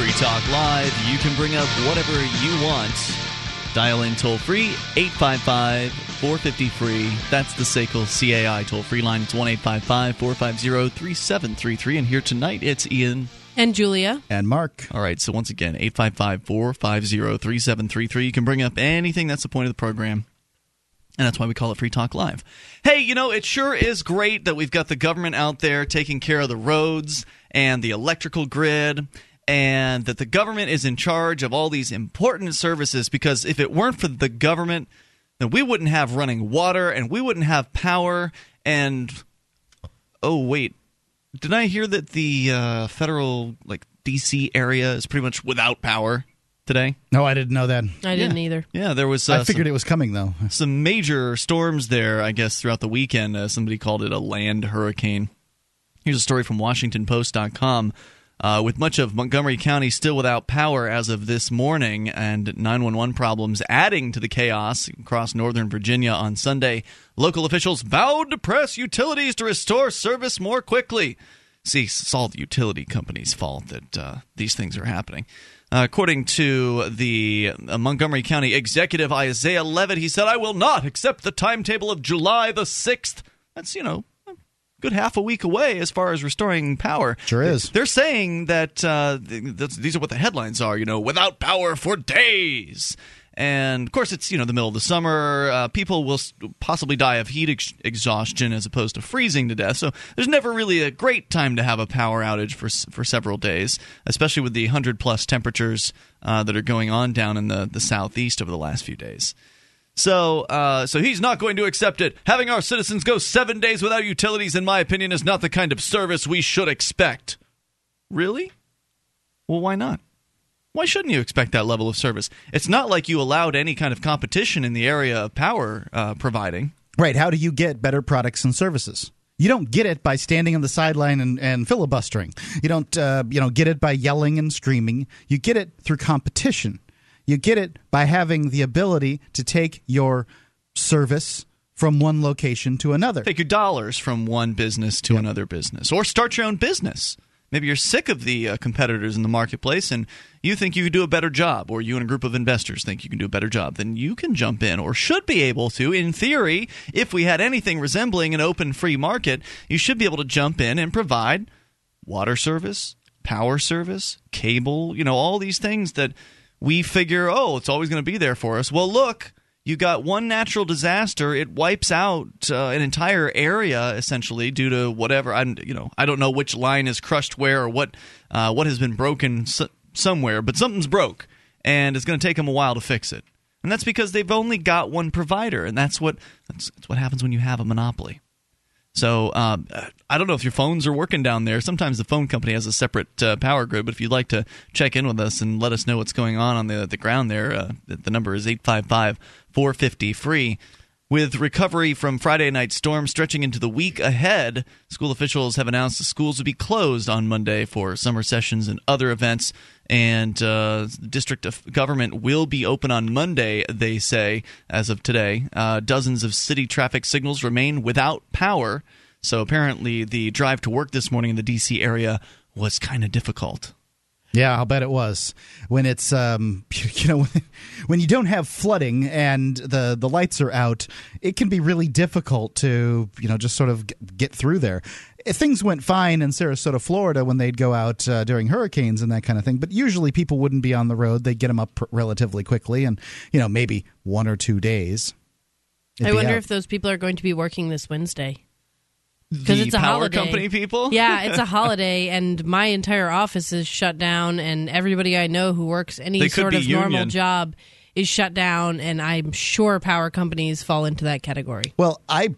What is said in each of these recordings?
Free Talk Live. You can bring up whatever you want. Dial in toll free 855 450 free. That's the SACL CAI toll free line. It's 1 855 450 3733. And here tonight, it's Ian. And Julia. And Mark. All right, so once again, 855 450 3733. You can bring up anything that's the point of the program. And that's why we call it Free Talk Live. Hey, you know, it sure is great that we've got the government out there taking care of the roads and the electrical grid and that the government is in charge of all these important services because if it weren't for the government, then we wouldn't have running water and we wouldn't have power. And oh, wait, did I hear that the uh, federal, like DC area, is pretty much without power? Today? No, I didn't know that. I didn't either. Yeah, there was. Uh, I figured some, it was coming though. Some major storms there, I guess, throughout the weekend. Uh, somebody called it a land hurricane. Here's a story from WashingtonPost.com. Uh, with much of Montgomery County still without power as of this morning, and 911 problems adding to the chaos across northern Virginia on Sunday, local officials vowed to press utilities to restore service more quickly. See, it's all the utility companies' fault that uh, these things are happening. Uh, according to the Montgomery County executive Isiah Leggett, he said, I will not accept the timetable of July the 6th. That's, you know, good half a week away as far as restoring power. Sure is. They're saying that uh, these are what the headlines are, you know, without power for days. And of course, it's you know the middle of the summer. Uh, people will possibly die of heat ex- exhaustion as opposed to freezing to death. So there's never really a great time to have a power outage for for several days, especially with the hundred plus temperatures uh, that are going on down in the the southeast over the last few days. So, uh, so he's not going to accept it. Having our citizens go seven days without utilities, in my opinion, is not the kind of service we should expect. Really? Well, why not? Why shouldn't you expect that level of service? It's not like you allowed any kind of competition in the area of power uh, providing. Right. How do you get better products and services? You don't get it by standing on the sideline and, and filibustering. You don't, uh, you know, get it by yelling and screaming. You get it through competition. You get it by having the ability to take your service from one location to another. Take your dollars from one business to yep. another business, or start your own business. Maybe you're sick of the uh, competitors in the marketplace and you think you can do a better job, or you and a group of investors think you can do a better job, then you can jump in, or should be able to. In theory, if we had anything resembling an open free market, you should be able to jump in and provide water service, power service, cable, you know, all these things that we figure, oh, it's always going to be there for us. Well, look, you got one natural disaster; it wipes out uh, an entire area essentially due to whatever. I, you know, I don't know which line is crushed where or what uh, what has been broken somewhere, but something's broke, and it's going to take them a while to fix it. And that's because they've only got one provider, and that's what that's, that's what happens when you have a monopoly. So um, I don't know if your phones are working down there. Sometimes the phone company has a separate uh, power grid, but if you'd like to check in with us and let us know what's going on on the the ground there, uh, the number is 855 450 free. With recovery from Friday night storm stretching into the week ahead, school officials have announced the schools will be closed on Monday for summer sessions and other events. And uh, the district of government will be open on Monday, they say, as of today. Uh, dozens of city traffic signals remain without power. So apparently, the drive to work this morning in the D.C. area was kind of difficult. Yeah, I'll bet it was. When it's um, you know, when you don't have flooding and the the lights are out, it can be really difficult to you know just sort of get through there. Things went fine in Sarasota, Florida, when they'd go out uh, during hurricanes and that kind of thing. But usually, people wouldn't be on the road; they'd get them up relatively quickly, and you know, maybe one or two days. I wonder if those people are going to be working this Wednesday because it's a power holiday. company people. yeah, it's a holiday, and my entire office is shut down, and everybody I know who works any sort of union. normal job is shut down, and I'm sure power companies fall into that category. Well, I,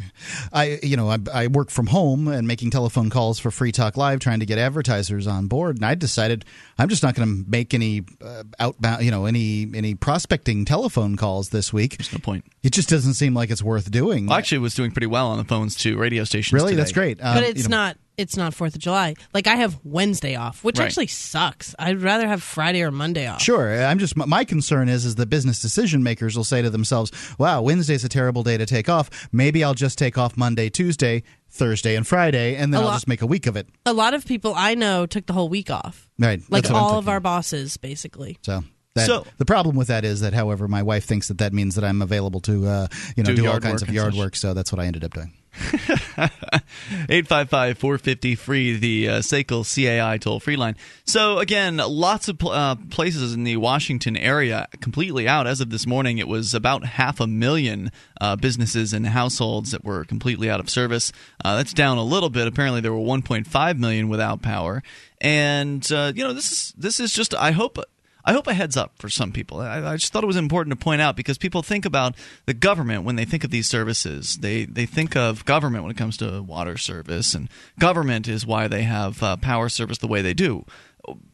I, you know, I, I, work from home and making telephone calls for Free Talk Live, trying to get advertisers on board, and I decided I'm just not going to make any uh, outbound, you know, any any prospecting telephone calls this week. There's no point. It just doesn't seem like it's worth doing. Well, actually, was doing pretty well on the phones to radio stations. Really, today. that's great. Um, but it's you know, not it's not Fourth of July. Like I have Wednesday off, which right. actually sucks. I'd rather have Friday or Monday off. Sure, I'm just my concern is is the business decision makers will say to themselves, "Wow, Wednesday's a terrible day to take off. Maybe I'll just take off Monday, Tuesday." Thursday and Friday, and then I'll just make a week of it. A lot of people I know took the whole week off. Right. Like That's all of our bosses, basically. So. That, So- the problem with that is that, however, my wife thinks that that means that I'm available to, uh, you know, Do do, all kinds of yard such. work. So that's what I ended up doing. 855 450 free, the uh, SACL CAI toll free line. So, again, lots of pl- uh, places in the Washington area completely out. As of this morning, it was about half a million uh, businesses and households that were completely out of service. Uh, that's down a little bit. Apparently, there were 1.5 million without power. And, uh, you know, this is, this is just, I hope. I hope a heads up for some people. I, I just thought it was important to point out because people think about the government when they think of these services. They they think of government when it comes to water service, and government is why they have uh, power service the way they do.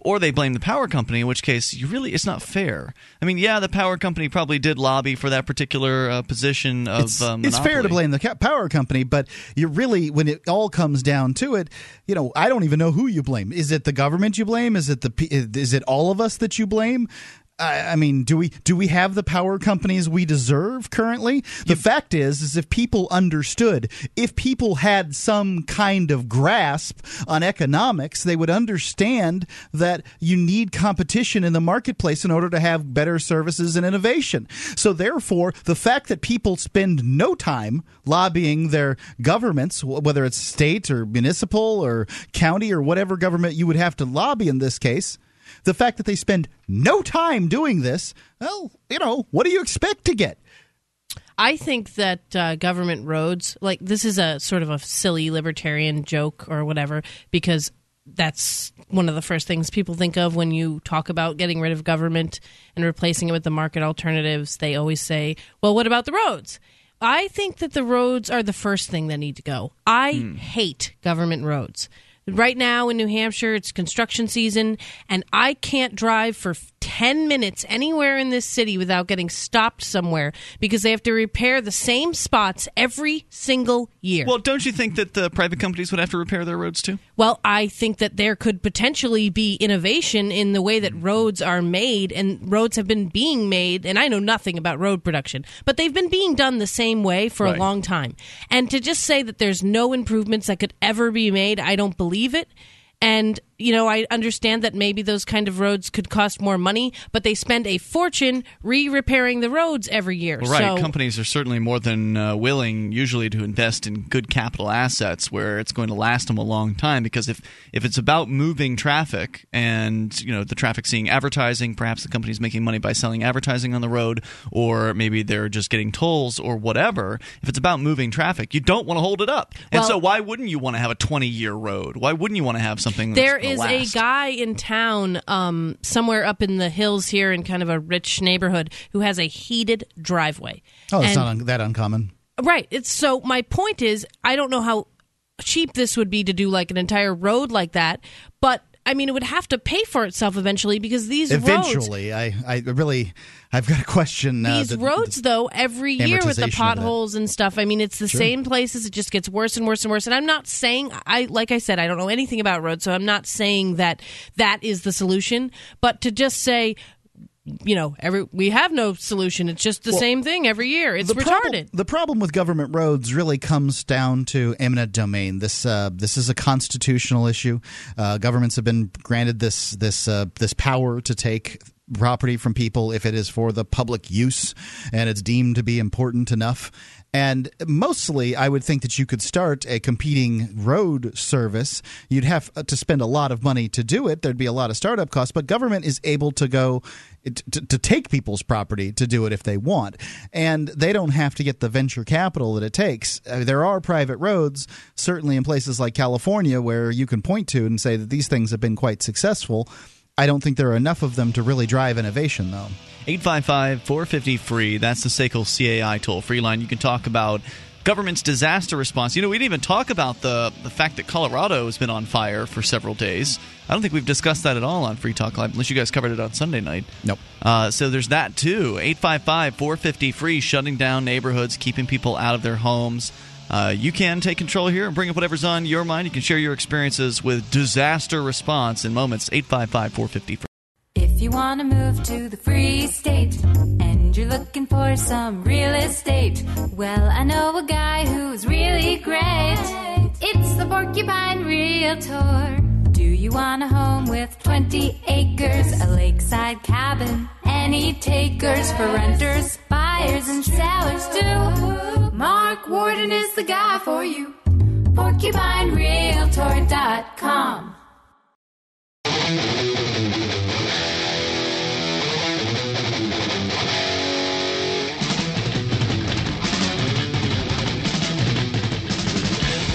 Or they blame the power company, in which case you really it's not fair. I mean, yeah, the power company probably did lobby for that particular uh, position of it's, uh, it's fair to blame the power company, but you really, when it all comes down to it, you know, I don't even know who you blame. Is it the government you blame? Is it the is it all of us that you blame? I I mean, do we do we have the power companies we deserve currently? The fact is, is if people understood, if people had some kind of grasp on economics, they would understand that you need competition in the marketplace in order to have better services and innovation. So therefore, the fact that people spend no time lobbying their governments, whether it's state or municipal or county or whatever government you would have to lobby in this case, the fact that they spend no time doing this, well, you know, what do you expect to get? I think that uh, government roads, like this is a sort of a silly libertarian joke or whatever, because that's one of the first things people think of when you talk about getting rid of government and replacing it with the market alternatives. They always say, well, what about the roads? I think that the roads are the first thing that need to go. I hate government roads. Right now in New Hampshire, it's construction season, and I can't drive for 10 minutes anywhere in this city without getting stopped somewhere because they have to repair the same spots every single year. Well, don't you think that the private companies would have to repair their roads too? Well, I think that there could potentially be innovation in the way that roads are made, and roads have been being made. And I know nothing about road production, but they've been being done the same way for Right. a long time. And to just say that there's no improvements that could ever be made, I don't believe it. And, you know, I understand that maybe those kind of roads could cost more money, but they spend a fortune re repairing the roads every year. Right. So, Companies are certainly more than uh, willing, usually, to invest in good capital assets where it's going to last them a long time. Because if if it's about moving traffic and you know the traffic seeing advertising, perhaps the company's making money by selling advertising on the road, or maybe they're just getting tolls or whatever. If it's about moving traffic, you don't want to hold it up. And so, why wouldn't you want to have a twenty year road? Why wouldn't you want to have something? There that's is gonna a guy in town, um, somewhere up in the hills here in kind of a rich neighborhood, who has a heated driveway. Oh, it's And- not un- that uncommon. Right. It's so my point is I don't know how cheap this would be to do like an entire road like that, but I mean it would have to pay for itself eventually because these roads Eventually, I, I really, I've got a question. Uh, these the- roads though every year with the amortization of that. potholes and stuff i mean it's the same places it just gets worse and worse and worse and i'm not saying i like i said i don't know anything about roads so i'm not saying that that is the solution but to just say you know every we have no solution it's just the same thing every year it's the retarded Problem, the problem with government roads really comes down to eminent domain. This uh, this is a constitutional issue. Uh, governments have been granted this this uh, this power to take property from people if it is for the public use and it's deemed to be important enough. And mostly, I would think that you could start a competing road service. You'd have to spend a lot of money to do it. There'd be a lot of startup costs, but government is able to go to, to take people's property to do it if they want. And they don't have to get the venture capital that it takes. Uh, there are private roads, certainly in places like California, where you can point to and say that these things have been quite successful. I don't think there are enough of them to really drive innovation, though. 855 450 free. That's the SACL CAI toll free line. You can talk about government's disaster response. You know, we didn't even talk about the, the fact that Colorado has been on fire for several days. I don't think we've discussed that at all on Free Talk Live, unless you guys covered it on Sunday night. Nope. Uh, so there's that too. 855 450 free, shutting down neighborhoods, keeping people out of their homes. Uh, you can take control here and bring up whatever's on your mind. You can share your experiences with disaster response in moments. 855 450. If you want to move to the free state and you're looking for some real estate, well, I know a guy who's really great. It's the Porcupine Realtor. Do you want a home with 20 acres, a lakeside cabin? Any takers for renters, buyers, and sellers too? Mark Warden is the guy for you. PorcupineRealtor.com.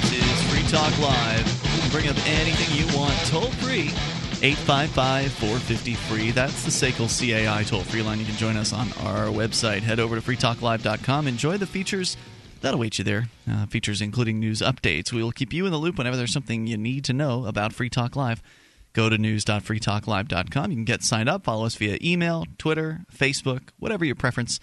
This is Free Talk Live. Bring up anything you want toll free. 855 450 free. That's the SACL CAI toll free line. You can join us on our website. Head over to freetalklive.com. Enjoy the features that await you there. Uh, features including news updates. We will keep you in the loop whenever there's something you need to know about Free Talk Live. Go to news.freetalklive.com. You can get signed up. Follow us via email, Twitter, Facebook, whatever your preference.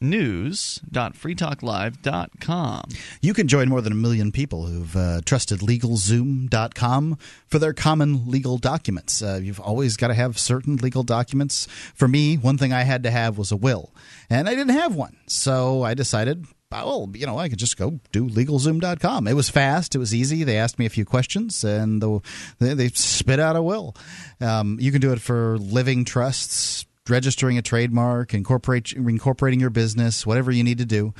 News.freetalklive.com. You can join more than a million people who've uh, trusted LegalZoom.com for their common legal documents. Uh, you've always got to have certain legal documents. For me, one thing I had to have was a will, and I didn't have one. So I decided, well, you know, I could just go do LegalZoom.com. It was fast, it was easy. They asked me a few questions, and the, they, they spit out a will. Um, you can do it for living trusts registering a trademark, incorporate, incorporating your business, whatever you need to do.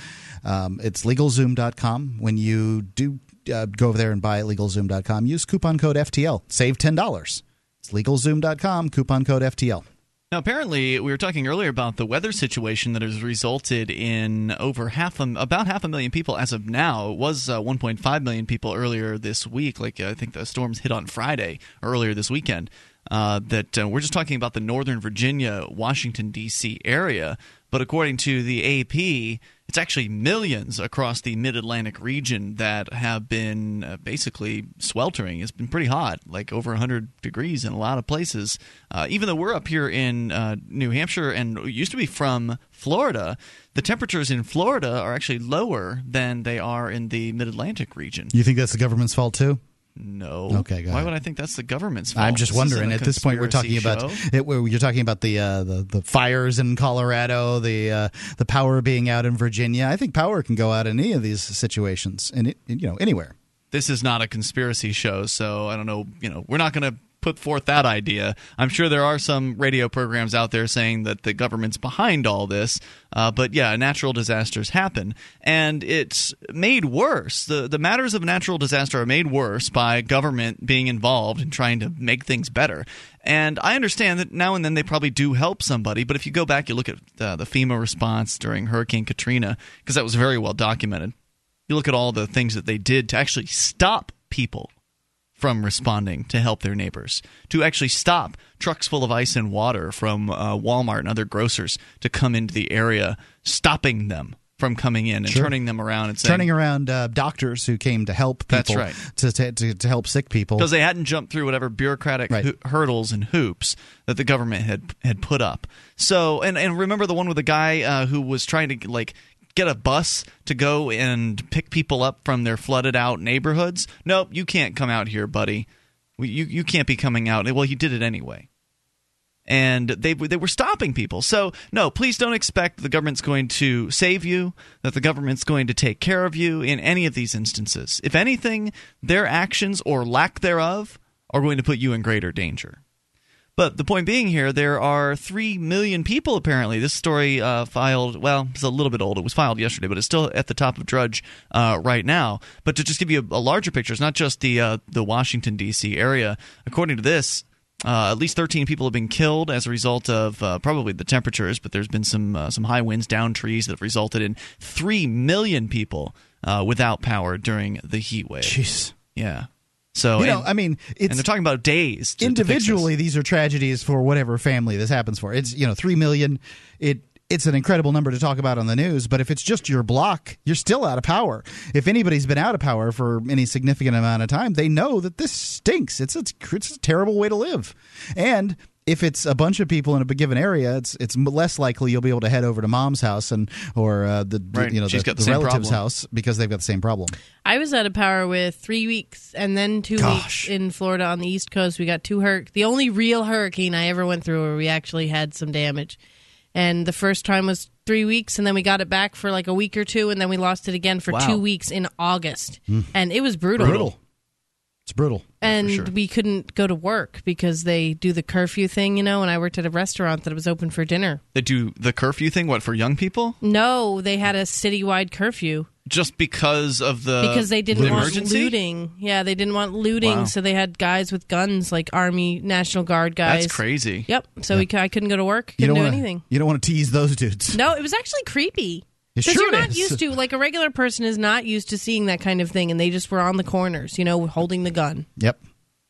Um, it's LegalZoom.com. When you do uh, go over there and buy at LegalZoom.com, use coupon code FTL. Save $10. It's LegalZoom.com, coupon code FTL. Now, apparently, we were talking earlier about the weather situation that has resulted in over half, a, about half a million people as of now. It was uh, 1.5 million people earlier this week. Like I think the storms hit on Friday earlier this weekend. Uh, that uh, we're just talking about the Northern Virginia, Washington D.C. area, but according to the AP, it's actually millions across the Mid Atlantic region that have been uh, basically sweltering. It's been pretty hot, like over 100 degrees in a lot of places. Uh, even though we're up here in uh, New Hampshire and used to be from Florida, the temperatures in Florida are actually lower than they are in the Mid Atlantic region. You think that's the government's fault too? No. Okay. Why ahead. would I think that's the government's fault? I'm just This wondering. At this point, we're talking conspiracy about show. it, you're talking about the uh, the the fires in Colorado, the uh, the power being out in Virginia. I think power can go out in any of these situations, and it, you know anywhere. this is not a conspiracy show, so I don't know. You know, we're not going to put forth that idea. I'm sure there are some radio programs out there saying that the government's behind all this, uh, but yeah, natural disasters happen, and it's made worse. the The matters of natural disaster are made worse by government being involved in trying to make things better. And I understand that now and then they probably do help somebody, but if you go back, you look at uh, the FEMA response during Hurricane Katrina, because that was very well documented. You look at all the things that they did to actually stop people from responding to help their neighbors, to actually stop trucks full of ice and water from uh, Walmart and other grocers to come into the area, stopping them from coming in and Sure. turning them around and saying, Turning around uh, doctors who came to help people That's right. to, to, to, help sick people. because they hadn't jumped through whatever bureaucratic Right. hu- hurdles and hoops that the government had had put up. So, and and remember the one with the guy uh, who was trying to like get a bus to go and pick people up from their flooded out neighborhoods. Nope, you can't come out here, buddy. You you can't be coming out. Well, he did it anyway. And they they were stopping people. So no, please don't expect the government's going to save you. That the government's going to take care of you in any of these instances. If anything, their actions or lack thereof are going to put you in greater danger. But the point being here, there are 3 million people apparently. This story uh, filed, well, it's a little bit old. It was filed yesterday, but it's still at the top of Drudge uh, right now. But to just give you a, a larger picture, it's not just the, uh, the Washington, D.C. area. According to this, uh, at least 13 people have been killed as a result of uh, probably the temperatures, but there's been some uh, some high winds down trees that have resulted in 3 million people uh, without power during the heat wave. Jeez. Yeah. So, You know, and- I mean, and they're talking about days. individually these are tragedies for whatever family this happens for. It's you know three million. It it's an incredible number to talk about on the news, but if it's just your block, you're still out of power. If anybody's been out of power for any significant amount of time, they know that this stinks. It's a, it's a terrible way to live, and if it's a bunch of people in a given area, it's it's less likely you'll be able to head over to mom's house and or uh, the Right. you know She's the, got the the relative's problem. house because they've got the same problem. I was out of power with three weeks and then two Gosh. weeks in Florida on the East Coast. We got two hurricanes. The only real hurricane I ever went through where we actually had some damage. And the first time was three weeks, and then we got it back for like a week or two, and then we lost it again for Wow. two weeks in August. And it was brutal. Brutal. It's brutal. And sure. we couldn't go to work because they do the curfew thing, you know. And I worked at a restaurant that was open for dinner. They do the curfew thing. What for young people? No, they had a citywide curfew. Just because of the because they didn't want emergency? looting. Yeah, they didn't want looting, Wow. so they had guys with guns, like Army National Guard guys. That's crazy. Yep. So we, c- I couldn't go to work. You Couldn't do wanna, anything. You don't want to tease those dudes. No, it was actually creepy. Because sure you're not is. used to, like a regular person is not used to seeing that kind of thing, and they just were on the corners, you know, holding the gun. Yep.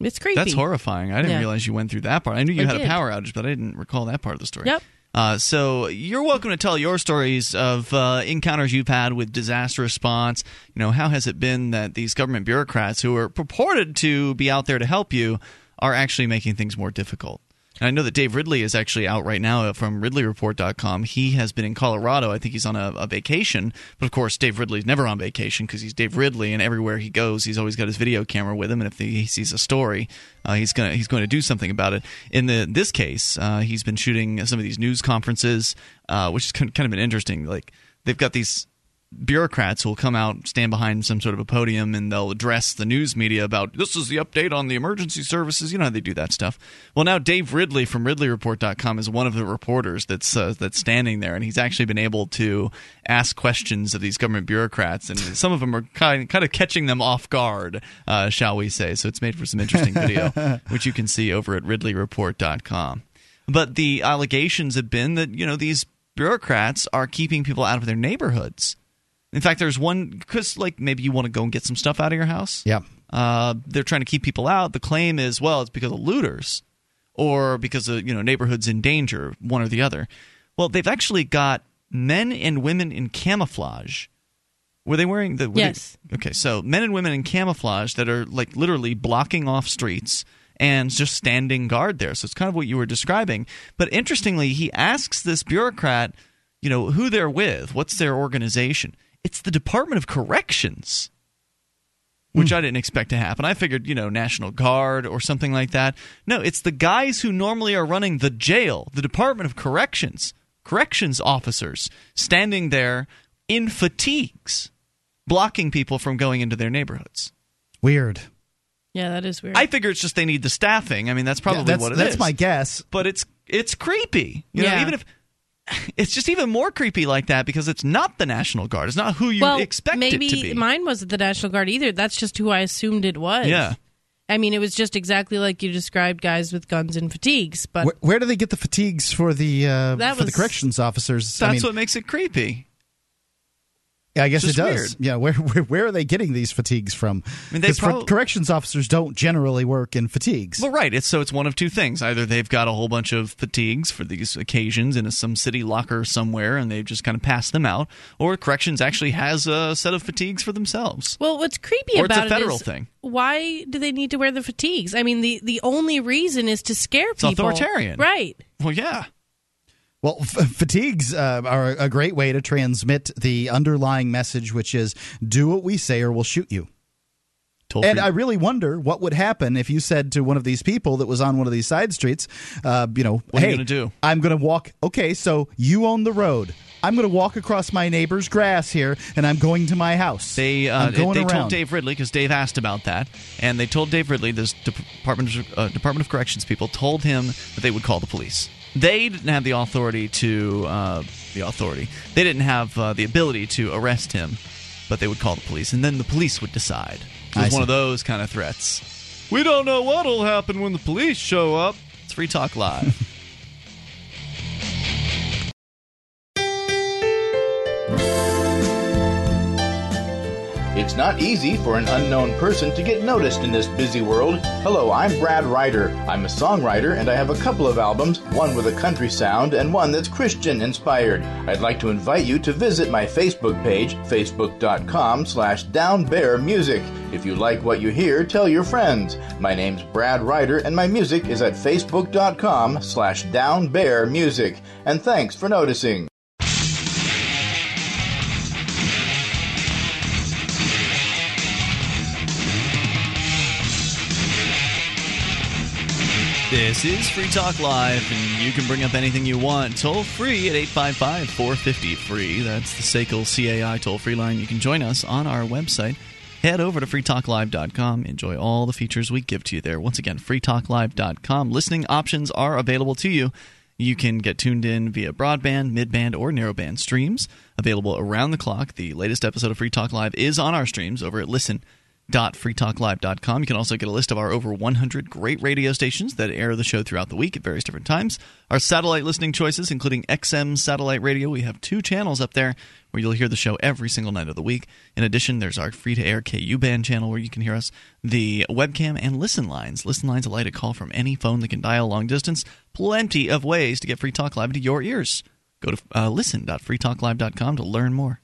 It's creepy. That's horrifying. I didn't Yeah. realize you went through that part. I knew you I had a power outage, but I didn't recall that part of the story. Yep. Uh, so you're welcome to tell your stories of uh, encounters you've had with disaster response. You know, how has it been that these government bureaucrats who are purported to be out there to help you are actually making things more difficult? I know that Dave Ridley is actually out right now from RidleyReport.com. He has been in Colorado. I think he's on a, a vacation. But of course, Dave Ridley's never on vacation because he's Dave Ridley, and everywhere he goes, he's always got his video camera with him. And if he sees a story, uh, he's gonna he's going to do something about it. In the this case, uh, he's been shooting some of these news conferences, uh, which is kind kind of been interesting. Like they've got these bureaucrats who will come out, stand behind some sort of a podium, and they'll address the news media about this is the update on the emergency services. You know how they do that stuff. Well, now Dave Ridley from RidleyReport.com is one of the reporters that's uh, that's standing there, and he's actually been able to ask questions of these government bureaucrats, and some of them are kind kind of catching them off guard, uh, shall we say? So it's made for some interesting video, which you can see over at RidleyReport.com. But the allegations have been that you know these bureaucrats are keeping people out of their neighborhoods. In fact, there's one because like maybe you want to go and get some stuff out of your house. Yeah. Uh, they're trying to keep people out. The claim is well, it's because of looters, or because of you know neighborhoods in danger, one or the other. Well, they've actually got men and women in camouflage. Were they wearing the? were they- Yes. okay, so men and women in camouflage that are like literally blocking off streets and just standing guard there. So it's kind of what you were describing. But interestingly, he asks this bureaucrat, you know, who they're with, what's their organization. It's the Department of Corrections which hmm. I didn't expect to happen. I figured, you know, National Guard or something like that. No, it's the guys who normally are running the jail, the Department of Corrections, corrections officers standing there in fatigues, blocking people from going into their neighborhoods. Weird. Yeah, that is weird. I figure it's just they need the staffing. I mean, that's probably Yeah, that's what it that's is. my guess. But it's it's creepy. You know, Yeah. even if it's just even more creepy like that because it's not the National Guard. It's not who you well, expect maybe it to be. mine wasn't the National Guard either. That's just who I assumed it was. Yeah. I mean, it was just exactly like you described guys with guns and fatigues. But Where, where do they get the fatigues for the uh, That for the corrections officers? that's I mean, what makes it creepy. Yeah, I guess it does. weird. Yeah, where, where where are they getting these fatigues from? I mean, they 'Cause for- prob- corrections officers don't generally work in fatigues. Well, right. It's so it's one of two things. Either they've got a whole bunch of fatigues for these occasions in a, some city locker somewhere, and they've just kind of passed them out, or corrections actually has a set of fatigues for themselves. well, what's creepy Or it's a federal it is thing. why do they need to wear the fatigues? I mean, the the only reason is to scare It's people. authoritarian. right? Well, yeah. Well, f- fatigues uh, are a great way to transmit the underlying message, which is "Do what we say, or we'll shoot you." Told And I really wonder what would happen if you said to one of these people that was on one of these side streets, uh, you know, What are hey, you gonna do?" I'm going to walk. Okay, so you own the road. I'm going to walk across my neighbor's grass here, and I'm going to my house. They uh, they around. told Dave Ridley because Dave asked about that, and they told Dave Ridley, this Department of, uh, Department of Corrections people, told him that they would call the police. They didn't have the authority to uh, the authority. They didn't have uh, the ability to arrest him, but they would call the police, and then the police would decide. It was one of those kind of threats. We don't know what'll happen when the police show up. It's Free Talk Live. It's not easy for an unknown person to get noticed in this busy world. Hello, I'm Brad Ryder. I'm a songwriter and I have a couple of albums, one with a country sound and one that's Christian inspired. I'd like to invite you to visit my Facebook page, facebook.com slash downbearmusic. If you like what you hear, tell your friends. My name's Brad Ryder and my music is at facebook.com slash downbearmusic. And thanks for noticing. This is Free Talk Live, and you can bring up anything you want toll free at 855 450 free. That's the SACL CAI toll free line. You can join us on our website. Head over to freetalklive.com. Enjoy all the features we give to you there. Once again, freetalklive.com. Listening options are available to you. You can get tuned in via broadband, midband, or narrowband streams available around the clock. The latest episode of Free Talk Live is on our streams over at Listen freetalklive.com. You can also get a list of our over 100 great radio stations that air the show throughout the week at various different times. Our satellite listening choices, including XM satellite radio, we have two channels up there where you'll hear the show every single night of the week. In addition, there's our free to air KU band channel where you can hear us, the webcam, and listen lines. Listen lines allow you to call from any phone that can dial long distance. Plenty of ways to get Free Talk Live to your ears. Go to uh, listen.freetalklive.com to learn more.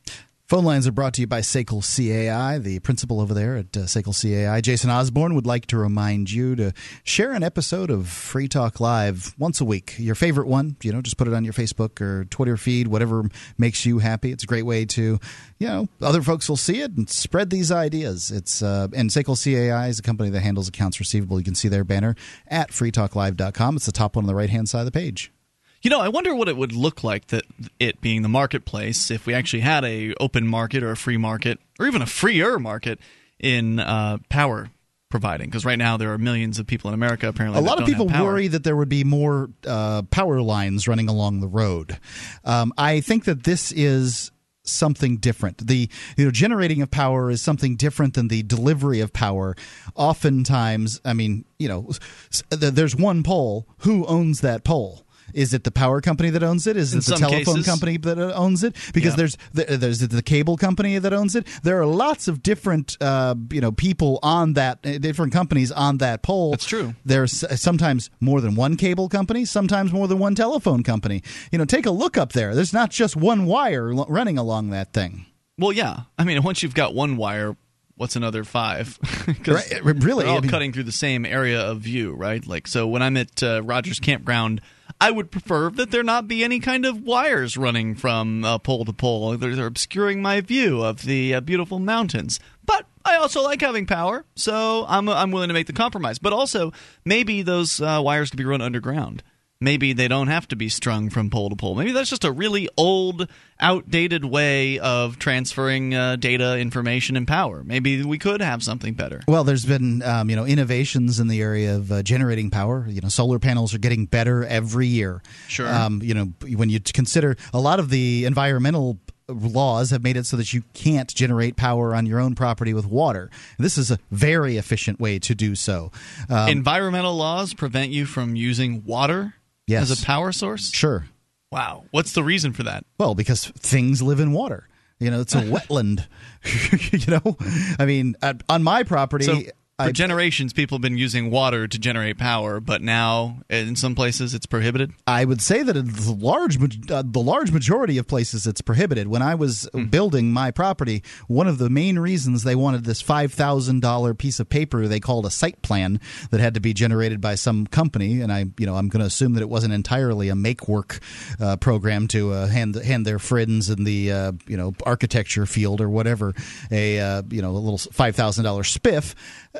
Phone lines are brought to you by SACL CAI, the principal over there at uh, SACL CAI. Jason Osborne would like to remind you to share an episode of Free Talk Live once a week. Your favorite one, you know, just put it on your Facebook or Twitter feed, whatever makes you happy. It's a great way to, you know, other folks will see it and spread these ideas. It's uh, and SACL CAI is a company that handles accounts receivable. You can see their banner at freetalklive.com. It's the top one on the right hand side of the page. You know, I wonder what it would look like that it being the marketplace if we actually had a open market or a free market or even a freer market in uh, power providing because right now there are millions of people in America apparently. A lot of people worry that there would be more uh, power lines running along the road. Um, I think that this is something different. The you know generating of power is something different than the delivery of power. Oftentimes, I mean, you know, there's one pole. Who owns that pole? Is it the power company that owns it? Is In it the telephone cases. company that owns it? Because Yeah. there's the, there's the cable company that owns it. There are lots of different uh, you know people on that uh, different companies on that pole. That's true. There's sometimes more than one cable company, sometimes more than one telephone company. You know, take a look up there. There's not just one wire running along that thing. Well, yeah. I mean, once you've got one wire, what's another five? Right, really, they're all I mean- cutting through the same area of view, right? Like, so when I'm at uh, Rogers Campground, I would prefer that there not be any kind of wires running from uh, pole to pole. They're, they're obscuring my view of the uh, beautiful mountains. But I also like having power, so I'm I'm willing to make the compromise. But also, maybe those uh, wires could be run underground. Maybe they don't have to be strung from pole to pole. Maybe that's just a really old, outdated way of transferring uh, data, information, and power. Maybe we could have something better. Well, there's been um, you know innovations in the area of uh, generating power. You know, solar panels are getting better every year. Sure. Um, you know, when you consider a lot of the environmental laws have made it so that you can't generate power on your own property with water. This is a very efficient way to do so. Um, Environmental laws prevent you from using water Yes. as a power source? sure. Wow. What's the reason for that? Well, because things live in water. You know, it's a wetland. you know, I mean, at, on my property, So, for I, generations, people have been using water to generate power, but now in some places it's prohibited. I would say that in the large uh, the large majority of places it's prohibited. When I was Hmm. building my property, one of the main reasons they wanted this five thousand dollar piece of paper they called a site plan that had to be generated by some company, and I you know I'm going to assume that it wasn't entirely a make work uh, program to uh, hand hand their friends in the uh, you know architecture field or whatever a uh, you know a little five thousand dollar spiff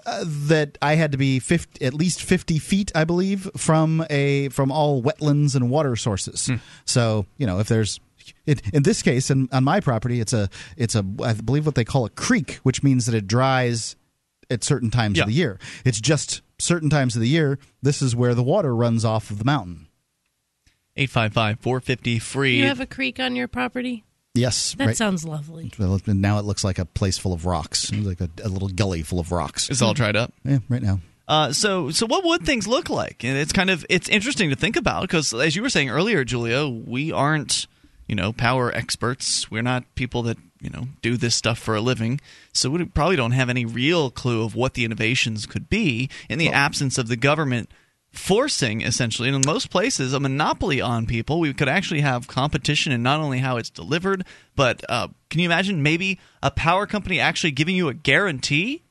uh, that I had to be 50, at least fifty feet, I believe, from a from all wetlands and water sources. So you know if there's it, in this case, in, on my property, it's a it's a I believe what they call a creek, which means that it dries at certain times Yeah. of the year. It's just certain times of the year. This is where the water runs off of the mountain. 855 450 free. You have a creek on your property? Yes, That right. sounds lovely. Well, now it looks like a place full of rocks, like a, a little gully full of rocks. It's all dried up. Yeah, right now. Uh, so, so what would things look like? And it's kind of it's interesting to think about because, as you were saying earlier, Julia, we aren't you know power experts. We're not people that you know do this stuff for a living, so we probably don't have any real clue of what the innovations could be in the absence of the government forcing essentially. In most places a monopoly on people. We could actually have competition in not only how it's delivered but uh, can you imagine maybe a power company actually giving you a guarantee?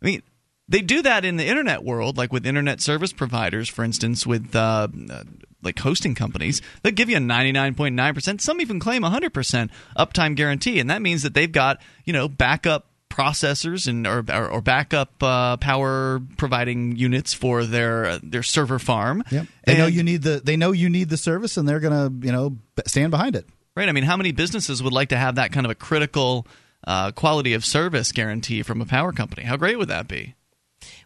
I mean they do that in the internet world like with internet service providers for instance with uh, uh, like hosting companies. They'll give you a 99.9% some even claim 100% uptime guarantee. And that means that they've got you know backup processors and or, or, or backup uh, power providing units for their uh, their server farm. Yep. They know you need the they know you need the service, and they're gonna you know stand behind it. Right. I mean, how many businesses would like to have that kind of a critical uh, quality of service guarantee from a power company? How great would that be?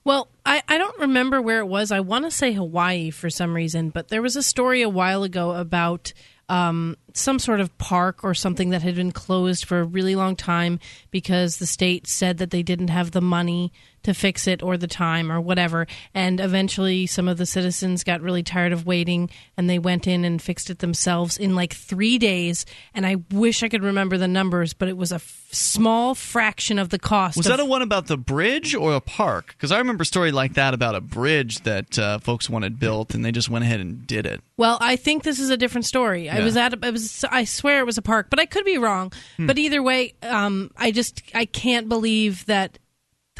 Well, I, I don't remember where it was. I want to say Hawaii for some reason, but there was a story a while ago about um, some sort of park or something that had been closed for a really long time because the state said that they didn't have the money to fix it or the time or whatever. And eventually, some of the citizens got really tired of waiting and they went in and fixed it themselves in like three days. And I wish I could remember the numbers, but it was a f- small fraction of the cost. Was of- that a one about the bridge or a park? Because I remember a story like that about a bridge that uh, folks wanted built, and they just went ahead and did it. Well, I think this is a different story. I was at a, I was I swear it was a park, but I could be wrong. Hmm. But either way, um, I just I can't believe that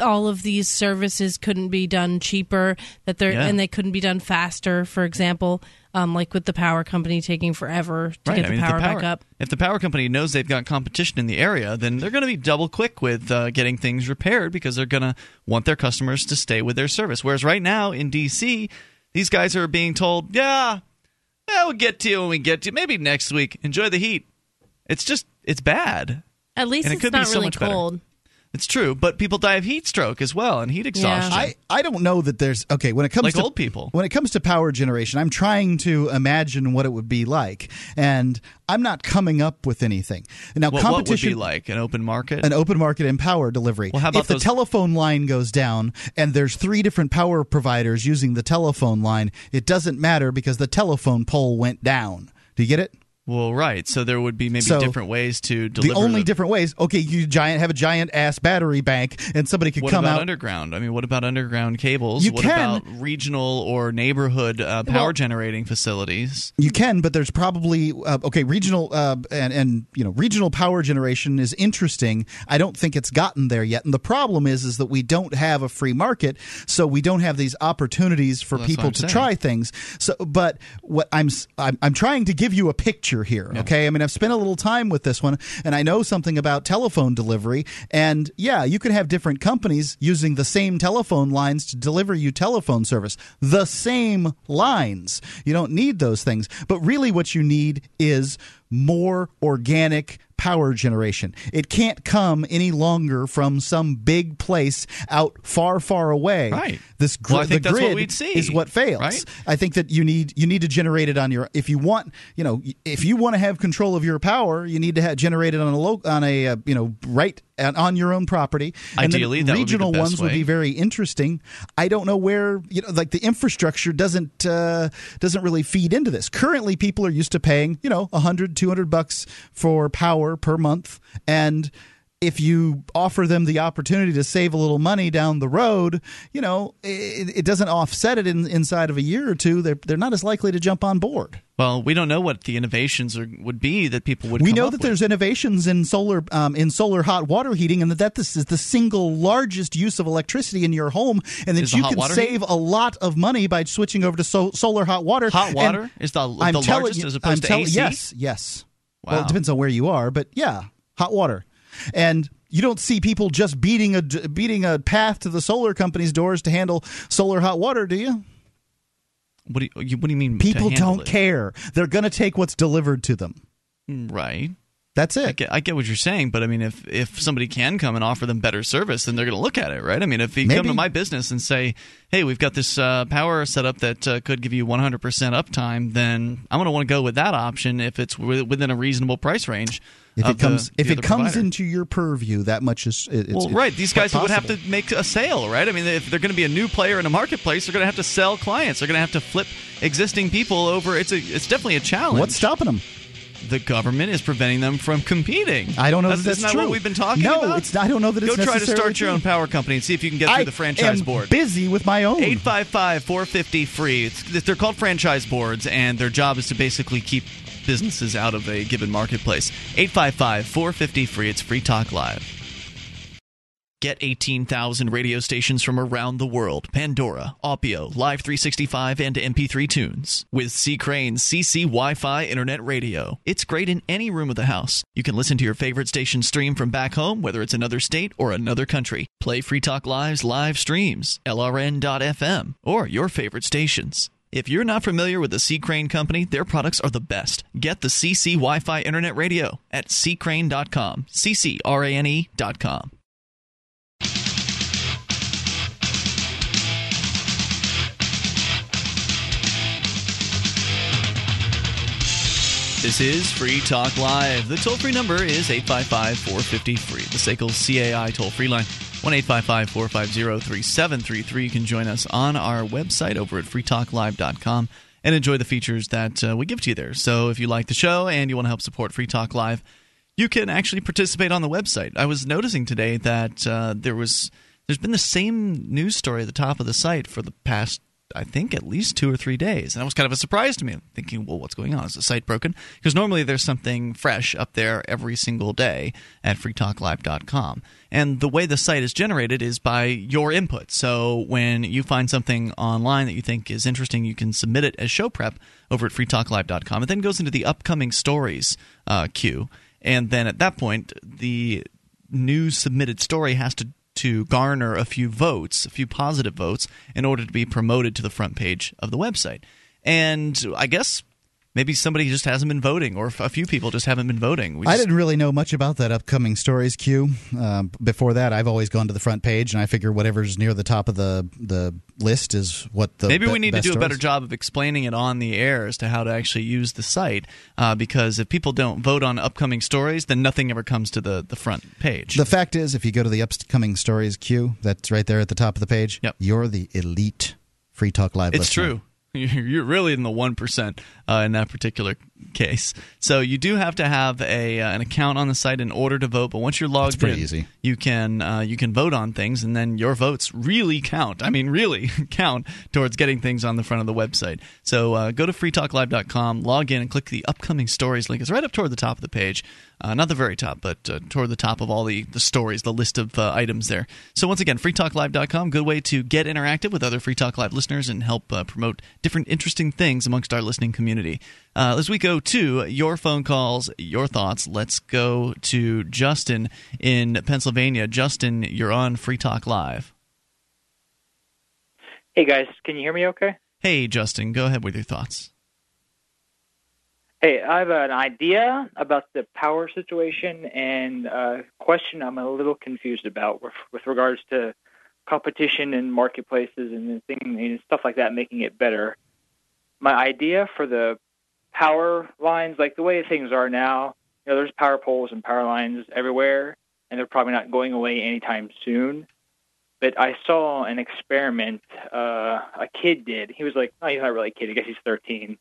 all of these services couldn't be done cheaper that they're Yeah. and they couldn't be done faster. For example, um, like with the power company taking forever to get I the mean, power, the power back up. If the power company knows they've got competition in the area, then they're going to be double quick with uh, getting things repaired because they're going to want their customers to stay with their service. Whereas right now in DC, these guys are being told, "Yeah, yeah, we'll get to you when we get to you. Maybe next week. Enjoy the heat." It's just it's bad. At least and it it's could be so really much better. Cold. It's true, but people die of heat stroke as well and heat exhaustion. I, I don't know that there's okay when it comes Like to old people. when it comes to power generation i'm trying to imagine what it would be like and i'm not coming up with anything now what, what would competition be like an open market? an open market and power delivery. Well, how about if the telephone line goes down and there's three different power providers using the telephone line, it doesn't matter because the telephone pole went down. Do you get it? Well, right. So there would be maybe So, different ways to deliver. the only the- different ways. Okay, you giant have a giant ass battery bank, and somebody could What come about out. underground? I mean, what about underground cables? You what can. about regional or neighborhood uh, power Well- generating facilities? You can, but there's probably uh, okay. Regional uh, and and you know regional power generation is interesting. I don't think it's gotten there yet, and the problem is is that we don't have a free market, so we don't have these opportunities for Well, people to saying. try things. So, but what I'm, I'm I'm trying to give you a picture here. Okay, I mean I've spent a little time with this one, and I know something about telephone delivery. And yeah, you could have different companies using the same telephone lines to deliver you telephone service. The same lines. You don't need those things. But really, what you need is more organic power generation. It can't come any longer from some big place out far, far away. Right. This gr- Well, I think the that's what grid we'd see, is what fails. right? I think that you need you need to generate it on your if you want you know if you want to have control of your power you need to have generate it on a low on a uh, you know right on- on your own property. And Ideally, that would be the regional best ones would be very interesting. I don't know where you know like the infrastructure doesn't uh, doesn't really feed into this. Currently, people are used to paying you know 100 200 bucks for power per month and if you offer them the opportunity to save a little money down the road, you know, it, it doesn't offset it in, inside of a year or two. They're, they're not as likely to jump on board. Well, we don't know what the innovations are, would be that people would. We know that with. there's innovations in solar um, in solar hot water heating, and that, that this is the single largest use of electricity in your home, and that Is you can save a lot of money by switching over to so, solar hot water. hot And water is the, I'm the telling largest as opposed I'm to tell- AC. Yes, yes. Well, it depends on where you are, but yeah, hot water, and you don't see people just beating a beating a path to the solar company's doors to handle solar hot water, do you? What do you, what do you mean? People don't it? care. They're going to take what's delivered to them. Right. That's I it. get, I get what you're saying, but I mean, if if somebody can come and offer them better service, then they're going to look at it, right? I mean, if you come to my business and say, "Hey, we've got this uh, power setup that uh, could give you 100% uptime," then I'm going to want to go with that option if it's wi- within a reasonable price range. If it comes, the, if it comes provider. into your purview, that much is. It, it's, well, right. These guys would have to make a sale, right? I mean, if they're going to be a new player in a marketplace, they're going to have to sell clients. They're going to have to flip existing people over. It's a, it's definitely a challenge. What's stopping them? the government is preventing them from competing. I don't know that's, that that's isn't true. what we've been talking no, about? it's. I don't know that it's Go try to start your own power company and see if you can get through I the franchise am board. busy with my own. 855 450 free. It's, they're called franchise boards, and their job is to basically keep businesses out of a given marketplace. 855 450 free. It's Free Talk Live. Get 18,000 radio stations from around the world Pandora, Aupeo, Live 365, and MP3 tunes. With C. Crane's CC Wi Fi Internet Radio. It's great in any room of the house. You can listen to your favorite station stream from back home, whether it's another state or another country. Play Free Talk Live's live streams, LRN.FM, or your favorite stations. If you're not familiar with the C. Crane Company, their products are the best. Get the CC Wi Fi Internet Radio at ccrane.com. CCRANE.com. This is Free Talk Live. The toll free number is 855 450 free. The SACL CAI toll free line 1 855 450 3733. You can join us on our website over at freetalklive.com and enjoy the features that uh, we give to you there. So if you like the show and you want to help support Free Talk Live, you can actually participate on the website. I was noticing today that uh, there was there's been the same news story at the top of the site for the past I think at least two or three days. And that was kind of a surprise to me. Thinking, well, what's going on? Is the site broken? Because normally there's something fresh up there every single day at freetalklive.com. And the way the site is generated is by your input. So when you find something online that you think is interesting, you can submit it as show prep over at freetalklive.com. It then goes into the upcoming stories uh, queue. And then at that point, the new submitted story has to to garner a few votes, a few positive votes, in order to be promoted to the front page of the website. And I guess maybe somebody just hasn't been voting, or a few people just haven't been voting. We I didn't really know much about that upcoming stories queue. Um, before that, I've always gone to the front page, and I figure whatever's near the top of the the list is what the Maybe be- we need to do a better job of explaining it on the air as to how to actually use the site. Uh, because if people don't vote on upcoming stories, then nothing ever comes to the, the front page. The fact is, if you go to the upcoming stories queue, that's right there at the top of the page. Yep. You're the elite Free Talk Live. It's listener. true. You're really in the one percent uh, in that particular case. So you do have to have a uh, an account on the site in order to vote. But once you're logged pretty in, easy. you can uh, you can vote on things, and then your votes really count. I mean, really count towards getting things on the front of the website. So uh, go to freetalklive.com, log in, and click the upcoming stories link. It's right up toward the top of the page. Uh, not the very top, but uh, toward the top of all the, the stories, the list of uh, items there. So, once again, freetalklive.com, good way to get interactive with other Free Talk Live listeners and help uh, promote different interesting things amongst our listening community. Uh, as we go to your phone calls, your thoughts, let's go to Justin in Pennsylvania. Justin, you're on Free Talk Live. Hey guys, can you hear me okay? Hey, Justin, go ahead with your thoughts. Hey, I have an idea about the power situation and a question I'm a little confused about with, with regards to competition and marketplaces and, thing, and stuff like that, making it better. My idea for the power lines, like the way things are now, you know, there's power poles and power lines everywhere, and they're probably not going away anytime soon. But I saw an experiment uh, a kid did. He was like, oh, he's not really a kid. I guess he's 13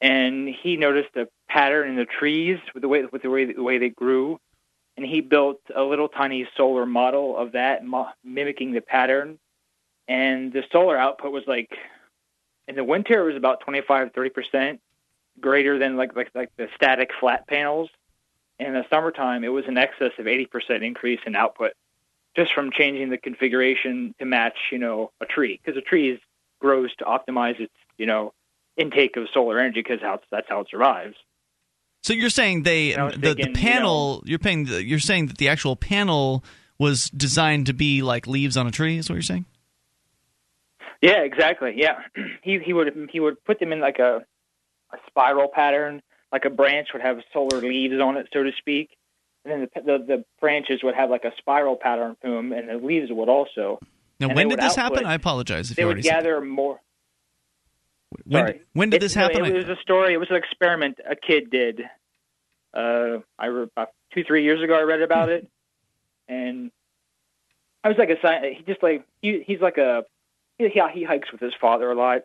and he noticed a pattern in the trees with the way with the way the way they grew, and he built a little tiny solar model of that, mimicking the pattern. And the solar output was like, in the winter it was about 25 30 percent greater than like like like the static flat panels. In the summertime it was in excess of 80 percent increase in output, just from changing the configuration to match you know a tree because a tree is, grows to optimize its you know intake of solar energy because that's how it survives. So you're saying they the, thinking, the you panel you're paying the, you're saying that the actual panel was designed to be like leaves on a tree is what you're saying? Yeah, exactly. Yeah, he he would he would put them in like a a spiral pattern, like a branch would have solar leaves on it, so to speak, and then the the, the branches would have like a spiral pattern to them, and the leaves would also. Now And when did this happen? I apologize if They you would gather more. When, sorry. when did It- this happen? It, was a story. It was an experiment a kid did. Uh, I re- two three years ago I read about it, and I was like a sci- he just like he he's like a he he hikes with his father a lot.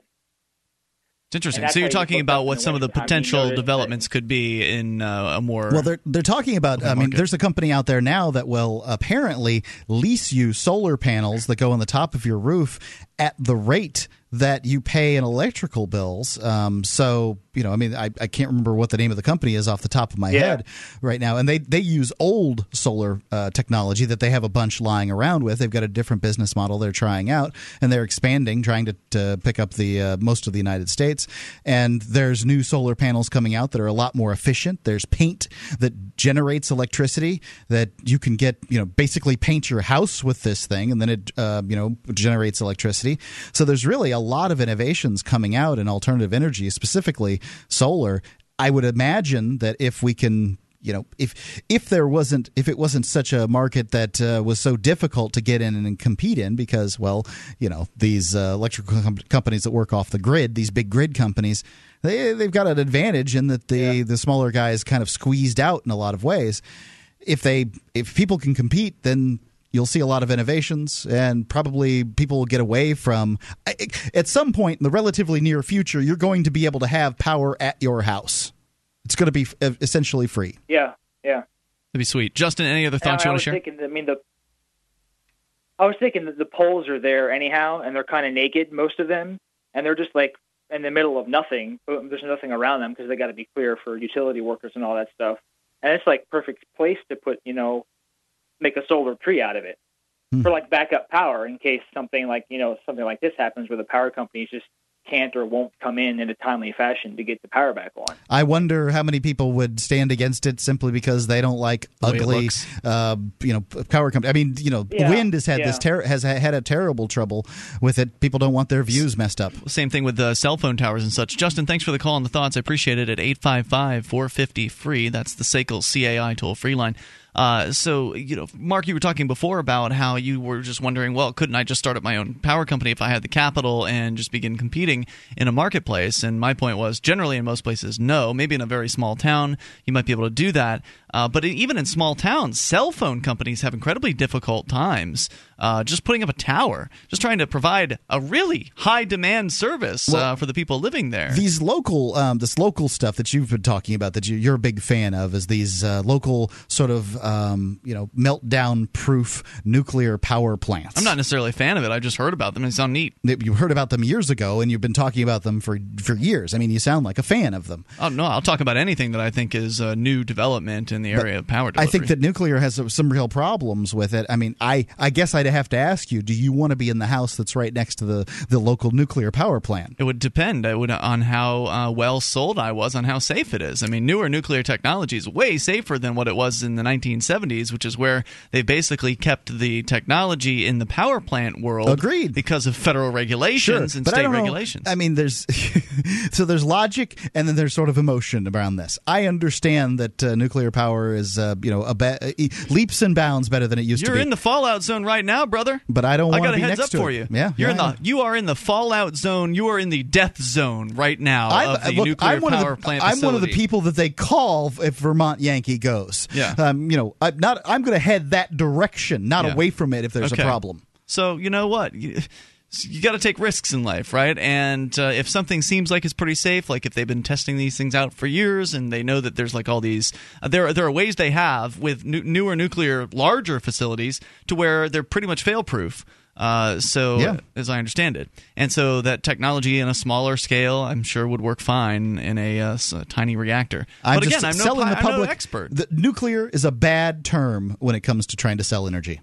It's interesting. So you're talking about what some of the potential developments could be in uh, a more Well, they're they're talking about. I mean, there's a company out there now that will apparently lease you solar panels that go on the top of your roof at the rate that you pay in electrical bills. Um, so you know, I mean, I, I can't remember what the name of the company is off the top of my Yeah. head right now, and they they use old solar uh, technology that they have a bunch lying around with. They've got a different business model they're trying out, and they're expanding, trying to, to pick up the uh, most of the United States. And there's new solar panels coming out that are a lot more efficient. There's paint that generates electricity that you can get, you know, basically paint your house with this thing, and then it, uh, you know, generates electricity. So there's really a lot of innovations coming out in alternative energy, specifically solar. I would imagine that if we can you know if if there wasn't if it wasn't such a market that uh, was so difficult to get in and compete in because well you know these uh, electrical com- companies that work off the grid these big grid companies they they've got an advantage in that the the smaller guys kind of squeezed out in a lot of ways. If they if people can compete then you'll see a lot of innovations and probably people will get away from at some point in the relatively near future you're going to be able to have power at your house it's going to be essentially free Yeah, yeah. That'd be sweet. Justin, any other thoughts I, you want to share? thinking. I mean, the I was thinking that the poles are there anyhow, and they're kind of naked, most of them, and they're just like in the middle of nothing. There's nothing around them because they got to be clear for utility workers and all that stuff. And it's like perfect place to put, you know, make a solar tree out of it for like backup power in case something like you know something like this happens where the power companies just can't or won't come in in a timely fashion to get the power back on. I wonder how many people would stand against it simply because they don't like The ugly, uh, you know, power company. I mean, you know, Yeah, wind has had this ter- has had a terrible trouble with it. People don't want their views messed up. Same thing with the cell phone towers and such. Justin, thanks for the call and the thoughts. I appreciate it at 855 450 free. That's the SACL CAI toll free line. Uh, so, you know, Mark, you were talking before about how you were just wondering, well, couldn't I just start up my own power company if I had the capital and just begin competing in a marketplace? And my point was, generally in most places, no. Maybe in a very small town, you might be able to do that. Uh, but even in small towns, cell phone companies have incredibly difficult times uh, just putting up a tower, just trying to provide a really high demand service uh, for the people living there. These local, um, this local stuff that you've been talking about that you, you're a big fan of is these uh, local sort of, um, you know, meltdown proof nuclear power plants. I'm not necessarily a fan of it. I just heard about them. They sound neat. You heard about them years ago, and you've been talking about them for for years. I mean, you sound like a fan of them. Oh no, I'll talk about anything that I think is a new development in the area of power I think that nuclear has some real problems with it. I mean, I, I guess I'd have to ask you: Do you want to be in the house that's right next to the, the local nuclear power plant? It would depend. It would on how uh, well sold I was on how safe it is. I mean, newer nuclear technology is way safer than what it was in the 1970s, which is where they basically kept the technology in the power plant world. Agreed. Because of federal regulations and but I state know. regulations. I mean, there's so there's logic and then there's sort of emotion around this. I understand that uh, nuclear power is uh, you know a be- uh, leaps and bounds better than it used You're to be. You're in the fallout zone right now, brother. but I don't I want got to a be heads next up to for it. you. Yeah, you're yeah, in the you are in the fallout zone. You are in the death zone right now I'm, of the look, nuclear I'm one power of the, plant I'm one of the people that they call if Vermont Yankee goes. Yeah. Um, you know, I'm not. I'm going to head that direction, not Yeah. away from it if there's Okay. a problem. So you know what? You, you got to take risks in life, right? And uh, if something seems like it's pretty safe, like if they've been testing these things out for years and they know that there's like all these, uh, there are, there are ways they have with nu- newer nuclear, larger facilities to where they're pretty much fail proof. Uh, so, Yeah. as I understand it, and so that technology in a smaller scale, I'm sure would work fine in a, uh, s- a tiny reactor. I'm but just again, I'm no, selling pi- the I'm no public. expert. The, nuclear is a bad term when it comes to trying to sell energy.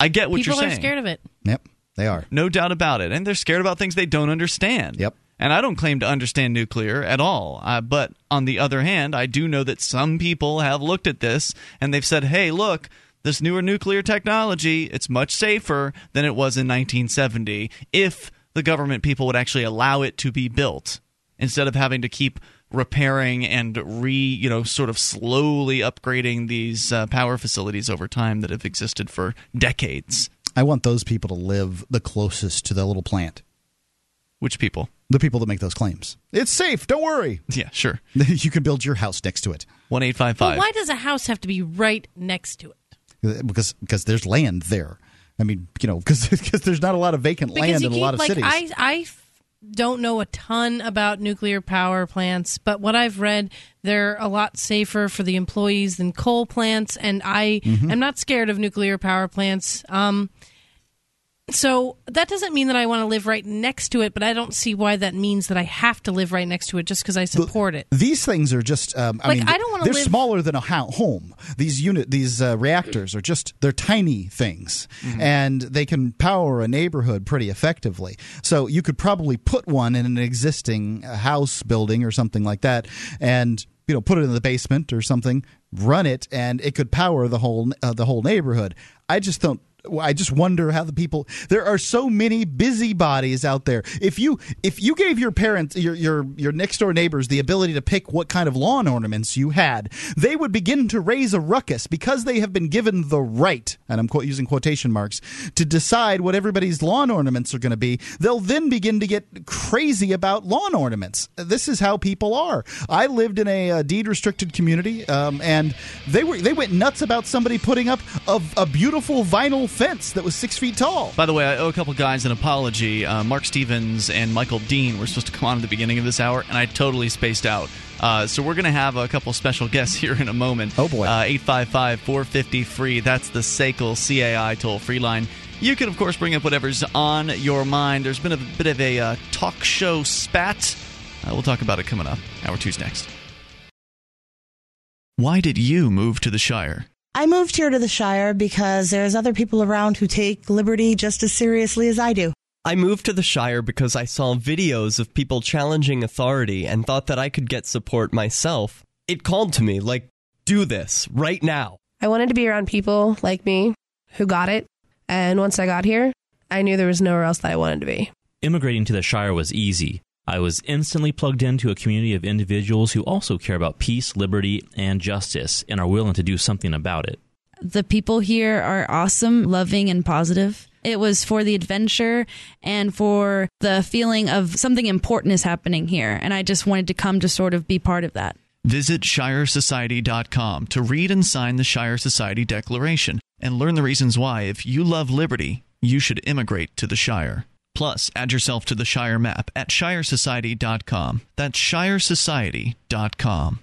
I get what People you're saying. People are scared of it. Yep, they are. No doubt about it. And they're scared about things they don't understand. Yep. And I don't claim to understand nuclear at all. Uh, but on the other hand, I do know that some people have looked at this and they've said, hey, look, this newer nuclear technology, it's much safer than it was in 1970 if the government people would actually allow it to be built instead of having to keep repairing and re you know sort of slowly upgrading these uh, power facilities over time that have existed for decades I want those people to live the closest to the little plant. which people The people that make those claims. It's safe. Don't worry. yeah sure you can build your house next to it One eight five five. Why does a house have to be right next to it? because because there's land there. I mean, you know, because there's not a lot of vacant Because land you in a lot of like cities. I I don't know a ton about nuclear power plants, but what I've read, they're a lot safer for the employees than coal plants, and I am not scared of nuclear power plants. Um, so that doesn't mean that I want to live right next to it, but I don't see why that means that I have to live right next to it just because I support it. These things are just. Um, I Like, mean, I don't wanna They're live- smaller than a ho- home. These unit, these uh, reactors are just. They're tiny things, and they can power a neighborhood pretty effectively. So you could probably put one in an existing uh, house building or something like that, and you know, put it in the basement or something, run it, and it could power the whole uh, the whole neighborhood. I just don't. I just wonder how the people. There are so many busybodies out there. If you if you gave your parents your your your next door neighbors the ability to pick what kind of lawn ornaments you had, they would begin to raise a ruckus because they have been given the right, and I'm quote, using quotation marks, to decide what everybody's lawn ornaments are going to be. They'll then begin to get crazy about lawn ornaments. This is how people are. I lived in a, uh deed restricted community, um, and they were they went nuts about somebody putting up a, a beautiful vinyl fence that was six feet tall. By the way, I owe a couple guys an apology. Uh, Marc Stevens and Michael Dean were supposed to come on at the beginning of this hour, and I totally spaced out. Uh, so we're going to have a couple special guests here in a moment. Oh, boy. Uh, 855 450 free. That's the SACL CAI toll free line. You can, of course, bring up whatever's on your mind. There's been a bit of a uh, talk show spat. Uh, we'll talk about it coming up. Hour two's next. Why did you move to the Shire? I moved here to the Shire because there's other people around who take liberty just as seriously as I do. I moved to the Shire because I saw videos of people challenging authority and thought that I could get support myself. It called to me, like, do this right now. I wanted to be around people like me who got it. And once I got here, I knew there was nowhere else that I wanted to be. Immigrating to the Shire was easy. I was instantly plugged into a community of individuals who also care about peace, liberty, and justice and are willing to do something about it. The people here are awesome, loving, and positive. It was for the adventure and for the feeling of something important is happening here. And I just wanted to come to sort of be part of that. Visit ShireSociety.com to read and sign the Shire Society Declaration and learn the reasons why, if you love liberty, you should immigrate to the Shire. Plus, add yourself to the Shire map at ShireSociety.com. That's ShireSociety.com.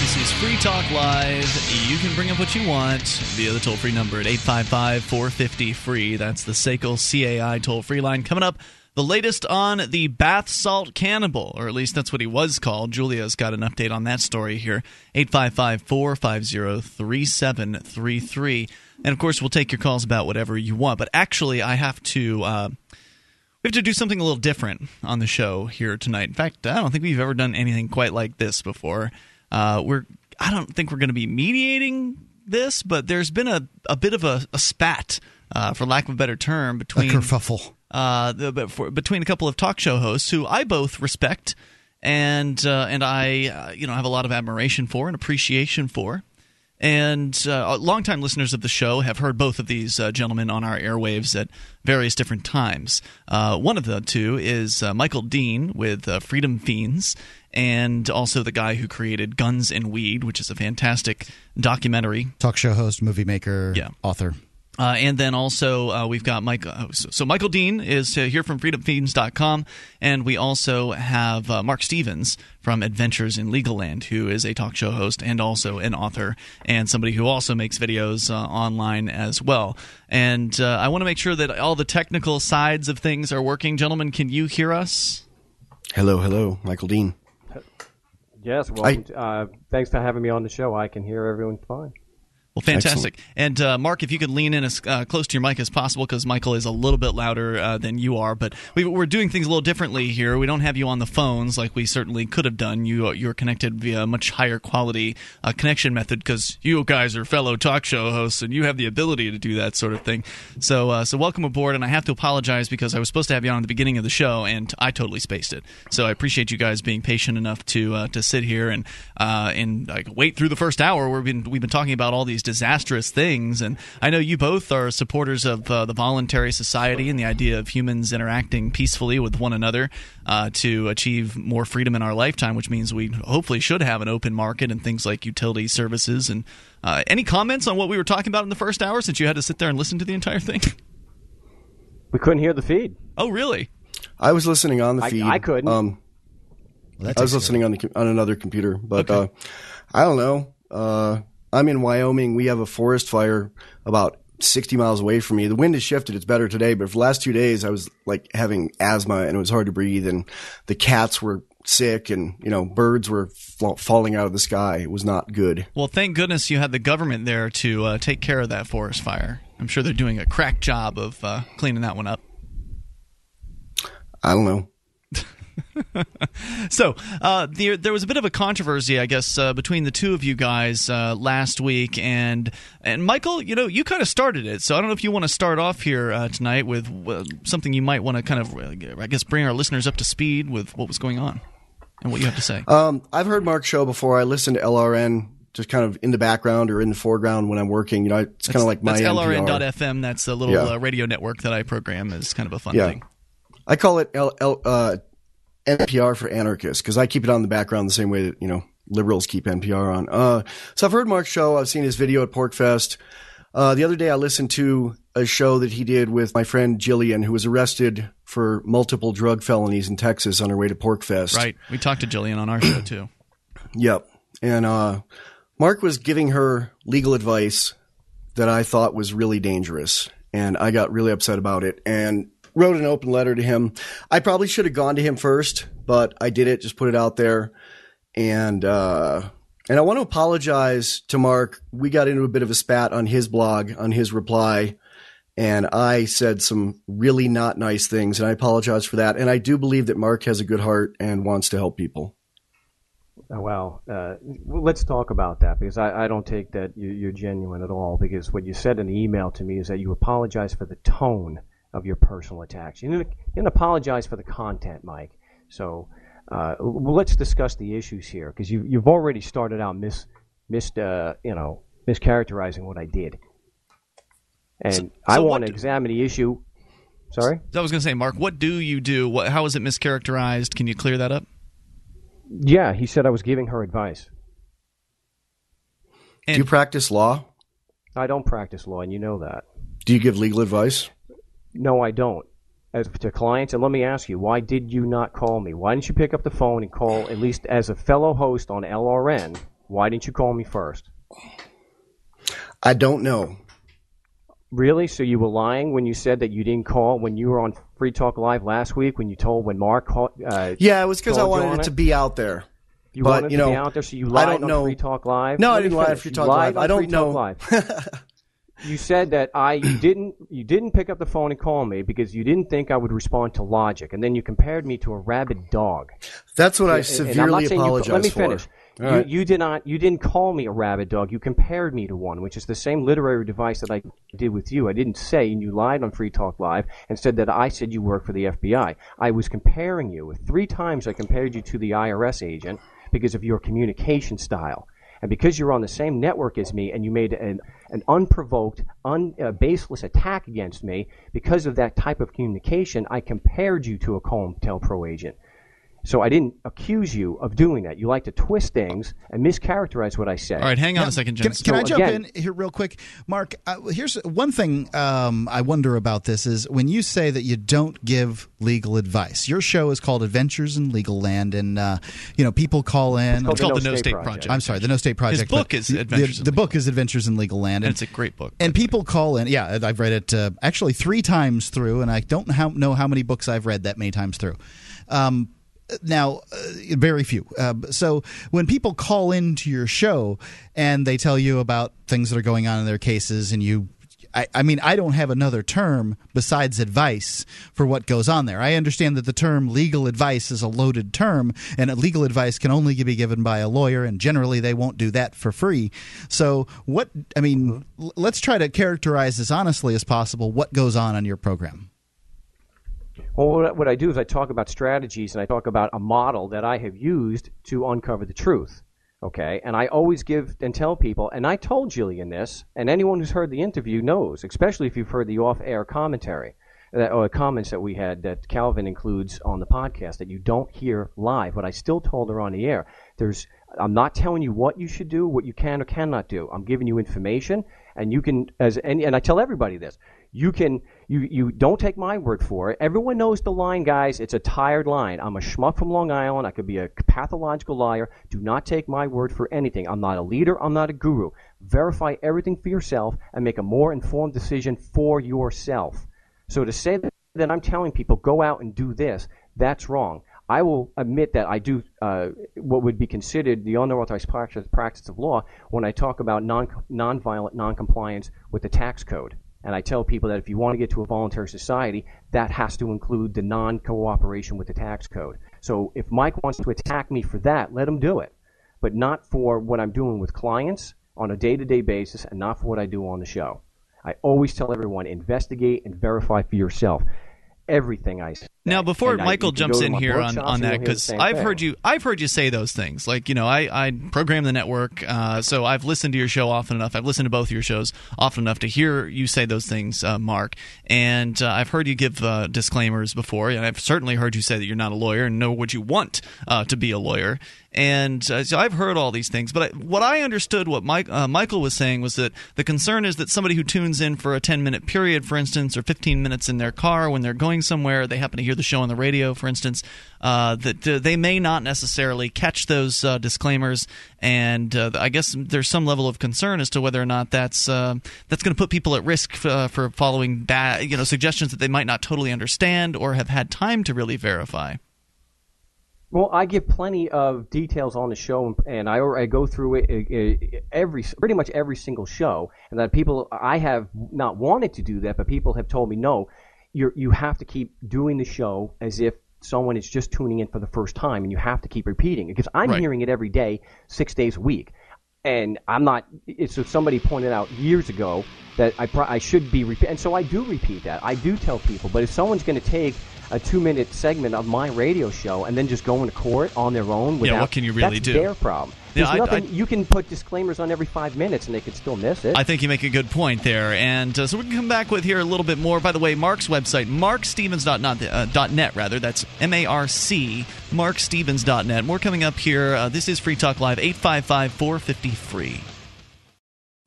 This is Free Talk Live. You can bring up what you want via the toll free number at 855 450 free. That's the SACL CAI toll free line. Coming up, the latest on the bath salt cannibal, or at least that's what he was called. Julia's got an update on that story here. 855 450 3733. And of course, we'll take your calls about whatever you want. But actually, I have to. Uh, we have to do something a little different on the show here tonight. In fact, I don't think we've ever done anything quite like this before. Uh, we're I don't think we're going to be mediating this, but there's been a, a bit of a, a spat, uh, for lack of a better term, A between kerfuffle. Uh, the, for, between a couple of talk show hosts who I both respect and uh, and I uh, you know have a lot of admiration for and appreciation for. And uh, longtime listeners of the show have heard both of these uh, gentlemen on our airwaves at various different times. Uh, one of the two is uh, Michael Dean with uh, Freedom Feens, and also the guy who created Guns and Weed, which is a fantastic documentary Talk show host, movie maker, Yeah. author. Uh, and then also uh, we've got Mike. Uh, so, so Michael Dean is uh, here from FreedomFeens.com, and we also have uh, Marc Stevens from Adventures in Legal Land, who is a talk show host and also an author, and somebody who also makes videos uh, online as well. And uh, I want to make sure that all the technical sides of things are working. Gentlemen, can you hear us? Hello, hello, Michael Dean. Yes, welcome. to- uh, thanks for having me on the show. I can hear everyone fine. Well, fantastic. And uh, Mark, if you could lean in as uh, close to your mic as possible, because Michael is a little bit louder uh, than you are. But we, we're doing things a little differently here. We don't have you on the phones like we certainly could have done. You you're connected via a much higher quality uh, connection method because you guys are fellow talk show hosts and you have the ability to do that sort of thing. So uh, so welcome aboard. And I have to apologize because I was supposed to have you on at the beginning of the show and I totally spaced it. So I appreciate you guys being patient enough to uh, to sit here and uh, and like wait through the first hour. We've been we've been talking about all these disastrous things. And I know you both are supporters of uh, the voluntary society and the idea of humans interacting peacefully with one another uh, to achieve more freedom in our lifetime, which means we hopefully should have an open market and things like utility services. And uh, any comments on what we were talking about in the first hour since you had to sit there and listen to the entire thing? We couldn't hear the feed. Oh, really? I was listening on the feed. I couldn't. Um, Well, I was listening on the on another computer, but uh, I don't know. Uh, I'm in Wyoming. We have a forest fire about 60 miles away from me. The wind has shifted. It's better today, but for the last two days, I was like having asthma and it was hard to breathe. And the cats were sick, and you know, birds were fa- falling out of the sky. It was not good. Well, thank goodness you had the government there to uh, take care of that forest fire. I'm sure they're doing a crack job of uh, cleaning that one up. I don't know. So uh, there, there was a bit of a controversy, I guess, uh, between the two of you guys uh, last week, and and Michael, you know, you kind of started it. So I don't know if you want to start off here uh, tonight with uh, something you might want to kind of, uh, I guess, bring our listeners up to speed with what was going on and what you have to say. Um, I've heard Mark's show before. I listen to LRN just kind of in the background or in the foreground when I'm working. You know, it's kind of like my that's NPR. LRN.FM. That's a little Yeah. uh, radio network that I program. is kind of a fun Yeah. thing. I call it L, L, uh, NPR for anarchists because I keep it on the background the same way that you know liberals keep NPR on. Uh, so I've heard Mark's show. I've seen his video at PorcFest. Uh, the other day I listened to a show that he did with my friend Jillian, who was arrested for multiple drug felonies in Texas on her way to PorcFest. Right. We talked to Jillian on our show too. Yep. And uh, Mark was giving her legal advice that I thought was really dangerous. And I got really upset about it and wrote an open letter to him. I probably should have gone to him first, but I did it, just put it out there. And, uh, and I want to apologize to Mark. We got into a bit of a spat on his blog, on his reply, and I said some really not nice things, and I apologize for that. And I do believe that Mark has a good heart and wants to help people. Oh, well, uh, well, let's talk about that because I, I don't take that you, you're genuine at all. Because what you said in the email to me is that you apologize for the tone of your personal attacks. You didn't, didn't apologize for the content, Mike. So uh, well, let's discuss the issues here because you, you've already started out mis, mis uh, you know, mischaracterizing what I did, and So- I want to examine the issue. Sorry. I was going to say, Mark, what do you do? What, how is it mischaracterized? Can you clear that up? Yeah, he said I was giving her advice. do you practice law? I don't practice law, and you know that. Do you give legal advice? No, I don't. As to clients, and let me ask you, why did you not call me? Why didn't you pick up the phone and call, at least as a fellow host on LRN, why didn't you call me first? I don't know. Really? So you were lying when you said that you didn't call when you were on Free Talk Live last week when you told when Mark called? Uh, Yeah, it was because I wanted it to be out there. You but, wanted you to know, be out there, so you I lied don't on know. Free Talk Live. No, I didn't lie on. Free You Talk Live. I don't know. You said that I you didn't you didn't pick up the phone and call me because you didn't think I would respond to logic, and then you compared me to a rabid dog. That's what I And- and I'm severely saying you- Let me for. finish. All You, right. you did not. You didn't call me a rabid dog. You compared me to one, which is the same literary device that I did with you. I didn't say, and you lied on Free Talk Live and said that I said you work for the FBI. I was comparing you. Three times I compared you to the IRS agent because of your communication style. And because you're on the same network as me and you made an, an unprovoked, un, uh, baseless attack against me, because of that type of communication, I compared you to a COINTELPRO agent. So I didn't accuse you of doing that. You like to twist things and mischaracterize what I say. All right, hang on a second, Can, Jim. can I So jump again- in here real quick, Mark? Uh, here's one thing um, I wonder about this: is when you say that you don't give legal advice. Your show is called Adventures in Legal Land, and uh, you know people call in. It's called the No State Project. I'm sorry, the No State Project. His book is the- Adventures The, the book is Adventures in Legal Land, And it's a great book. And people call in. Yeah, I've read it uh, actually three times through, and I don't know how many books I've read that many times through. Um, now, uh, very few. Uh, so when people call into your show and they tell you about things that are going on in their cases, and you I, I mean, I don't have another term besides advice for what goes on there. I understand that the term legal advice is a loaded term, and legal advice can only be given by a lawyer, and generally they won't do that for free. So, what, I mean, l- let's try to characterize as honestly as possible what goes on on your program. Well, what, I do is I talk about strategies and I talk about a model that I have used to uncover the truth. Okay, and I always give and tell people, and I told Jillian this, and anyone who's heard the interview knows, especially if you've heard the off-air commentary that, or comments that we had that Calvin includes on the podcast that you don't hear live. But I still told her on the air. There's, I'm not telling you what you should do, what you can or cannot do. I'm giving you information, and you can, as and, and I tell everybody this. You can, you, you don't take my word for it. Everyone knows the line, guys. It's a tired line. I'm a schmuck from Long Island. I could be a pathological liar. Do not take my word for anything. I'm not a leader. I'm not a guru. Verify everything for yourself and make a more informed decision for yourself. So to say that, I'm telling people go out and do this, that's wrong. I will admit that I do uh, what would be considered the unauthorized practice, practice of law when I talk about non nonviolent noncompliance with the tax code. And I tell people that if you want to get to a voluntary society, that has to include the non cooperation with the tax code. So if Mike wants to attack me for that, let him do it. But not for what I'm doing with clients on a day to day basis and not for what I do on the show. I always tell everyone investigate and verify for yourself everything I say. Now, before And Michael can jumps in here on, on that, you'll hear the because I've thing. heard you, I've heard you say those things. Like, you know, I, I program the network, uh, so I've listened to your show often enough. I've listened to both your shows often enough to hear you say those things, uh, Mark. And uh, I've heard you give uh, disclaimers before, and I've certainly heard you say that you're not a lawyer and know what you want uh, to be a lawyer. And uh, so I've heard all these things, but I, what I understood, what Mike, uh, Michael was saying, was that the concern is that somebody who tunes in for a 10 minute period, for instance, or 15 minutes in their car when they're going somewhere, they happen to hear the show on the radio, for instance, uh, that uh, they may not necessarily catch those uh, disclaimers, and uh, I guess there's some level of concern as to whether or not that's that's going to put people at risk uh, for following bad, you know, suggestions that they might not totally understand or have had time to really verify. Well, I give plenty of details on the show, and I, I go through it every pretty much every single show. And that people, I have not wanted to do that, but people have told me no. You you have to keep doing the show as if someone is just tuning in for the first time, and you have to keep repeating it because I'm Right. hearing it every day, six days a week. And I'm not. It's so somebody pointed out years ago that I pro- I should be repeat, and so I do repeat that. I do tell people. But if someone's going to take a two minute segment of my radio show and then just go into court on their own, Without, yeah, what can you really that's do? Their problem. Yeah, There's I- nothing. I- you can put disclaimers on every five minutes, and they could still miss it. I think you make a good point there. And uh, so we can come back with here a little bit more. By the way, Mark's website, marcstevens.net, uh, rather. That's M A R C, marcstevens.net. More coming up here. Uh, this is Free Talk Live, 855 450 free.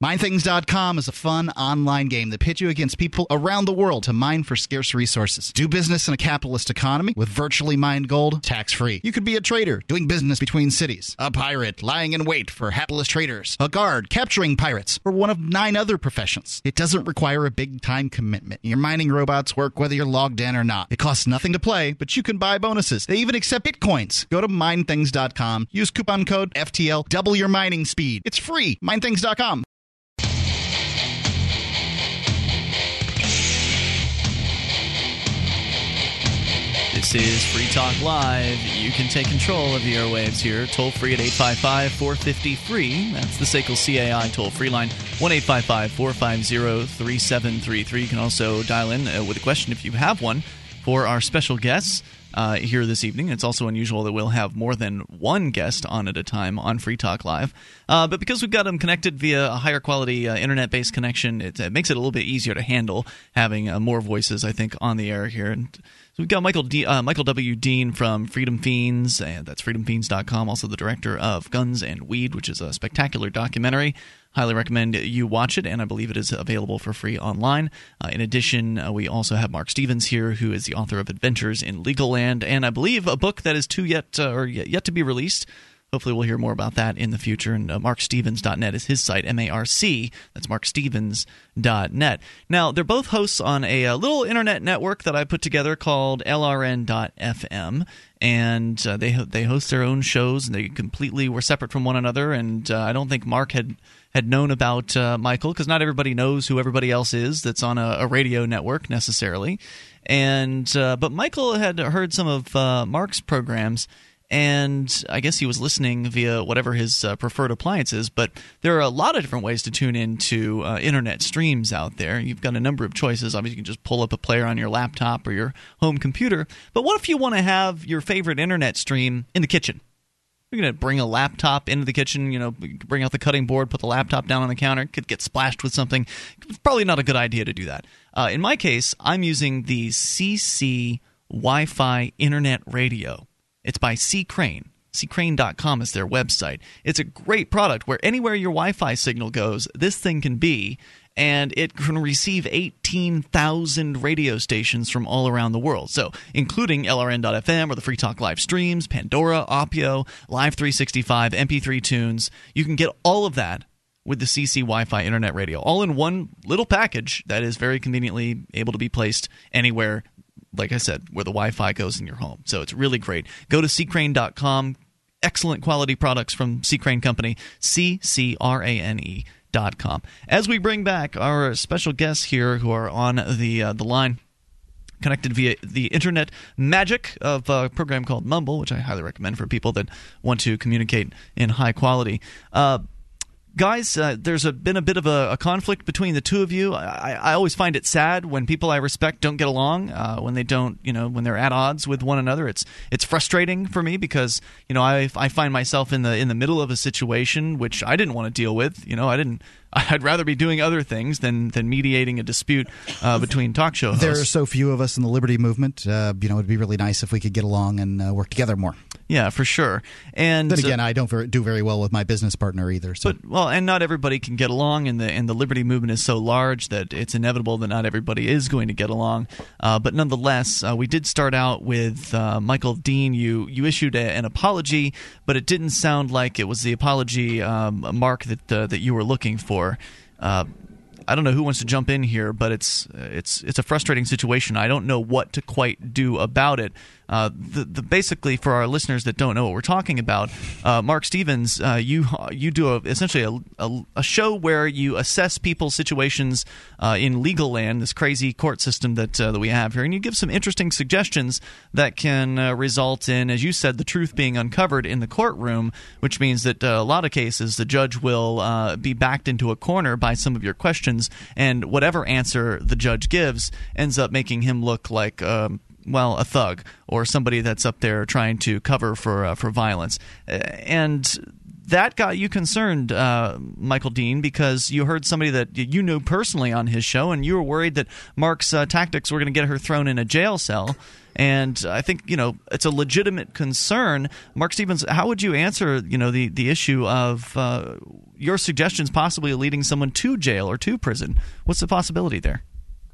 MineThings.com is a fun online game that pits you against people around the world to mine for scarce resources. Do business in a capitalist economy with virtually mined gold tax free. You could be a trader doing business between cities, a pirate lying in wait for hapless traders, a guard capturing pirates, or one of nine other professions. It doesn't require a big time commitment. Your mining robots work whether you're logged in or not. It costs nothing to play, but you can buy bonuses. They even accept bitcoins. Go to MineThings.com, use coupon code FTL, double your mining speed. It's free. MineThings.com. This is Free Talk Live. You can take control of the airwaves here. Toll free at 855 450 free. That's the SACL CAI toll free line 1 855 450 3733. You can also dial in uh, with a question if you have one for our special guests. Uh, here this evening. It's also unusual that we'll have more than one guest on at a time on Free Talk Live. Uh, but because we've got them connected via a higher quality uh, internet based connection, it, it makes it a little bit easier to handle having uh, more voices, I think, on the air here. And so we've got Michael D, uh, Michael W. Dean from Freedom Feens, and that's freedomfeens.com, also the director of Guns and Weed, which is a spectacular documentary. Highly recommend you watch it, and I believe it is available for free online. Uh, in addition, uh, we also have Marc Stevens here, who is the author of Adventures in Legal Land, and I believe a book that is to yet uh, or yet to be released. Hopefully, we'll hear more about that in the future. And uh, marcstevens.net is his site, M A R C. That's marcstevens.net. Now, they're both hosts on a, uh little internet network that I put together called LRN.FM. And uh, they they host their own shows, and they completely were separate from one another. And uh, I don't think Mark had had known about uh, Michael because not everybody knows who everybody else is that's on a, a radio network necessarily. And uh, but Michael had heard some of uh, Mark's programs and I guess he was listening via whatever his uh, preferred appliance is. But there are a lot of different ways to tune into uh, internet streams out there. You've got a number of choices. Obviously, you can just pull up a player on your laptop or your home computer. But what if you want to have your favorite internet stream in the kitchen? You're going to bring a laptop into the kitchen, you know, bring out the cutting board, put the laptop down on the counter, could get splashed with something. It's probably not a good idea to do that. Uh, in my case, I'm using the CC Wi Fi Internet Radio. It's by C. Crane. Ccrane.com is their website. It's a great product where anywhere your Wi Fi signal goes, this thing can be, and it can receive 18,000 radio stations from all around the world. So, including LRN.FM or the Free Talk Live streams, Pandora, Aupeo, Live 365, MP3 tunes. You can get all of that with the CC Wi Fi Internet Radio, all in one little package that is very conveniently able to be placed anywhere like I said, where the Wi Fi goes in your home. So it's really great. Go to ccrane.com. Excellent quality products from C. Crane Company, C C R A N E. Dot com. As we bring back our special guests here who are on the uh, the line, connected via the internet magic of a program called Mumble, which I highly recommend for people that want to communicate in high quality. Uh, guys, uh, there's a, been a bit of a, a, conflict between the two of you. I, I, always find it sad when people I respect don't get along, uh, when they don't, you know, when they're at odds with one another. It's it's frustrating for me because you know I, I find myself in the in the middle of a situation which I didn't want to deal with. You know, I didn't I'd rather be doing other things than than mediating a dispute uh, between talk show hosts. There are so few of us in the Liberty movement. Uh, you know, it'd be really nice if we could get along and uh, work together more. Yeah, for sure. And then again, I don't ver- do very well with my business partner either. So. But well, and not everybody can get along, and the and the Liberty movement is so large that it's inevitable that not everybody is going to get along. Uh, but nonetheless, uh, we did start out with uh, Michael Dean. You you issued a, an apology, but it didn't sound like it was the apology um, mark that that you were looking for. Uh, I don't know who wants to jump in here, but it's it's it's a frustrating situation. I don't know what to quite do about it. Uh, the, the, basically for our listeners that don't know what we're talking about, uh, Marc Stevens, uh, you you do a, essentially a, a, a, show where you assess people's situations uh, in legal land, this crazy court system that that we have here, and you give some interesting suggestions that can result in, as you said, the truth being uncovered in the courtroom, which means that a lot of cases the judge will be backed into a corner by some of your questions, and whatever answer the judge gives ends up making him look like. Um, well, a thug or somebody that's up there trying to cover for uh, for violence, uh, and that got you concerned, uh, Michael Dean, because you heard somebody that you knew personally on his show, and you were worried that Mark's uh, tactics were going to get her thrown in a jail cell. And I think you know it's a legitimate concern. Marc Stevens, how would you answer you know the the issue of uh, your suggestions possibly leading someone to jail or to prison? What's the possibility there?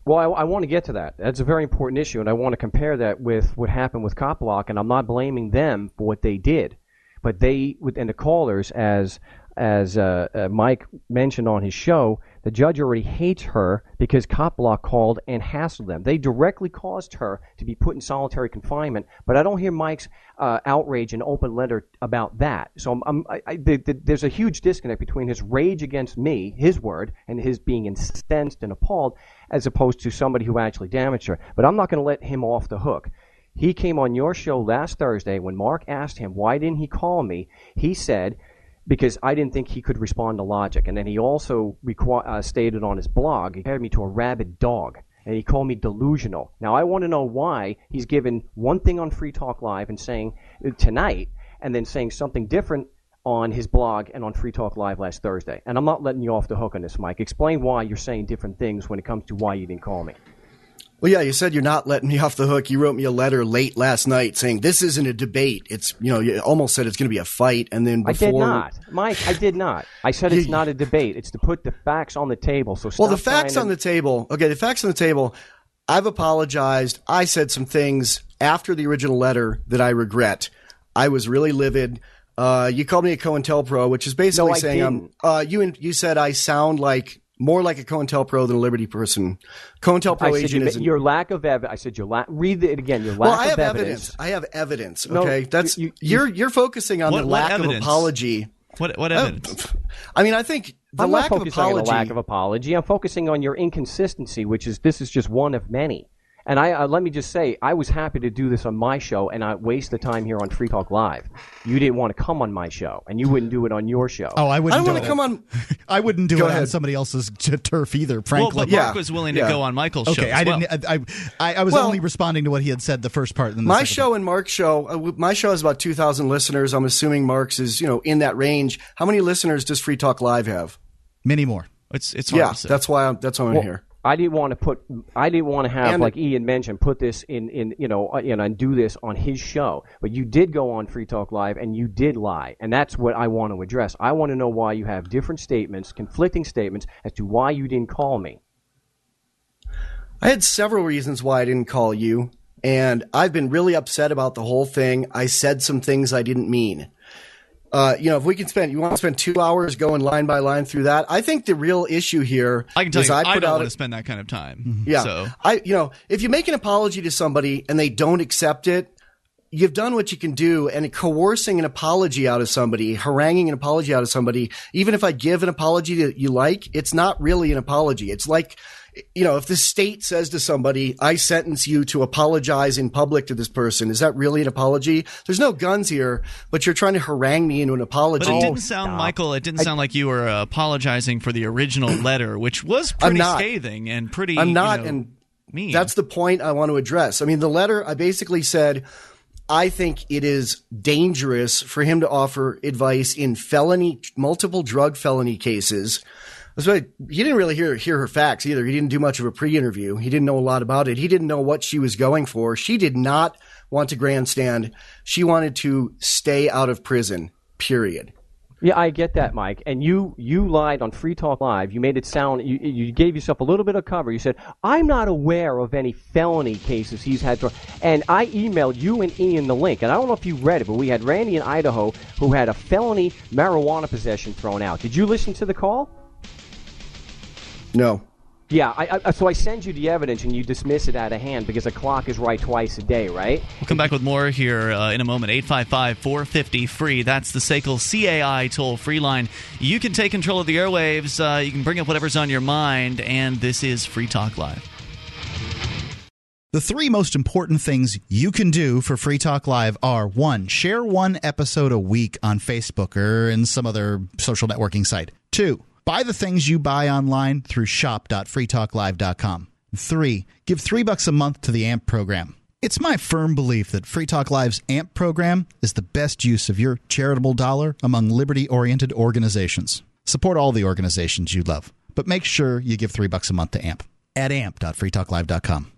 Well, I, I, want to get to that. That's a very important issue, and I want to compare that with what happened with Copblock. And I'm not blaming them for what they did, but they and the callers, as as uh, uh, Mike mentioned on his show, the judge already hates her because Copblock called and hassled them. They directly caused her to be put in solitary confinement, but I don't hear Mike's uh, outrage and open letter about that. So I'm, I'm, I, I, the, the, there's a huge disconnect between his rage against me, his word, and his being incensed and appalled, as opposed to somebody who actually damaged her. But I'm not going to let him off the hook. He came on your show last Thursday when Mark asked him, why didn't he call me? He said, because I didn't think he could respond to logic. And then he also requ- uh, stated on his blog, he compared me to a rabid dog. And he called me delusional. Now, I want to know why he's given one thing on Free Talk Live and saying uh, tonight, and then saying something different on his blog and on Free Talk Live last Thursday. And I'm not letting you off the hook on this, Mike. Explain why you're saying different things when it comes to why you didn't call me. Well, yeah, you said you're not letting me off the hook. You wrote me a letter late last night saying this isn't a debate. It's you know you almost said it's going to be a fight, and then before I did not, Mike. I did not. I said it's not a debate. It's to put the facts on the table. So well, the facts to... on the table. Okay, the facts on the table. I've apologized. I said some things after the original letter that I regret. I was really livid. Uh, you called me a COINTELPRO, which is basically no, saying I'm. Uh, you you said I sound like more like a COINTELPRO than a Liberty person. COINTELPRO I agent you, is your lack of evidence. I said your lack. Read it again. Your lack of evidence well, I have of evidence. I have evidence. No, Okay, that's you- you, you- are you're focusing on What- the lack of apology. What what Uh, evidence? I mean, I think the I'm lack not of focusing on apology. the lack of apology. I'm focusing on your inconsistency, which is this is just one of many. And I uh, let me just say, I was happy to do this on my show, and I waste the time here on Free Talk Live. You didn't want to come on my show, and you wouldn't do it on your show. Oh, I wouldn't. I don't want to come on. I wouldn't do Go it on somebody else's t- turf either. Well, Frankly, but Mark was willing to Yeah. go on Michael's show. okay. as I well. didn't. I, I, I was Well- only responding to what he had said the first part. And the My second show and Mark's show, uh, my show has about 2,000 listeners. I'm assuming Mark's is, you know, in that range. How many listeners does Free Talk Live have? Many more. It's it's hard Yeah, to say. that's why I'm, that's why I'm Well, here. I didn't want to put. I didn't want to have And- like Ian mentioned, put this in in you know uh, you know and do this on his show. But you did go on Free Talk Live and you did lie, and that's what I want to address. I want to know why you have different statements, conflicting statements as to why you didn't call me. I had several reasons why I didn't call you, and I've been really upset about the whole thing. I said some things I didn't mean. Uh, you know, if we can spend, you want to spend two hours going line by line through that. I think the real issue here I can tell is you, I I, don't want to spend that kind of time. Yeah. So I, you know, if you make an apology to somebody and they don't accept it, you've done what you can do. And coercing an apology out of somebody, haranguing an apology out of somebody, even if I give an apology that you like, it's not really an apology. It's like, you know, if the state says to somebody, I sentence you to apologize in public to this person, is that really an apology? There's no guns here, but you're trying to harangue me into an apology. But it didn't sound, Michael. It didn't sound like you were uh, apologizing for the original letter, which was I'm pretty not. scathing and pretty. I'm not, you know, and mean. that's the point I want to address. I mean, the letter I basically said, I think it is dangerous for him to offer advice in felony, multiple drug felony cases. Why he didn't really hear hear her facts either. He didn't do much of a pre-interview. He didn't know a lot about it. He didn't know what she was going for. She did not want to grandstand. She wanted to stay out of prison. Period. Yeah, I get that, Mike. And you you lied on Free Talk Live. You made it sound you you gave yourself a little bit of cover. You said I'm not aware of any felony cases he's had. To, and I emailed you and Ian the link. And I don't know if you read it, but we had Randy in Idaho who had a felony marijuana possession thrown out. Did you listen to the call? No. Yeah, I, I, so I send you the evidence and you dismiss it out of hand because a clock is right twice a day, right? We'll come back with more here uh, in a moment. 855 450 free. That's the SACL CAI toll free line. You can take control of the airwaves. Uh, you can bring up whatever's on your mind, and this is Free Talk Live. The three most important things you can do for Free Talk Live are one, share one episode a week on Facebook or in some other social networking site. Two, buy the things you buy online through shop.freetalklive.com. Three, give three bucks a month to the AMP program. It's my firm belief that Free Talk Live's AMP program is the best use of your charitable dollar among liberty oriented organizations. Support all the organizations you love, but make sure you give three bucks a month to AMP at amp.freetalklive.com.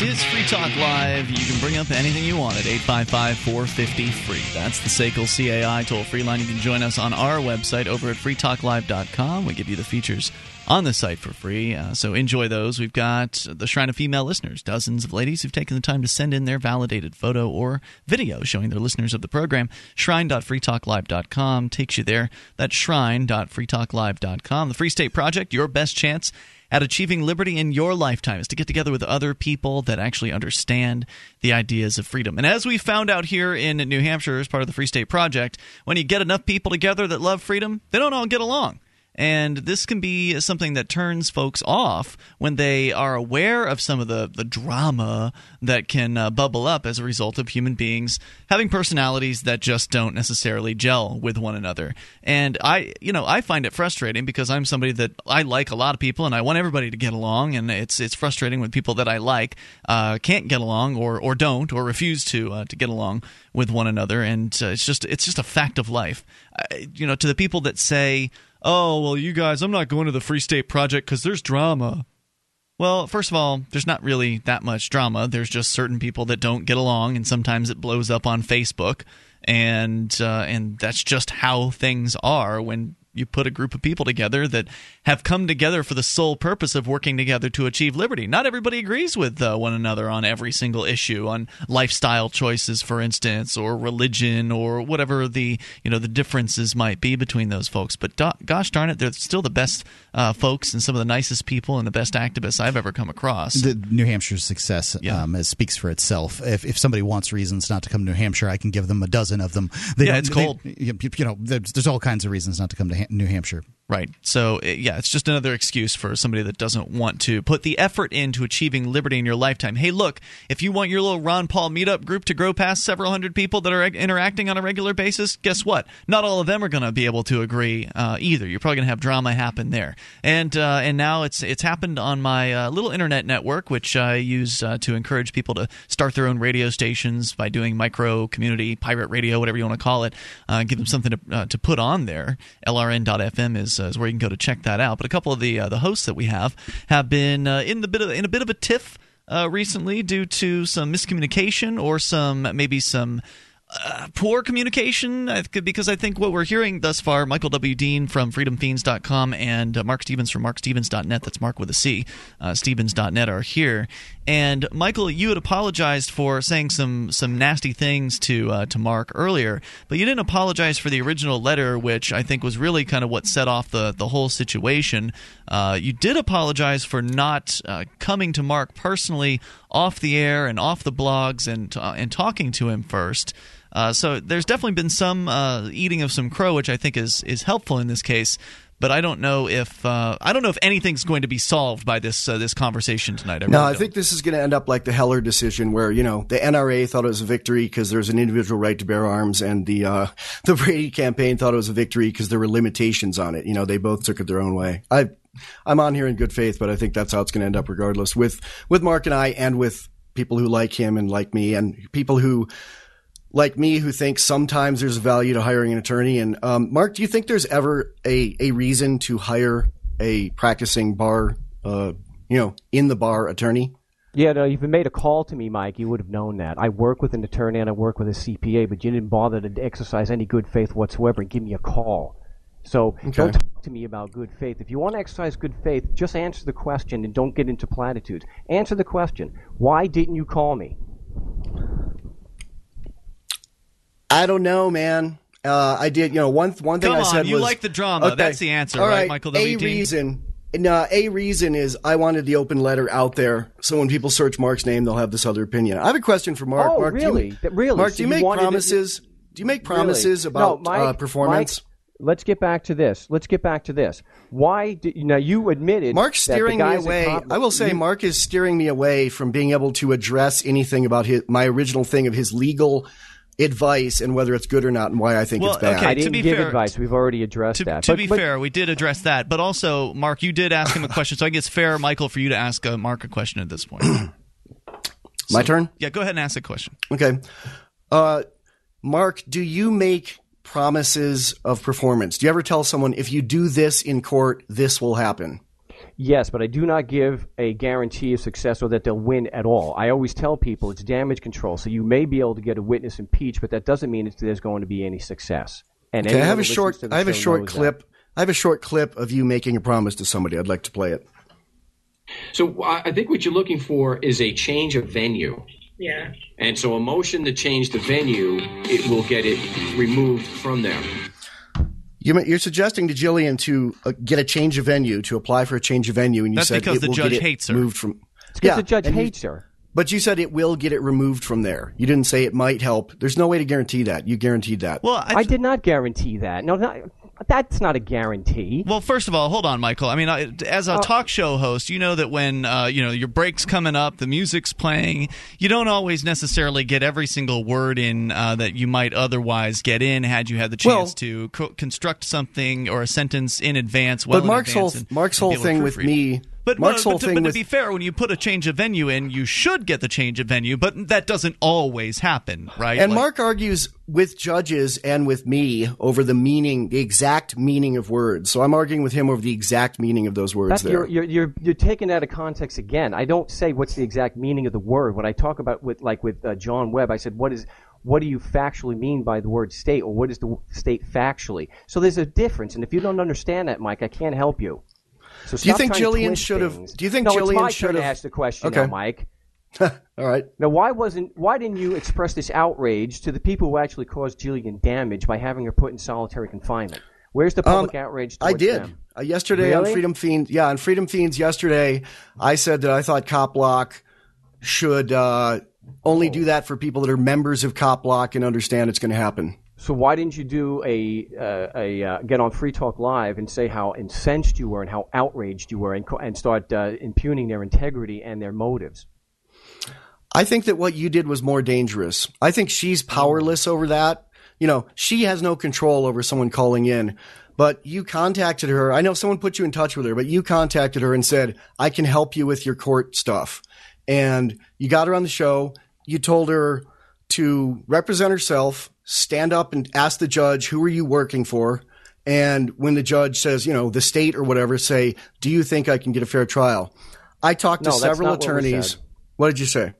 This is Free Talk Live. You can bring up anything you want at 855 450 free. That's the SACL CAI toll free line. You can join us on our website over at freetalklive.com. We give you the features on the site for free. Uh, so enjoy those. We've got the Shrine of Female Listeners, dozens of ladies who've taken the time to send in their validated photo or video showing they're listeners of the program. Shrine.freetalklive.com takes you there. That's shrine.freetalklive.com. The Free State Project, your best chance at achieving liberty in your lifetime is to get together with other people that actually understand the ideas of freedom. And as we found out here in New Hampshire as part of the Free State Project, when you get enough people together that love freedom, they don't all get along. And this can be something that turns folks off when they are aware of some of the, the drama that can uh, bubble up as a result of human beings having personalities that just don't necessarily gel with one another. And I, you know, I find it frustrating because I'm somebody that I like a lot of people and I want everybody to get along. And it's it's frustrating when people that I like uh, can't get along or, or don't or refuse to uh, to get along with one another. And uh, it's just it's just a fact of life. I, you know, to the people that say oh, well, you guys, I'm not going to the Free State Project because there's drama. Well, first of all, there's not really that much drama. There's just certain people that don't get along, and sometimes it blows up on Facebook, and uh, and that's just how things are when you put a group of people together that have come together for the sole purpose of working together to achieve liberty. Not everybody agrees with uh, one another on every single issue, on lifestyle choices, for instance, or religion, or whatever the you know the differences might be between those folks. But do- gosh darn it, they're still the best uh, folks and some of the nicest people and the best activists I've ever come across. The New Hampshire's success um, it speaks for itself. If, if somebody wants reasons not to come to New Hampshire, I can give them a dozen of them. They Yeah, it's cold. you, you know, there's, there's all kinds of reasons not to come to New Hampshire. Right. So, uh, yeah, it's just another excuse for somebody that doesn't want to put the effort into achieving liberty in your lifetime. Hey, look, if you want your little Ron Paul meetup group to grow past several hundred people that are interacting on a regular basis, guess what? Not all of them are going to be able to agree uh, either. You're probably going to have drama happen there. And uh, and now it's it's happened on my uh, little internet network, which I use uh, to encourage people to start their own radio stations by doing micro community pirate radio, whatever you want to call it. Uh, give them something to to put on there. LRN.FM is, uh, is where you can go to check that out. But a couple of the uh, the hosts that we have have been uh, in the bit of in a bit of a tiff uh, recently due to some miscommunication or some maybe some uh, poor communication because I think what we're hearing thus far, Michael W. Dean from freedomfeens.com and uh, Marc Stevens from marcstevens.net, that's Mark with a C, uh, stevens.net are here. And Michael, you had apologized for saying some some nasty things to uh, to Mark earlier, but you didn't apologize for the original letter, which I think was really kind of what set off the the whole situation. Uh, you did apologize for not coming to Mark personally off the air and off the blogs and and talking to him first. Uh, so there's definitely been some uh, eating of some crow, which I think is is helpful in this case. But I don't know if uh, I don't know if anything's going to be solved by this uh, this conversation tonight. I no, really I don't. think this is going to end up like the Heller decision, where you know the NRA thought it was a victory because there's an individual right to bear arms, and the uh, the Brady campaign thought it was a victory because there were limitations on it. You know, they both took it their own way. I I'm on here in good faith, but I think that's how it's going to end up, regardless. With with Mark and I, and with people who like him and like me, and people who like me who thinks sometimes there's value to hiring an attorney. And um, Mark, do you think there's ever a a reason to hire a practicing bar, uh, you know, in the bar attorney? Yeah, no, if you made a call to me, Mike, you would have known that. I work with an attorney and I work with a CPA, but you didn't bother to exercise any good faith whatsoever and give me a call. So don't talk to me about good faith. If you want to exercise good faith, just answer the question and don't get into platitudes. Answer the question. Why didn't you call me? I don't know, man. Uh, I did, you know, one one thing Come I said on, you was like the drama. That's the answer, All right, Michael A W. Dean? reason, no, a reason is I wanted the open letter out there, so when people search Mark's name, they'll have this other opinion. I have a question for Mark. Oh, Mark, do you- really? Really? Mark, So do you you make wanted it- promises? do you make promises Really? about no, Mike, uh, performance? Mike, let's get back to this. Let's get back to this. Why did now you admitted Mark's that the steering me away. Complex- I will say, you- Mark is steering me away from being able to address anything about his, my original thing of his legal advice and whether it's good or not and why I think Well, it's bad. okay, I to didn't be give fair- advice. We've already addressed to, that. to But- be but- fair, we did address that, but also, Mark, you did ask him a question, so I think it's fair, Michael, for you to ask uh, Mark a question at this point. My turn? yeah, go ahead and ask a question. Okay. Uh, Mark, do you make promises of performance? Do you ever tell someone if you do this in court, this will happen? Yes, but I do not give a guarantee of success or that they'll win at all. I always tell people it's damage control, so you may be able to get a witness impeached, but that doesn't mean it's, there's going to be any success. And Okay, I have a short I have a short knows that. clip. I have a short clip of you making a promise to somebody. I'd like to play it. So I I think what you're looking for is a change of venue. Yeah. And so a motion to change the venue, it will get it removed from there. You, you're suggesting to Jillian to uh, get a change of venue, to apply for a change of venue, and you That's said because it the will judge get it hates her. moved from. It's 'cause the judge and you- hates her. But you said it will get it removed from there. You didn't say it might help. There's no way to guarantee that. You guaranteed that. Well, I, did not guarantee that. No, not, that's not a guarantee. Well, first of all, hold on, Michael. I mean, I- as a talk show host, you know that when uh, you know your break's coming up, the music's playing, you don't always necessarily get every single word in uh, that you might otherwise get in had you had the chance Well- to co- construct something or a sentence in advance. Well, but Mark's whole and- Mark's whole thing with me But, Mark's but, whole to, thing but to with be fair, when you put a change of venue in, you should get the change of venue, but that doesn't always happen, right? And Like- Mark argues with judges and with me over the meaning, the exact meaning of words. So I'm arguing with him over the exact meaning of those words That's, there. you're, you're, you're, you're taking out of context again. I don't say what's the exact meaning of the word. When I talk about with like with uh, John Webb, I said what is what do you factually mean by the word state, or what is the state factually? So there's a difference, and if you don't understand that, Mike, I can't help you. So Do you think Jillian should have- do you think no, Jillian should have- ask the question Okay. now, Mike? All right. Now, why wasn't why didn't you express this outrage to the people who actually caused Jillian damage by having her put in solitary confinement? Where's the public Um, outrage? I did. Uh, yesterday on Freedom Feens. Yeah, on Freedom Feens yesterday, I said that I thought Copblock should uh, only Oh. do that for people that are members of Copblock and understand it's going to happen. So why didn't you do a uh, a uh, get on Free Talk Live and say how incensed you were and how outraged you were and and start uh, impugning their integrity and their motives? I think that what you did was more dangerous. I think she's powerless over that. You know, she has no control over someone calling in. But you contacted her. I know someone put you in touch with her, but you contacted her and said, I can help you with your court stuff. And you got her on the show. You told her to represent herself, stand up and ask the judge, who are you working for? And when the judge says, you know, the state or whatever, say, do you think I can get a fair trial? I talked to No, several not what attorneys. What did you say?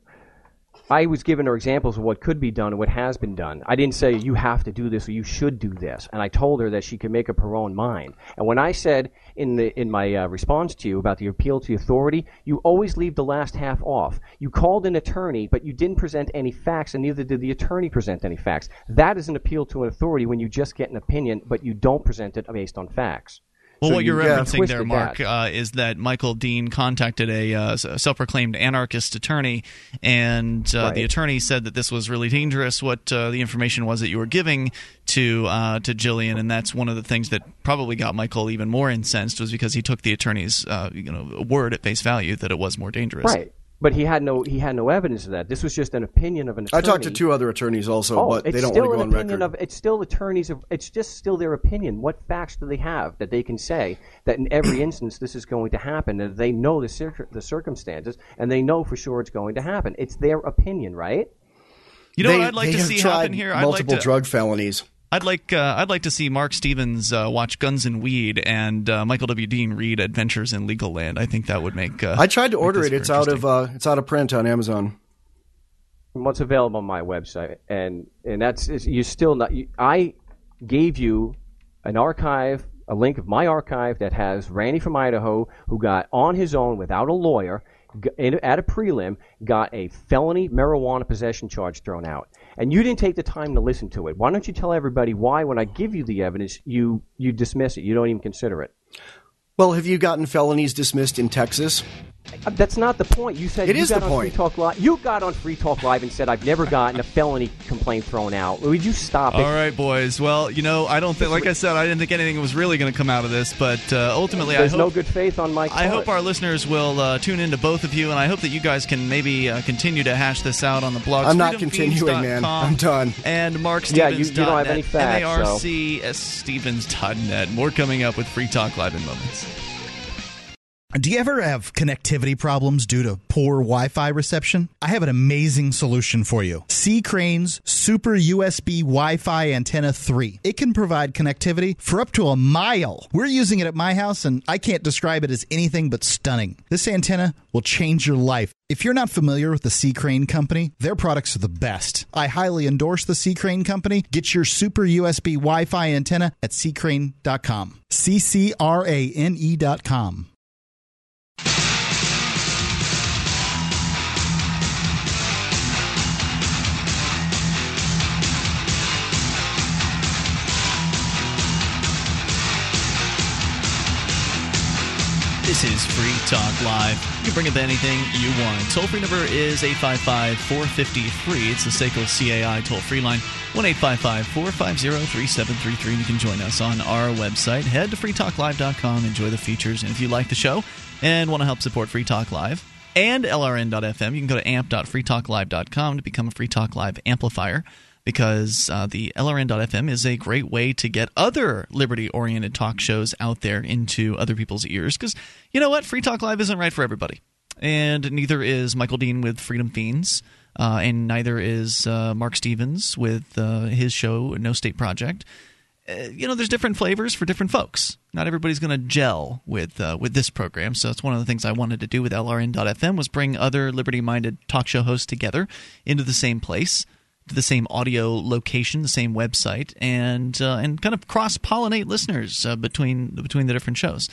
I was giving her examples of what could be done and what has been done. I didn't say you have to do this or you should do this, and I told her that she could make up her own mind. And when I said in the in my uh, response to you about the appeal to authority, you always leave the last half off. You called an attorney, but you didn't present any facts, and neither did the attorney present any facts. That is an appeal to an authority when you just get an opinion, but you don't present it based on facts. Well, So what you're you- referencing there, Mark, that. uh, is that Michael Dean contacted a uh, self-proclaimed anarchist attorney, and uh, Right. the attorney said that this was really dangerous. What uh, the information was that you were giving to uh, to Jillian, and that's one of the things that probably got Michael even more incensed was because he took the attorney's uh, you know word at face value that it was more dangerous. Right. But he had no he had no evidence of that. This was just an opinion of an attorney. I talked to two other attorneys also, oh, but it's they don't still want to go an on opinion record. Of, it's still attorneys. Of, it's just still their opinion. What facts do they have that they can say that in every instance this is going to happen, and they know the cir- the circumstances, and they know for sure it's going to happen. It's their opinion, right? You know They- what I'd like to see happen here? I'd Multiple like to, drug felonies. I'd like uh, I'd like to see Marc Stevens uh, watch Guns and Weed and uh, Michael W. Dean read Adventures in Legal Land. I think that would make. Uh, I tried to order it. It's out of uh, it's out of print on Amazon. What's available on my website, and and that's you still not. You, I gave you an archive, a link of my archive that has Randy from Idaho who got on his own without a lawyer at a prelim got a felony marijuana possession charge thrown out, and you didn't take the time to listen to it. Why don't you tell everybody why, when I give you the evidence, you you dismiss it, you don't even consider it? Well, have you gotten felonies dismissed in Texas? Uh, That's not the point. You said It you is got the on point. Free Talk Live. You got on Free Talk Live and said I've never gotten a felony complaint thrown out. Would you stop it? All right, boys. Well, you know, I don't think, like I said, I didn't think anything was really going to come out of this, but uh, ultimately, There's I no good faith on my part. I hope our listeners will uh, tune in to both of you, and I hope that you guys can maybe uh, continue to hash this out on the blog. I'm not continuing, man. I'm done. And Mark Yeah, you- you don't have any facts, so- M-A-R-C-S Stevens.net. More coming up with Free Talk Live in moments. Do you ever have connectivity problems due to poor Wi Fi reception? I have an amazing solution for you C. Crane's Super USB Wi Fi Antenna 3. It can provide connectivity for up to a mile. We're using it at my house, and I can't describe it as anything but stunning. This antenna will change your life. If you're not familiar with the C. Crane Company, their products are the best. I highly endorse the Sea Crane Company. Get your Super USB Wi Fi antenna at ccrane.com. C C R A N E.com. This is Free Talk Live. You can bring up anything you want. Toll free number is 855 450 free. It's the Seiko CAI toll free line 1 855 450 3733. You can join us on our website. Head to freetalklive.com, enjoy the features. And if you like the show and want to help support Free Talk Live, and LRN.FM. You can go to amp.freetalklive.com to become a Free Talk Live amplifier because uh, the LRN.FM is a great way to get other liberty oriented talk shows out there into other people's ears. Because you know what? Free Talk Live isn't right for everybody. And neither is Michael Dean with Freedom Feens. Uh, and neither is uh, Marc Stevens with uh, his show No State Project. Uh, you know, there's different flavors for different folks. Not everybody's going to gel with uh, with this program. So it's one of the things I wanted to do with LRN.FM was bring other liberty-minded talk show hosts together into the same place, the same audio location, the same website, and uh, and kind of cross pollinate listeners uh, between between the different shows.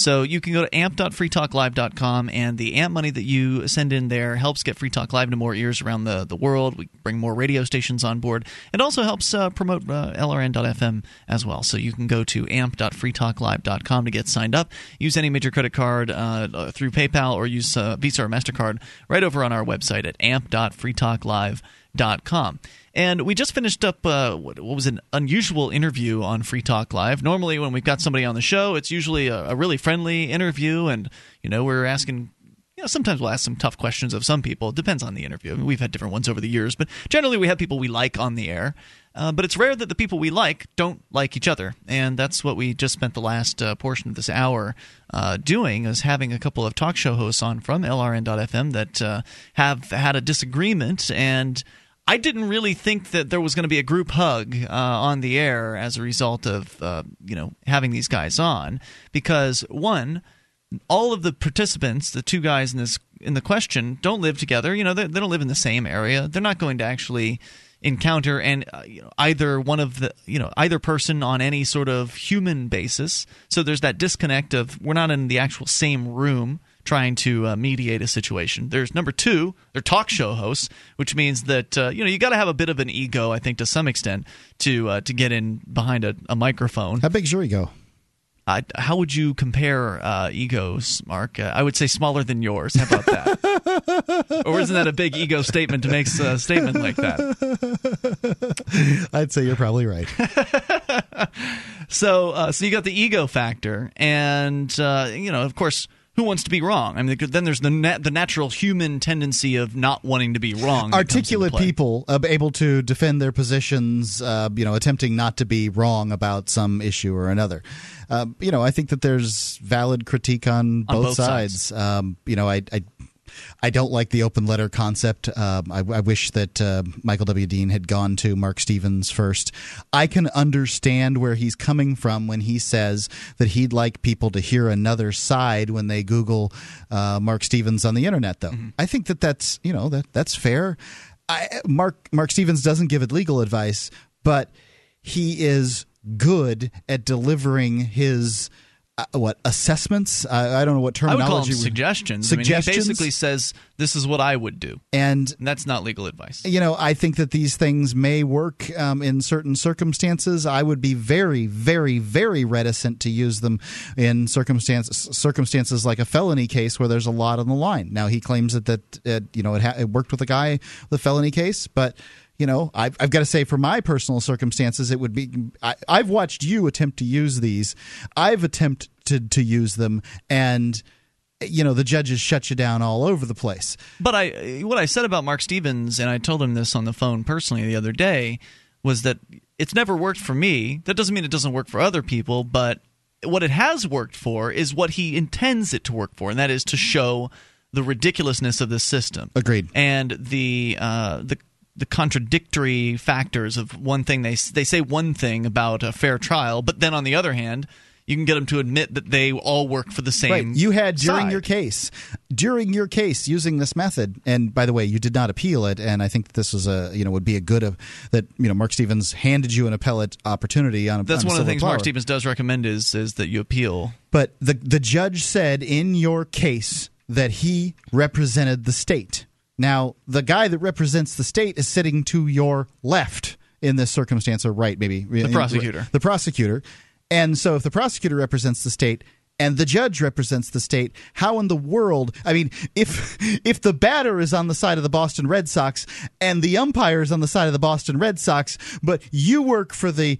So you can go to amp.freetalklive.com, and the amp money that you send in there helps get Free Talk Live to more ears around the, the world. We bring more radio stations on board. It also helps uh, promote uh, LRN.FM as well. So you can go to amp.freetalklive.com to get signed up. Use any major credit card uh, through PayPal or use uh, Visa or MasterCard right over on our website at amp.freetalklive.com. And we just finished up uh, what, what, was an unusual interview on Free Talk Live. Normally, when we've got somebody on the show, it's usually a, a really friendly interview, and you know we're asking. You know, sometimes we'll ask some tough questions of some people. It depends on the interview. I mean, we've had different ones over the years, but generally we have people we like on the air. Uh, but it's rare that the people we like don't like each other, and that's what we just spent the last uh, portion of this hour uh, doing, is having a couple of talk show hosts on from LRN.FM that uh, have had a disagreement and I didn't really think that there was going to be a group hug uh, on the air as a result of uh, you know having these guys on because one, all of the participants, the two guys in this in the question, don't live together. You know, they, they don't live in the same area. They're not going to actually encounter and uh, you know, either one of the you know either person on any sort of human basis. So there's that disconnect of we're not in the actual same room trying to uh, mediate a situation. There's number two, they're talk show hosts, which means that uh, you know you got to have a bit of an ego, I think, to some extent, to uh, to get in behind a, a microphone. How big's your ego? I, how would you compare uh, egos, Mark? Uh, I would say smaller than yours. How about that? or isn't that a big ego statement to make a statement like that? I'd say you're probably right. so, uh, so you got the ego factor, and uh, you know, of course who wants to be wrong? I mean, then there's the nat- the natural human tendency of not wanting to be wrong. Articulate people uh, able to defend their positions, uh, you know, attempting not to be wrong about some issue or another. Uh, you know, I think that there's valid critique on, on both, both, sides. sides. Um, you know, I, I I don't like the open letter concept. Um, I, I, wish that uh, Michael W. Dean had gone to Marc Stevens first. I can understand where he's coming from when he says that he'd like people to hear another side when they Google uh, Marc Stevens on the internet. Though mm-hmm. I think that that's you know that that's fair. I, Mark Marc Stevens doesn't give it legal advice, but he is good at delivering his uh, what assessments? I, I, don't know what terminology. I would call them suggestions. Suggestions. I mean, he basically says this is what I would do, and, and, that's not legal advice. You know, I think that these things may work um, in certain circumstances. I would be very, very, very reticent to use them in circumstances circumstances like a felony case where there's a lot on the line. Now he claims that that uh, you know it, ha- it worked with a guy the felony case, but you know, I've, I've got to say, for my personal circumstances, it would be. I, have watched you attempt to use these. I've attempted to use them, and you know, the judges shut you down all over the place. But I, what I said about Marc Stevens, and I told him this on the phone personally the other day, was that it's never worked for me. That doesn't mean it doesn't work for other people, but what it has worked for is what he intends it to work for, and that is to show the ridiculousness of this system. Agreed. And the uh, the the contradictory factors of one thing they they say one thing about a fair trial, but then on the other hand, you can get them to admit that they all work for the same. Right. You had during side. your case, during your case, using this method, and by the way, you did not appeal it, and I think this was a you know would be a good of that you know Marc Stevens handed you an appellate opportunity on. A, That's on one of the things power. Marc Stevens does recommend is is that you appeal. But the the judge said in your case that he represented the state. Now, the guy that represents the state is sitting to your left in this circumstance, or right, maybe. The prosecutor. The prosecutor. And so if the prosecutor represents the state, and the judge represents the state how in the world i mean if if the batter is on the side of the boston red sox and the umpire is on the side of the boston red sox but you work for the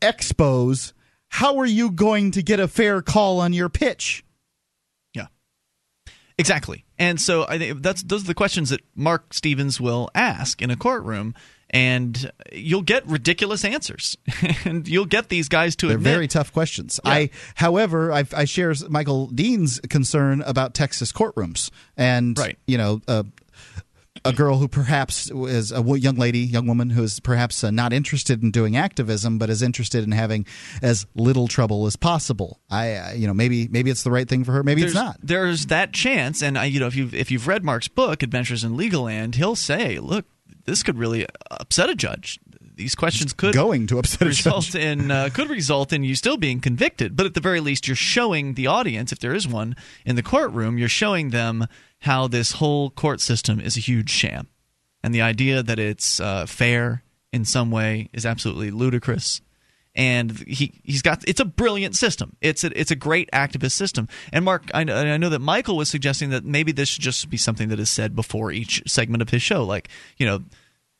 expos how are you going to get a fair call on your pitch Exactly. And so I think that's those are the questions that Marc Stevens will ask in a courtroom and you'll get ridiculous answers and you'll get these guys to They're admit very tough questions. I, however, I, I share Michael Dean's concern about Texas courtrooms, and Right. you know, uh, a girl who perhaps is a young lady, young woman who is perhaps uh, not interested in doing activism, but is interested in having as little trouble as possible. I, uh, you know, maybe maybe it's the right thing for her, maybe there's, it's not. There's that chance, and I, you know, if you've if you've read Mark's book, Adventures in Legal Land, he'll say, "Look, this could really upset a judge. These questions could going to upset a result in uh, could result in you still being convicted. But at the very least, you're showing the audience, if there is one in the courtroom, you're showing them how this whole court system is a huge sham, and the idea that it's uh, fair in some way is absolutely ludicrous and he he's got it's a brilliant system. It's a it's a great activist system. And Mark, I know, I know that Michael was suggesting that maybe this should just be something that is said before each segment of his show, like you know,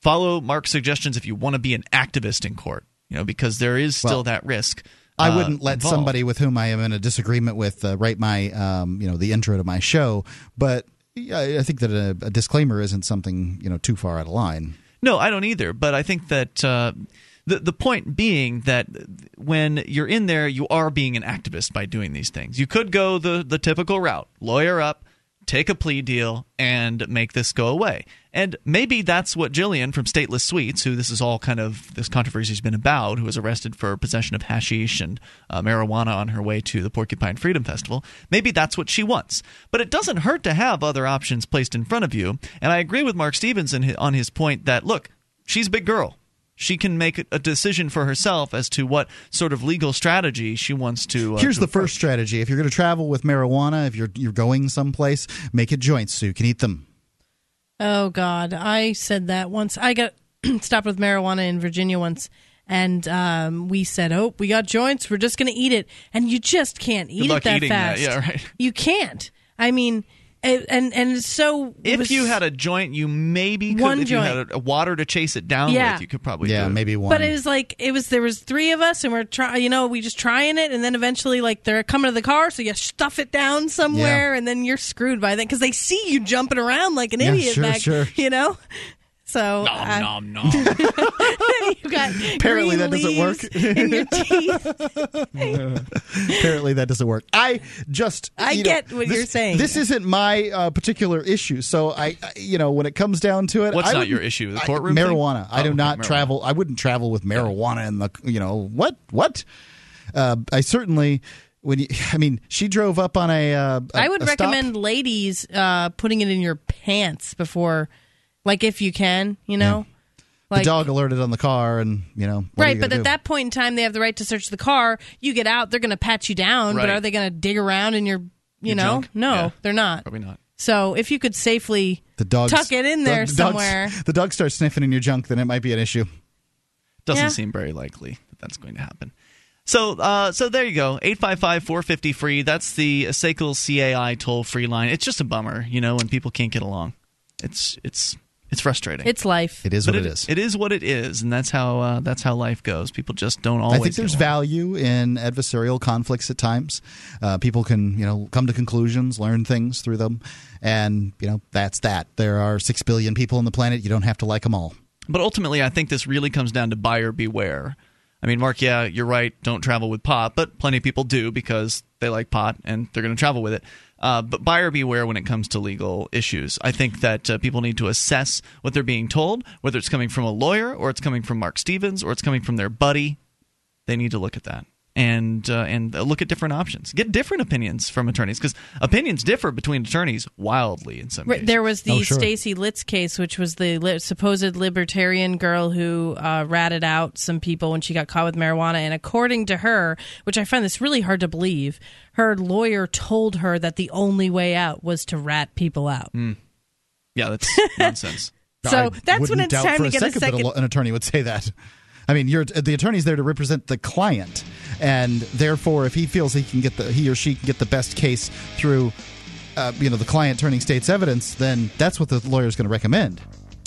follow Mark's suggestions if you want to be an activist in court, you know, because there is still Well, that risk. I uh, wouldn't let involved. somebody with whom I am in a disagreement with uh, write my, um, you know, the intro to my show. But I I think that a, a disclaimer isn't something you know too far out of line. No, I don't either. But I think that uh, the the point being that when you're in there, you are being an activist by doing these things. You could go the the typical route, lawyer up, take a plea deal, and make this go away. And maybe that's what Jillian from Stateless Sweets, who this is all kind of this controversy has been about, who was arrested for possession of hashish and uh, marijuana on her way to the Porcupine Freedom Festival. Maybe that's what she wants. But it doesn't hurt to have other options placed in front of you. And I agree with Marc Stevens in hi- on his point that look, she's a big girl. She can make a decision for herself as to what sort of legal strategy she wants to. Uh, Here's to the first strategy: if you're going to travel with marijuana, if you're you're going someplace, make it joints so you can eat them. Oh God, I said that once. I got stopped with marijuana in Virginia once, and um, we said, "Oh, we got joints. We're just going to eat it," and you just can't eat Good it that eating that. fast. Yeah, right. You can't. I mean, it, and and so. If you had a joint, you maybe could. One if you had joint. a, a water to chase it down Yeah. with, you could probably. Yeah, do it. maybe one. But it was like it was there was three of us and we're trying you know we just trying it and then eventually like they're coming to the car so you stuff it down somewhere and then you're screwed by then because they see you jumping around like an Yeah, idiot sure, back sure. you know so Nom, uh, nom, nom. you got Apparently that doesn't work. in your teeth Apparently that doesn't work. I just I you know, get what this- you're saying. This isn't my uh, particular issue. So I, I- you know, when it comes down to it, What's I not your issue? The I- courtroom thing? marijuana. I Oh, do okay, not marijuana. travel. I wouldn't travel with marijuana in the. You know what? What? Uh, I certainly. When you, I mean, she drove up on a. Uh, a- I would a stop- recommend ladies uh, putting it in your pants before like if you can you know the dog alerted on the car, and you know. what right, you but gonna at that point in time, they have the right to search the car. You get out, they're going to pat you down, but are they going to dig around in your, you Your know? junk? No, Yeah. they're not. Probably not. So if you could safely the dog tuck it in there the, the dog- somewhere. the dog starts sniffing in your junk, then it might be an issue. Doesn't Yeah. seem very likely that that's going to happen. So, uh, so there you go. 855-450 free. That's the SACL CAI toll free line. It's just a bummer, you know, when people can't get along. It's it's it's frustrating. It's life. It is But what it is. It is what it is, and that's how uh, that's how life goes. People just don't always. I think there's value in adversarial conflicts at times. Uh, people can, you know, come to conclusions, learn things through them, and you know that's that. There are six billion people on the planet. You don't have to like them all. But ultimately, I think this really comes down to buyer beware. I mean, Mark, yeah, you're right. Don't travel with pot, but plenty of people do because they like pot and they're going to travel with it. Uh, but buyer beware when it comes to legal issues. I think that uh, people need to assess what they're being told, whether it's coming from a lawyer or it's coming from Marc Stevens or it's coming from their buddy. They need to look at that and uh, and look at different options. Get different opinions from attorneys because opinions differ between attorneys wildly in some Right, cases. there was the Oh, sure. Stacey Litz case, which was the li- supposed libertarian girl who uh, ratted out some people when she got caught with marijuana. And according to her, which I find this really hard to believe, her lawyer told her that the only way out was to rat people out. yeah, that's nonsense. So I that's when it's time for to get a second, that second. lo- an attorney would say that. I mean, you're the attorney's there to represent the client, and therefore, if he feels he can get the he or she can get the best case through, uh, you know, the client turning state's evidence, then that's what the lawyer's going to recommend.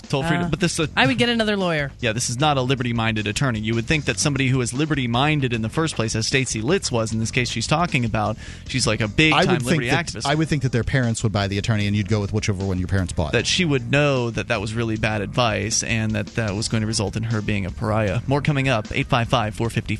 Toll free, Uh, but this. Uh, I would get another lawyer. yeah, this is not a liberty-minded attorney. You would think that somebody who is liberty-minded in the first place, as Stacey Litz was in this case she's talking about, she's like a big-time would think liberty that activist. I would think that their parents would buy the attorney, and you'd go with whichever one your parents bought. that she would know that that was really bad advice and that that was going to result in her being a pariah. More coming up. 855 450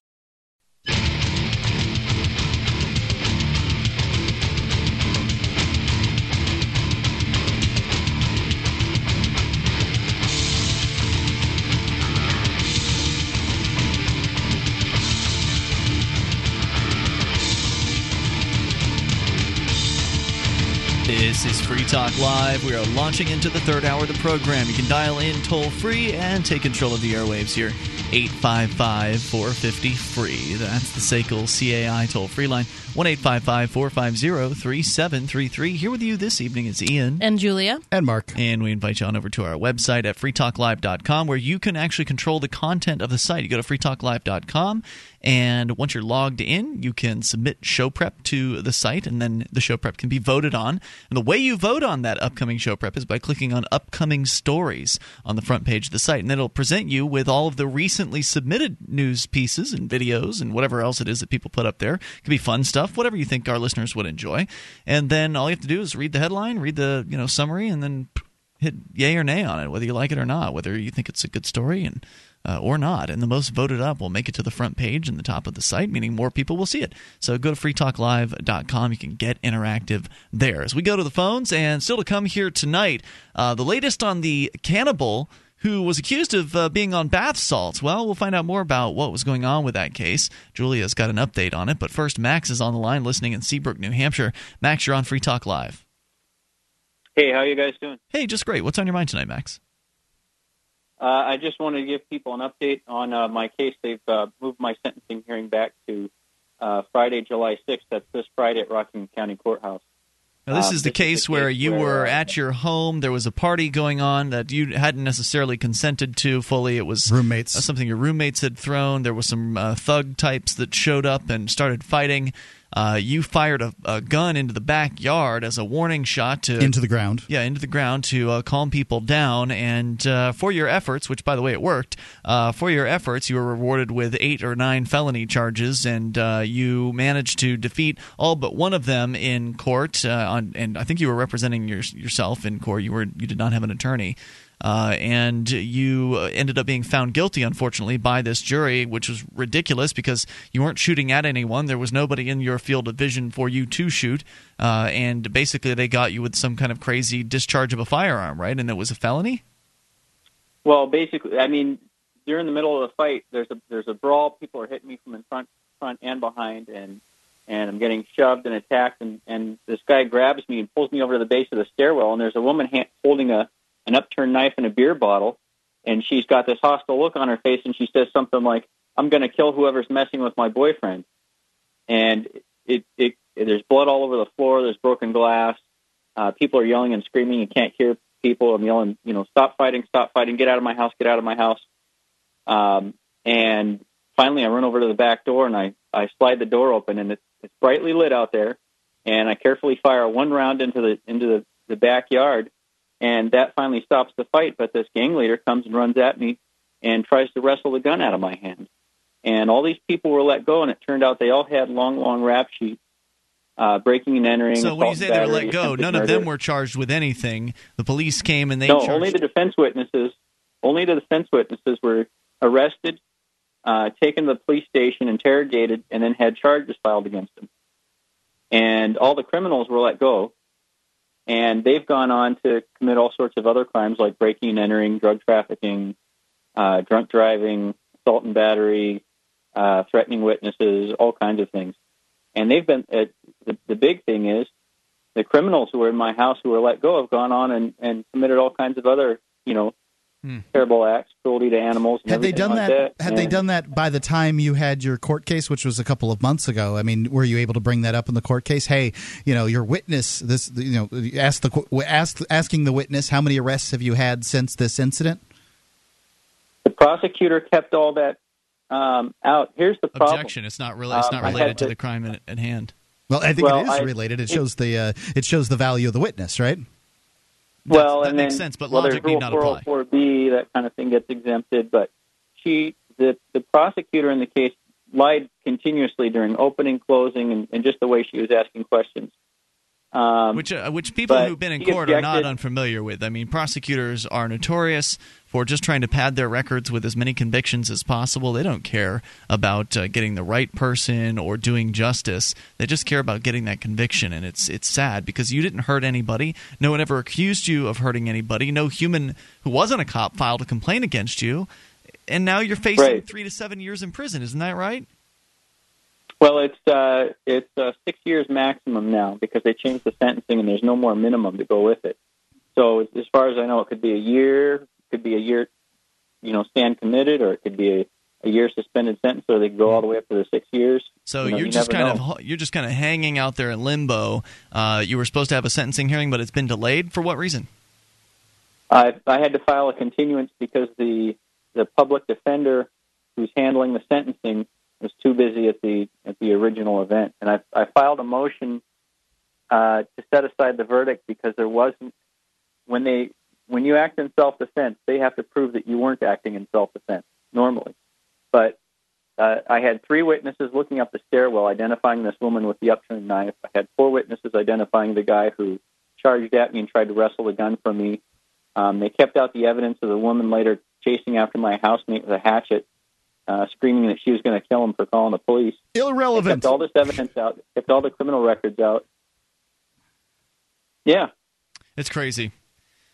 This is Free Talk Live. We are launching into the third hour of the program. You can dial in toll free and take control of the airwaves here. 855 450 free. That's the SACL CAI toll free line. 1 450 3733. Here with you this evening is Ian. And Julia. And Mark. And we invite you on over to our website at freetalklive.com where you can actually control the content of the site. You go to freetalklive.com and once you're logged in, you can submit show prep to the site, and then the show prep can be voted on. And the way you vote on that upcoming show prep is by clicking on upcoming stories on the front page of the site. And it'll present you with all of the recently submitted news pieces and videos and whatever else it is that people put up there. It could be fun stuff, whatever you think our listeners would enjoy. And then all you have to do is read the headline, read the you know summary, and then hit yay or nay on it, whether you like it or not, whether you think it's a good story and uh, or not. And the most voted up will make it to the front page and the top of the site, meaning more people will see it. So go to freetalklive.com. You can get interactive there. As we go to the phones, and still to come here tonight, uh, the latest on the cannibal who was accused of uh, being on bath salts. Well, we'll find out more about what was going on with that case. Julia's got an update on it. But first, Max is on the line listening in Seabrook, New Hampshire. Max, you're on Free Talk Live. Hey, how you guys doing? Hey, just great. What's on your mind tonight, Max? Uh, I just wanted to give people an update on uh, my case. They've uh, moved my sentencing hearing back to uh, Friday, July 6th. That's this Friday at Rockingham County Courthouse. Now, this Um, is the this case where you where, were uh, at your home. There was a party going on that you hadn't necessarily consented to fully. It was roommates, uh, something your roommates had thrown. There was some uh, thug types that showed up and started fighting. Uh, you fired a, a gun into the backyard as a warning shot to Into the ground. yeah, into the ground to uh, calm people down. And uh, for your efforts, which by the way it worked, uh, for your efforts, you were rewarded with eight or nine felony charges, and uh, you managed to defeat all but one of them in court. Uh, on, and I think you were representing your, yourself in court. You were you did not have an attorney. Uh, and you ended up being found guilty, unfortunately, by this jury, which was ridiculous because you weren't shooting at anyone. There was nobody in your field of vision for you to shoot. Uh, and basically, they got you with some kind of crazy discharge of a firearm, right? And it was a felony? Well, basically, I mean, during the middle of the fight, there's a there's a brawl. People are hitting me from in front, front and behind, and and I'm getting shoved and attacked. And and this guy grabs me and pulls me over to the base of the stairwell. And there's a woman ha- holding a an upturned knife and a beer bottle, and she's got this hostile look on her face, and she says something like, "I'm going to kill whoever's messing with my boyfriend." And it, it, it there's blood all over the floor. There's broken glass. Uh, people are yelling and screaming. You can't hear people. I'm yelling, you know, stop fighting, stop fighting, get out of my house, get out of my house. Um, and finally, I run over to the back door and I, I slide the door open, and it's, it's brightly lit out there. And I carefully fire one round into the into the, the backyard, and that finally stops the fight. But this gang leader comes and runs at me and tries to wrestle the gun out of my hand. And all these people were let go, and it turned out they all had long, long rap sheets, uh, breaking and entering. So when you say they were let go, none of them were charged with anything. The police came and they no, charged. only the defense witnesses. Only the defense witnesses were arrested, uh, taken to the police station, interrogated, and then had charges filed against them. And all the criminals were let go, and they've gone on to commit all sorts of other crimes like breaking and entering, drug trafficking, uh, drunk driving, assault and battery, uh, threatening witnesses, all kinds of things. And they've been uh, the, the big thing is the criminals who were in my house who were let go have gone on and, and committed all kinds of other, you know, terrible acts, cruelty to animals. And Had they done like that? that Had they done that by the time you had your court case, which was a couple of months ago? I mean, were you able to bring that up in the court case? Hey, you know, your witness. This, you know, ask the qu- ask asking the witness how many arrests have you had since this incident? The prosecutor kept all that um, out. Here's the problem. Objection. It's not really. It's Um, not I had related to to- the crime at, at hand. Well, I think Well, it is I- related. It it- shows the uh, it shows the value of the witness, right? Well, that makes then sense, but well, logic need not apply. 404B, that kind of thing gets exempted. But she, the the prosecutor in the case, lied continuously during opening, closing, and, and just the way she was asking questions. Um, which uh, which people who've been in court are not unfamiliar with. I mean, prosecutors are notorious for just trying to pad their records with as many convictions as possible. They don't care about uh, getting the right person or doing justice. They just care about getting that conviction, and it's it's sad because you didn't hurt anybody. No one ever accused you of hurting anybody. No human who wasn't a cop filed a complaint against you, and now you're facing Right. three to seven years in prison. Isn't that right? Well, it's uh, it's uh, six years maximum now because they changed the sentencing and there's no more minimum to go with it. So as far as I know, it could be a year, could be a year, you know, stand committed, or it could be a, a year suspended sentence, or they could go all the way up to the six years. So You know, you just kind know. of you're just kind of hanging out there in limbo. Uh, you were supposed to have a sentencing hearing, but it's been delayed for what reason? I I had to file a continuance because the the public defender who's handling the sentencing was too busy at the at the original event, and I I filed a motion uh, to set aside the verdict because there wasn't when they when you act in self defense, they have to prove that you weren't acting in self defense normally, but. Uh, I had three witnesses looking up the stairwell, identifying this woman with the upturned knife. I had four witnesses identifying the guy who charged at me and tried to wrestle the gun from me. Um, they kept out the evidence of the woman later chasing after my housemate with a hatchet, uh, screaming that she was going to kill him for calling the police. Irrelevant. They kept all this evidence out. Kept all the criminal records out. Yeah. It's crazy.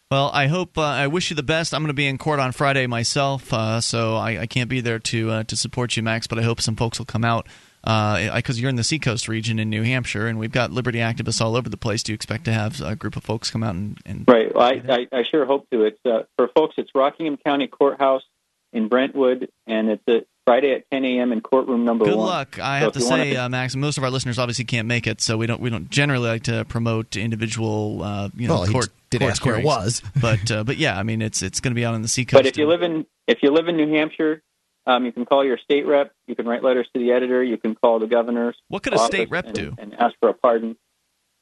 Well, I hope uh, I wish you the best. I'm going to be in court on Friday myself, uh, so I, I can't be there to uh, to support you, Max. But I hope some folks will come out because you're in the Seacoast region in New Hampshire, and we've got liberty activists all over the place. Do you expect to have a group of folks come out and, and Right. Well, I, I, I sure hope to. It's uh, for folks. It's Rockingham County Courthouse in Brentwood, and it's at Friday at 10 a.m. in courtroom number Good one. Good luck. I So have to you wanna- say, uh, Max, most of our listeners obviously can't make it, so we don't we don't generally like to promote individual uh, you know Well, court. did court ask where it hearings. was. but uh, but yeah, I mean it's it's going to be out on the seacoast. But if you live in if you live in New Hampshire, um, you can call your state rep. You can write letters to the editor. You can call the governor's. What could a state rep and, do? And ask for a pardon.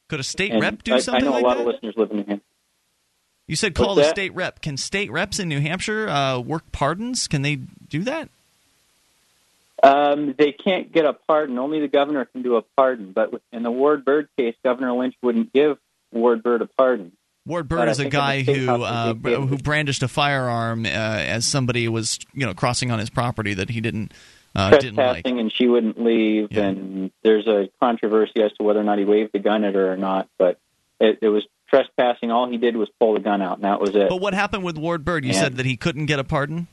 could a state And rep do I, something I know like a lot that? of listeners live in New Hampshire. You said What's call the that? state rep. Can state reps in New Hampshire uh, work pardons? Can they do that? Um, they can't get a pardon. Only the governor can do a pardon. But in the Ward Bird case, Governor Lynch wouldn't give Ward Bird a pardon. Ward Bird is a think in the guy who uh, who brandished a firearm uh, as somebody was you know crossing on his property that he didn't uh, didn't like. and she wouldn't leave and there's a controversy as to whether or not he waved the gun at her or not but it, it was trespassing all he did was pull the gun out and that was it But what happened with Ward Bird? You And- said that he couldn't get a pardon.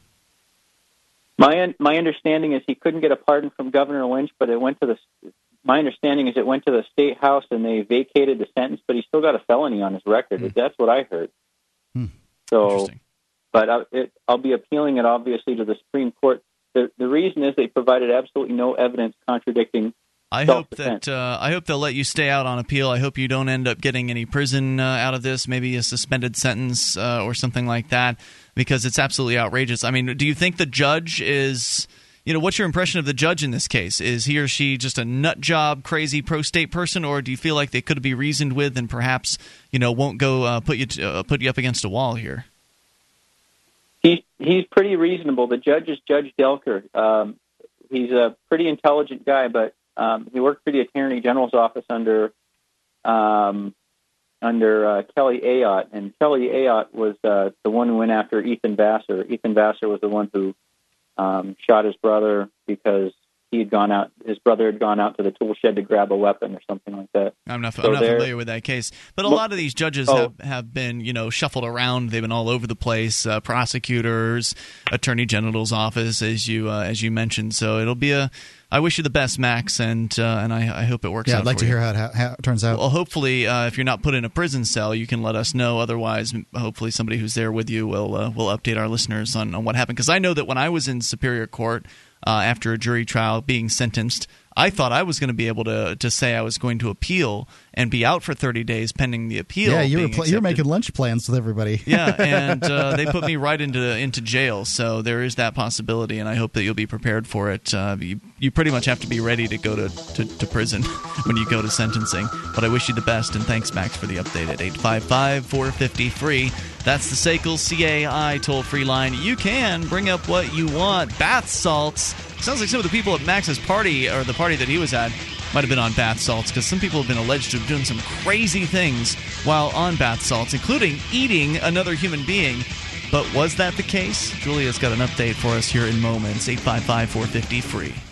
My my understanding is he couldn't get a pardon from governor lynch but it went to the my understanding is it went to the state house and they vacated the sentence but he still got a felony on his record that's what i heard so but I, it, I'll be appealing it obviously to the Supreme Court. The, the reason is they provided absolutely no evidence contradicting. I hope that uh, I hope they'll let you stay out on appeal. I hope you don't end up getting any prison uh, out of this, maybe a suspended sentence uh, or something like that, because it's absolutely outrageous. I mean, do you think the judge is, you know, what's your impression of the judge in this case? Is he or she just a nut job, crazy pro state person, or do you feel like they could be reasoned with and perhaps, you know, won't go uh, put you t- uh, put you up against a wall here? He's he's pretty reasonable. The judge is Judge Delker. Um, he's a pretty intelligent guy, but um, he worked for the Attorney General's office under um, under uh, Kelly Ayotte, and Kelly Ayotte was uh, the one who went after Ethan Vassar. Ethan Vassar was the one who um, shot his brother because he had gone out, his brother had gone out to the tool shed to grab a weapon or something like that. I'm not, So I'm not familiar with that case, but a Well- lot of these judges Oh. have, have been, you know, shuffled around. They've been all over the place. Uh, prosecutors, attorney general's office, as you uh, as you mentioned. So it'll be a. I wish you the best, Max, and uh, and I, I hope it works. Out. Yeah, I'd like to you. hear how it, how, how it turns out. Well, hopefully, uh, if you're not put in a prison cell, you can let us know. Otherwise, hopefully, somebody who's there with you will uh, will update our listeners on, on what happened. Because I know that when I was in Superior Court uh, after a jury trial, being sentenced, I thought I was going to be able to to say I was going to appeal and be out for 30 days pending the appeal. yeah, you were pl- you were accepted. making lunch plans with everybody. yeah, and uh, they put me right into into jail. So there is that possibility, and I hope that you'll be prepared for it. Uh, you you pretty much have to be ready to go to, to, to prison when you go to sentencing. But I wish you the best, and thanks, Max, for the update at 855 450 free. That's the SACL CAI toll free line. You can bring up what you want. Bath salts. Sounds like some of the people at Max's party, or the party that he was at, might have been on bath salts because some people have been alleged to have done some crazy things while on bath salts, including eating another human being. But was that the case? Julia's got an update for us here in moments. 855 450 free.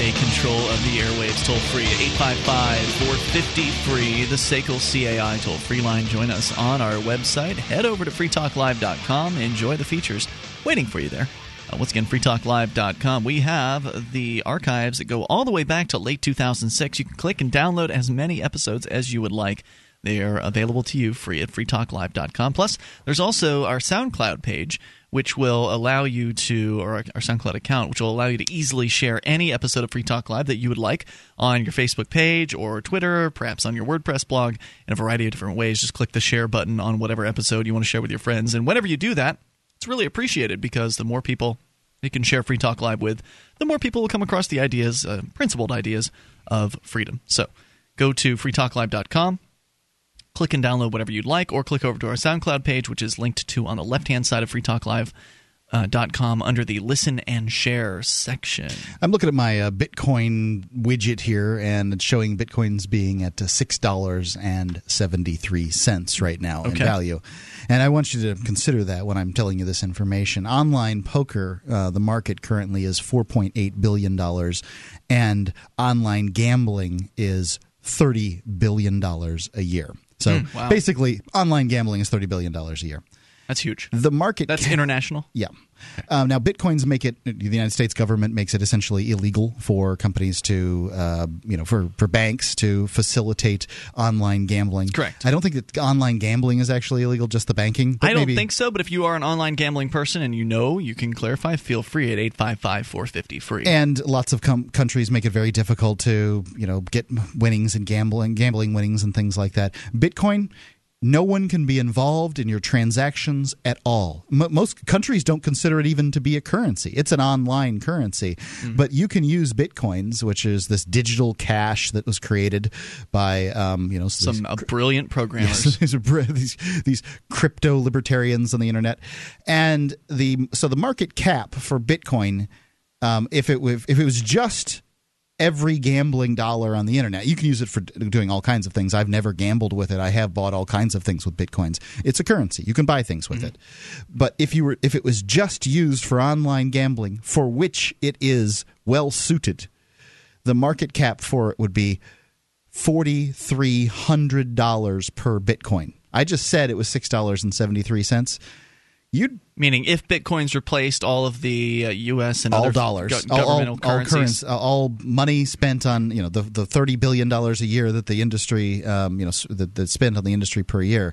Take control of the airwaves toll free at 855 450 free, the SACL CAI toll free line. Join us on our website. Head over to freetalklive.com. Enjoy the features waiting for you there. Uh, once again, freetalklive.com. We have the archives that go all the way back to late 2006. You can click and download as many episodes as you would like. They are available to you free at freetalklive.com. Plus, there's also our SoundCloud page, which will allow you to, or our SoundCloud account, which will allow you to easily share any episode of Free Talk Live that you would like on your Facebook page or Twitter, perhaps on your WordPress blog, in a variety of different ways. Just click the share button on whatever episode you want to share with your friends. And whenever you do that, it's really appreciated because the more people you can share Free Talk Live with, the more people will come across the ideas, uh, principled ideas of freedom. So go to freetalklive.com click and download whatever you'd like, or click over to our SoundCloud page, which is linked to on the left hand side of freetalklive.com under the listen and share section. I'm looking at my uh, Bitcoin widget here, and it's showing Bitcoins being at uh, six dollars and seventy three cents right now in value. And I want you to consider that when I'm telling you this information. Online poker, uh, the market currently is four point eight billion dollars, and online gambling is thirty billion dollars a year. So Hmm, wow. basically, online gambling is thirty billion dollars a year. That's huge. The market That's cap- international. yeah. Um, now, bitcoins make it. The United States government makes it essentially illegal for companies to, uh, you know, for for banks to facilitate online gambling. Correct. I don't think that online gambling is actually illegal. Just the banking. I don't maybe- think so, but if you are an online gambling person and you know, you can clarify. Feel free at 855 450 free. And lots of com- countries make it very difficult to, you know, get winnings and gambling, gambling winnings and things like that. Bitcoin, no one can be involved in your transactions at all. M- most countries don't consider it even to be a currency. It's an online currency, Mm-hmm. but you can use bitcoins, which is this digital cash that was created by, um, you know, Some these uh, brilliant programmers. Yes, these, are these these crypto libertarians on the internet, and the so the market cap for Bitcoin, um, if it if it was just every gambling dollar on the internet, you can use it for doing all kinds of things. I've never gambled with it. I have bought all kinds of things with bitcoins. It's a currency. You can buy things with mm-hmm. it. But if you were if it was just used for online gambling, for which it is well suited, the market cap for it would be $4,300 per Bitcoin. I just said it was $6.73. You'd Meaning, if bitcoins replaced all of the uh, U.S. and all other dollars, go- all, all, governmental all, currencies, currency, uh, all money spent on you know the the thirty billion dollars a year that the industry um, you know that, that's spent on the industry per year.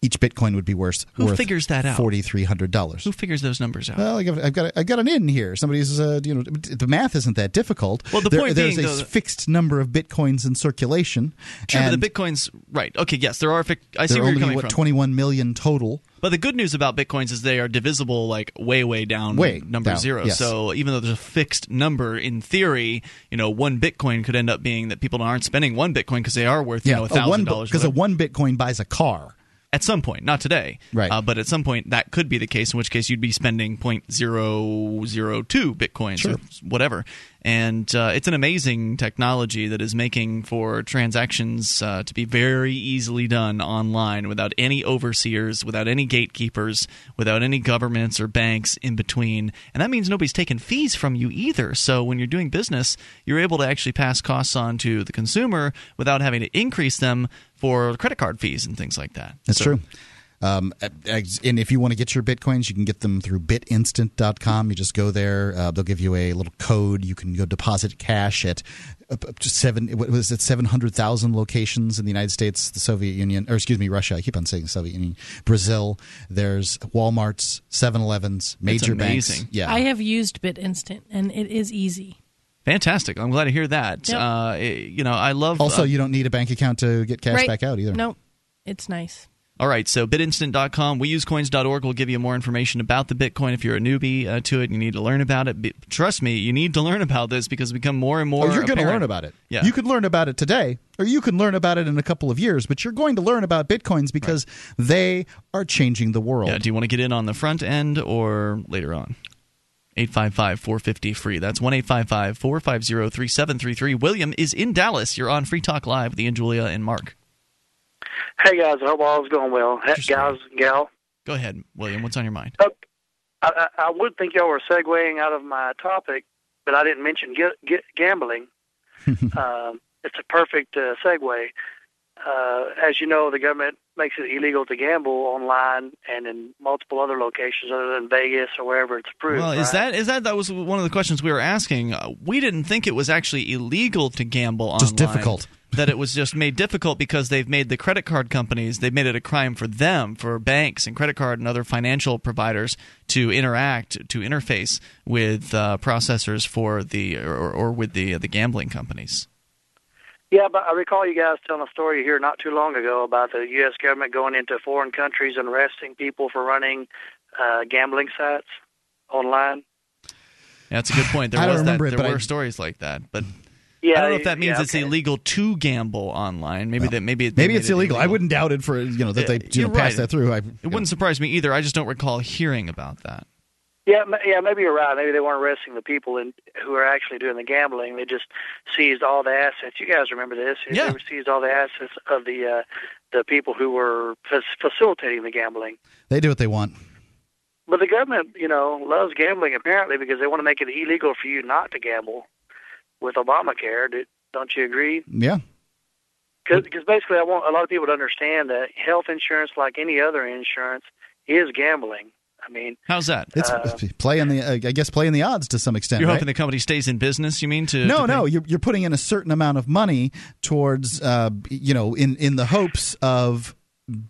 each Bitcoin would be worth Who worth figures that out? Forty three hundred dollars. Who figures those numbers out? Well, I've got I've got an in here. Somebody's uh, you know the math isn't that difficult. Well, the There- point there's being, a though- fixed number of bitcoins in circulation. True, and but the bitcoins, right? Okay, yes, there are. Fic- I see where you're coming what from. twenty one million total. But the good news about bitcoins is they are divisible, like way, way down, Way number down, zero. yes. So even though there's a fixed number, in theory, you know, one bitcoin could end up being that people aren't spending one bitcoin because they are worth, you know, a a dollars. because a one bitcoin buys a car. At some point, not today, Right. Uh, but at some point that could be the case. In which case you'd be spending 0.002 bitcoins Sure. or whatever. And uh, it's an amazing technology that is making for transactions uh, to be very easily done online without any overseers, without any gatekeepers, without any governments or banks in between. And that means nobody's taking fees from you either. So when you're doing business, you're able to actually pass costs on to the consumer without having to increase them for credit card fees and things like that. That's So- true. Um, and if you want to get your bitcoins, you can get them through bitinstant.com. You just go there. Uh, they'll give you a little code. You can go deposit cash at up up to seven. What was it? Seven hundred thousand locations in the United States, the Soviet Union, or excuse me, Russia. I keep on saying Soviet Union. Brazil. There's WalMarts, 7-Elevens, major banks. Yeah, I have used BitInstant, and it is easy. Fantastic! I'm glad to hear that. Yep. Uh, you know, I love. Also, uh, you don't need a bank account to get cash right? back out either. Nope, it's nice. All right, so bitinstant.com. WeUseCoins.org. We'll give you more information about the Bitcoin if you're a newbie uh, to it and you need to learn about it. Be- trust me, you need to learn about this because it's become more and more. Oh, you're going to learn about it. Yeah. You could learn about it today, or you can learn about it in a couple of years, but you're going to learn about bitcoins because they are changing the world. Yeah, do you want to get in on the front end or later on? 855 450 free. That's 1 855 450 3733. William is in Dallas. You're on Free Talk Live with Ian, Julia, and Mark. Hey guys, I hope all's going well. Hey, guys, gal. Go ahead, William. What's on your mind? I, I, I would think y'all were segueing out of my topic, but I didn't mention get, get, gambling. um, it's a perfect uh, segue. Uh, as you know, the government makes it illegal to gamble online and in multiple other locations other than Vegas or wherever it's approved. Well, is right? that is that that was one of the questions we were asking? Uh, we didn't think it was actually illegal to gamble online. Just difficult. That it was just made difficult because they've made the credit card companies they've made it a crime for them for banks and credit card and other financial providers to interact to interface with uh, processors for the or, or with the the gambling companies. Yeah, but I recall you guys telling a story here not too long ago about the U.S. government going into foreign countries and arresting people for running uh, gambling sites online. Yeah, That's a good point. There I don't was that. it, there but were I- stories like that, but. Yeah, I don't know if that means yeah, it's okay. illegal to gamble online. Maybe that maybe it, they Maybe it's it illegal. I wouldn't doubt it for you know that they you You're know pass that through. I, It wouldn't surprise me either. I just don't recall hearing about that. Yeah, yeah, maybe you're right. Maybe they weren't arresting the people in, who are actually doing the gambling. They just seized all the assets. You guys remember this? Yeah. They seized all the assets of the uh, the people who were fac- facilitating the gambling. they do what they want. But the government, you know, loves gambling apparently because they want to make it illegal for you not to gamble with Obamacare. Do- Don't you agree? Yeah. Because basically, I want a lot of people to understand that health insurance, like any other insurance, is gambling. I mean, How's that? It's Uh, playing the, uh, I guess, playing the odds to some extent. You're right? hoping the company stays in business. You mean to? no, to no, you're you're putting in a certain amount of money towards, uh, you know, in in the hopes of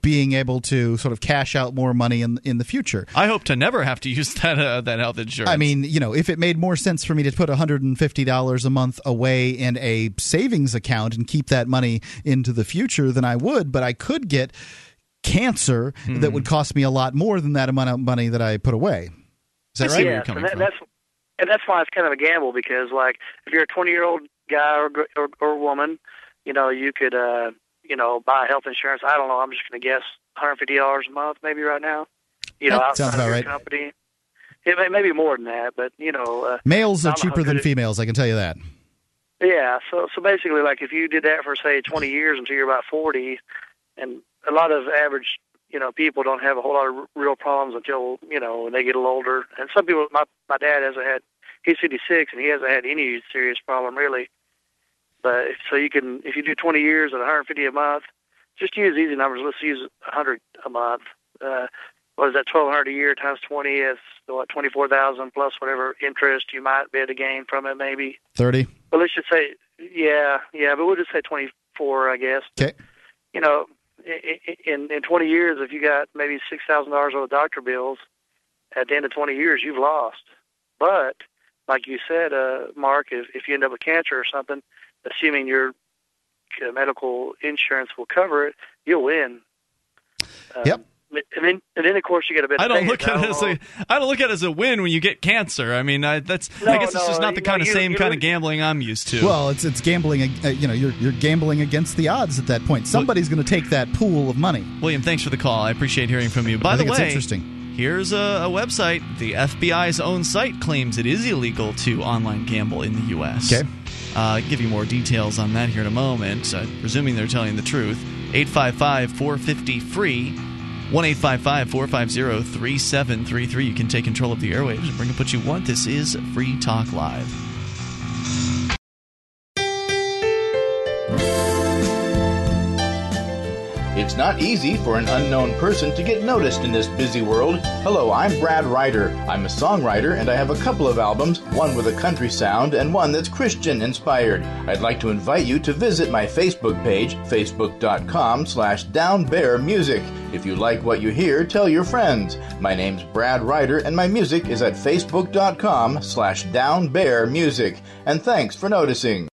being able to sort of cash out more money in in the future. I hope to never have to use that uh, that health insurance. I mean, you know, if it made more sense for me to put $150 a month away in a savings account and keep that money into the future, then I would. But I could get cancer Hmm. that would cost me a lot more than that amount of money that I put away. Is that right? yes, and that, that's and that's why it's kind of a gamble because, like, if you're a 20 year old guy or, or or woman, you know, you could, uh, you know, buy health insurance. I don't know. I'm just going to guess 150 dollars a month, maybe right now. You know, That outside sounds of about your right. company. It may, maybe more than that, but you know, uh, Males are don't know how cheaper than females, I can tell you that. Yeah, so so basically, like if you did that for say 20 years until you're about 40, and a lot of average, you know, people don't have a whole lot of r- real problems until you know when they get a little older. And some people, my my dad hasn't had, he's 56 and he hasn't had any serious problem really. But if- so you can, if you do 20 years at 150 a month, just use easy numbers. Let's use 100 a month. Uh, what is that? 1,200 a year times 20 is what 24,000 plus whatever interest you might be able to gain from it, maybe. 30. But let's just say, yeah, yeah, but we'll just say 24, I guess. Okay. You know, i- i- in in 20 years, if you got maybe six thousand dollars worth of doctor bills, at the end of 20 years, you've lost. But like you said, uh, Mark, if if you end up with cancer or something, assuming your uh, medical insurance will cover it, you'll win. Um, Yep. And then, and then, of course, you get a bit. I don't look at it as a I don't look at it as a win when you get cancer. I mean, I, that's I No, guess it's just not the kind know, of same you kind of gambling I'm used to. Well, it's it's gambling. Uh, you know, you're you're gambling against the odds at that point. Somebody's going to take that pool of money. William, thanks for the call. I appreciate hearing from you. By I the think way, it's interesting. Here's a, a website. The FBI's own site claims it is illegal to online gamble in the U.S. Okay. Uh, give you more details on that here in a moment. Uh, presuming they're telling the truth. 855 450 free. 1 855 450 3733. You can take control of the airwaves and bring up what you want. This is Free Talk Live. It's not easy for an unknown person to get noticed in this busy world. Hello, I'm Brad Ryder. I'm a songwriter and I have a couple of albums, one with a country sound and one that's Christian inspired. I'd like to invite you to visit my Facebook page, facebook.com slash downbearmusic. If you like what you hear, tell your friends. My name's Brad Ryder and my music is at facebook.com slash downbearmusic. And thanks for noticing.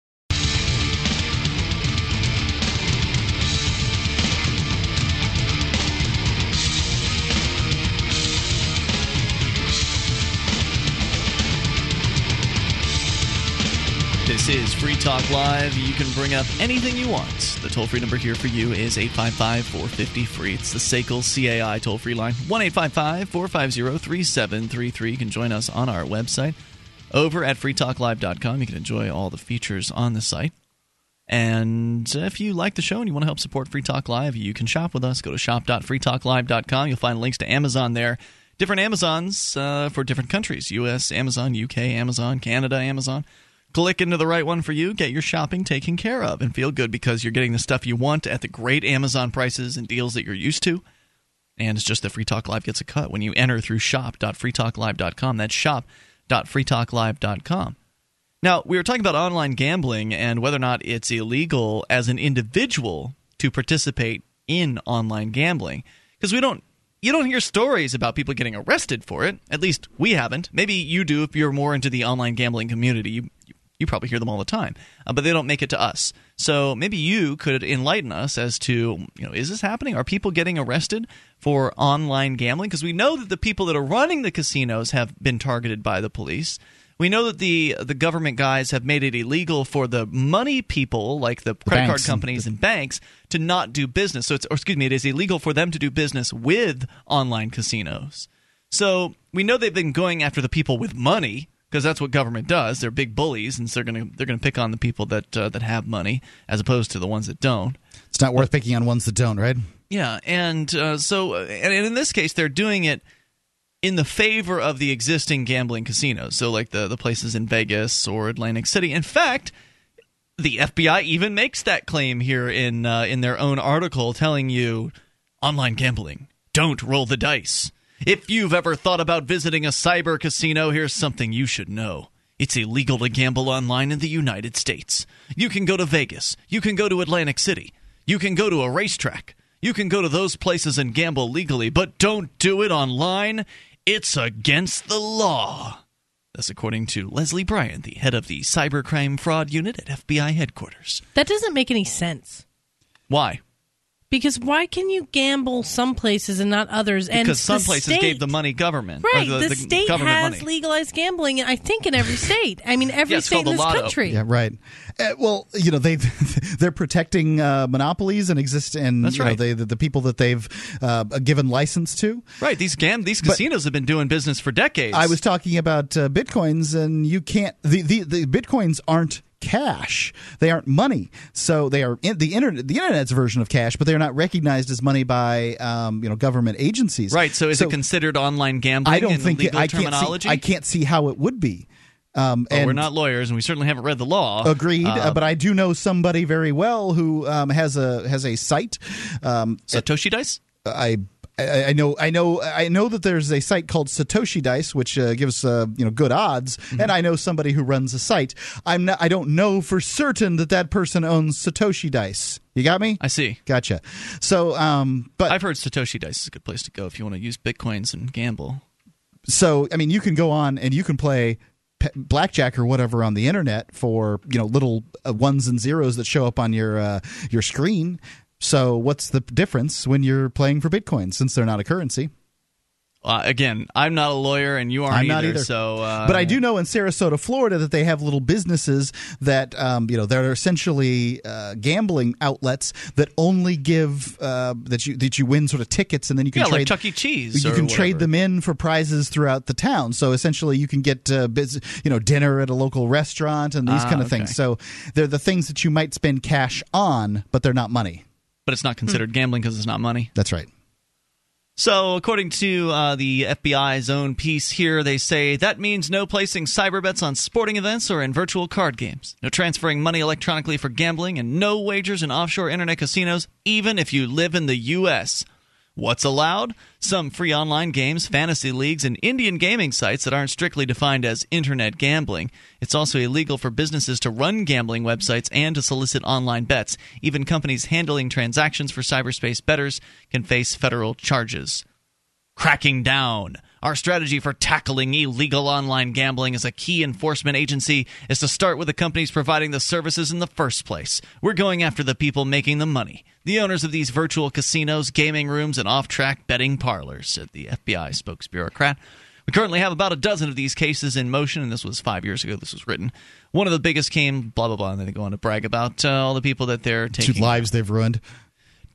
This is Free Talk Live. You can bring up anything you want. The toll free number here for you is 855 450 free. It's the SACL CAI toll free line 1 855 450 3733. You can join us on our website over at freetalklive.com. You can enjoy all the features on the site. And if you like the show and you want to help support Free Talk Live, you can shop with us. Go to shop.freetalklive.com. You'll find links to Amazon there. Different Amazons uh, for different countries US, Amazon, UK, Amazon, Canada, Amazon. Click into the right one for you, get your shopping taken care of, and feel good because you're getting the stuff you want at the great Amazon prices and deals that you're used to. And it's just that Free Talk Live gets a cut when you enter through shop.freetalklive.com. That's shop.freetalklive.com. Now, we were talking about online gambling and whether or not it's illegal as an individual to participate in online gambling because we don't you don't hear stories about people getting arrested for it. At least we haven't. Maybe you do if you're more into the online gambling community. You you probably hear them all the time, uh, but they don't make it to us. So maybe you could enlighten us as to you know is this happening? Are people getting arrested for online gambling? Because we know that the people that are running the casinos have been targeted by the police. We know that the the government guys have made it illegal for the money people, like the credit card banks companies and banks, to not do business. So it's, or excuse me, it is illegal for them to do business with online casinos. So we know they've been going after the people with money because that's what government does. They're big bullies, and so they're going to they're going to pick on the people that uh, that have money as opposed to the ones that don't. It's not worth picking on ones that don't, right? Yeah, and uh, so and, and in this case, they're doing it in the favor of the existing gambling casinos. So like the the places in Vegas or Atlantic City. In fact, the FBI even makes that claim here in uh, in their own article, telling you online gambling don't roll the dice. If you've ever thought about visiting a cyber casino, here's something you should know. It's illegal to gamble online in the United States. You can go to Vegas. You can go to Atlantic City. You can go to a racetrack. You can go to those places and gamble legally, but don't do it online. It's against the law. That's according to Leslie Bryant, the head of the Cybercrime Fraud Unit at FBI headquarters. That doesn't make any sense. Why? Because why can you gamble some places and not others? And Because some places state- gave the money government. Right, the, the, the state government has money. legalized gambling. I think in every state. I mean, every Yeah, state in this lotto. country. Yeah, right. Uh, well, you know they they're protecting uh, monopolies and exist and That's you know, right. they, the, the people that they've uh, given license to. Right, these gam- these casinos have been doing business for decades. I was talking about uh, bitcoins, and you can't. The, the the bitcoins aren't cash; they aren't money. So they are in, the internet. The internet's version of cash, but they are not recognized as money by um, you know government agencies. Right, so is it considered online gambling I don't in think the legal I can't see. I can't see how it would be. Um, Well, and we're not lawyers, and we certainly haven't read the law. Agreed, Uh, uh, but I do know somebody very well who um, has a has a site. Um, Satoshi Dice. I. I I know, I know, I know that there's a site called Satoshi Dice, which uh, gives uh, you know good odds, Mm-hmm. and I know somebody who runs a site. I'm not, I don't know for certain that that person owns Satoshi Dice. You got me? I see. Gotcha. So, um, but I've heard Satoshi Dice is a good place to go if you want to use bitcoins and gamble. so I mean, you can go on and you can play blackjack or whatever on the internet for you know little uh, ones and zeros that show up on your uh, your screen. So, what's the difference when you're playing for Bitcoin since they're not a currency? Uh, again, I'm not a lawyer, and you aren't I'm not either. So, uh, but I do know in Sarasota, Florida, that they have little businesses that um, you know that are essentially uh, gambling outlets that only give uh, that you that you win sort of tickets, and then you can Yeah, like trade Chuck E. Cheese You can trade them in for prizes throughout the town. So essentially, you can get uh, biz, you know dinner at a local restaurant and these Ah, kind of okay. things. So they're the things that you might spend cash on, but they're not money. But it's not considered gambling because it's not money. That's right. So, according to uh, the FBI's own piece here, they say that means no placing cyber bets on sporting events or in virtual card games, no transferring money electronically for gambling, and no wagers in offshore internet casinos, even if you live in the U.S. What's allowed? Some free online games, fantasy leagues, and Indian gaming sites that aren't strictly defined as internet gambling. It's also illegal for businesses to run gambling websites and to solicit online bets. Even companies handling transactions for cyberspace bettors can face federal charges cracking down. Our strategy for tackling illegal online gambling as a key enforcement agency is to start with the companies providing the services in the first place. We're going after the people making the money, the owners of these virtual casinos, gaming rooms, and off track betting parlors, said the FBI spokesbureaucrat. We currently have about a dozen of these cases in motion, and this was five years ago this was written. One of the biggest came, blah, blah, blah, and then they go on to brag about uh, all the people that they're Two taking. lives they've ruined.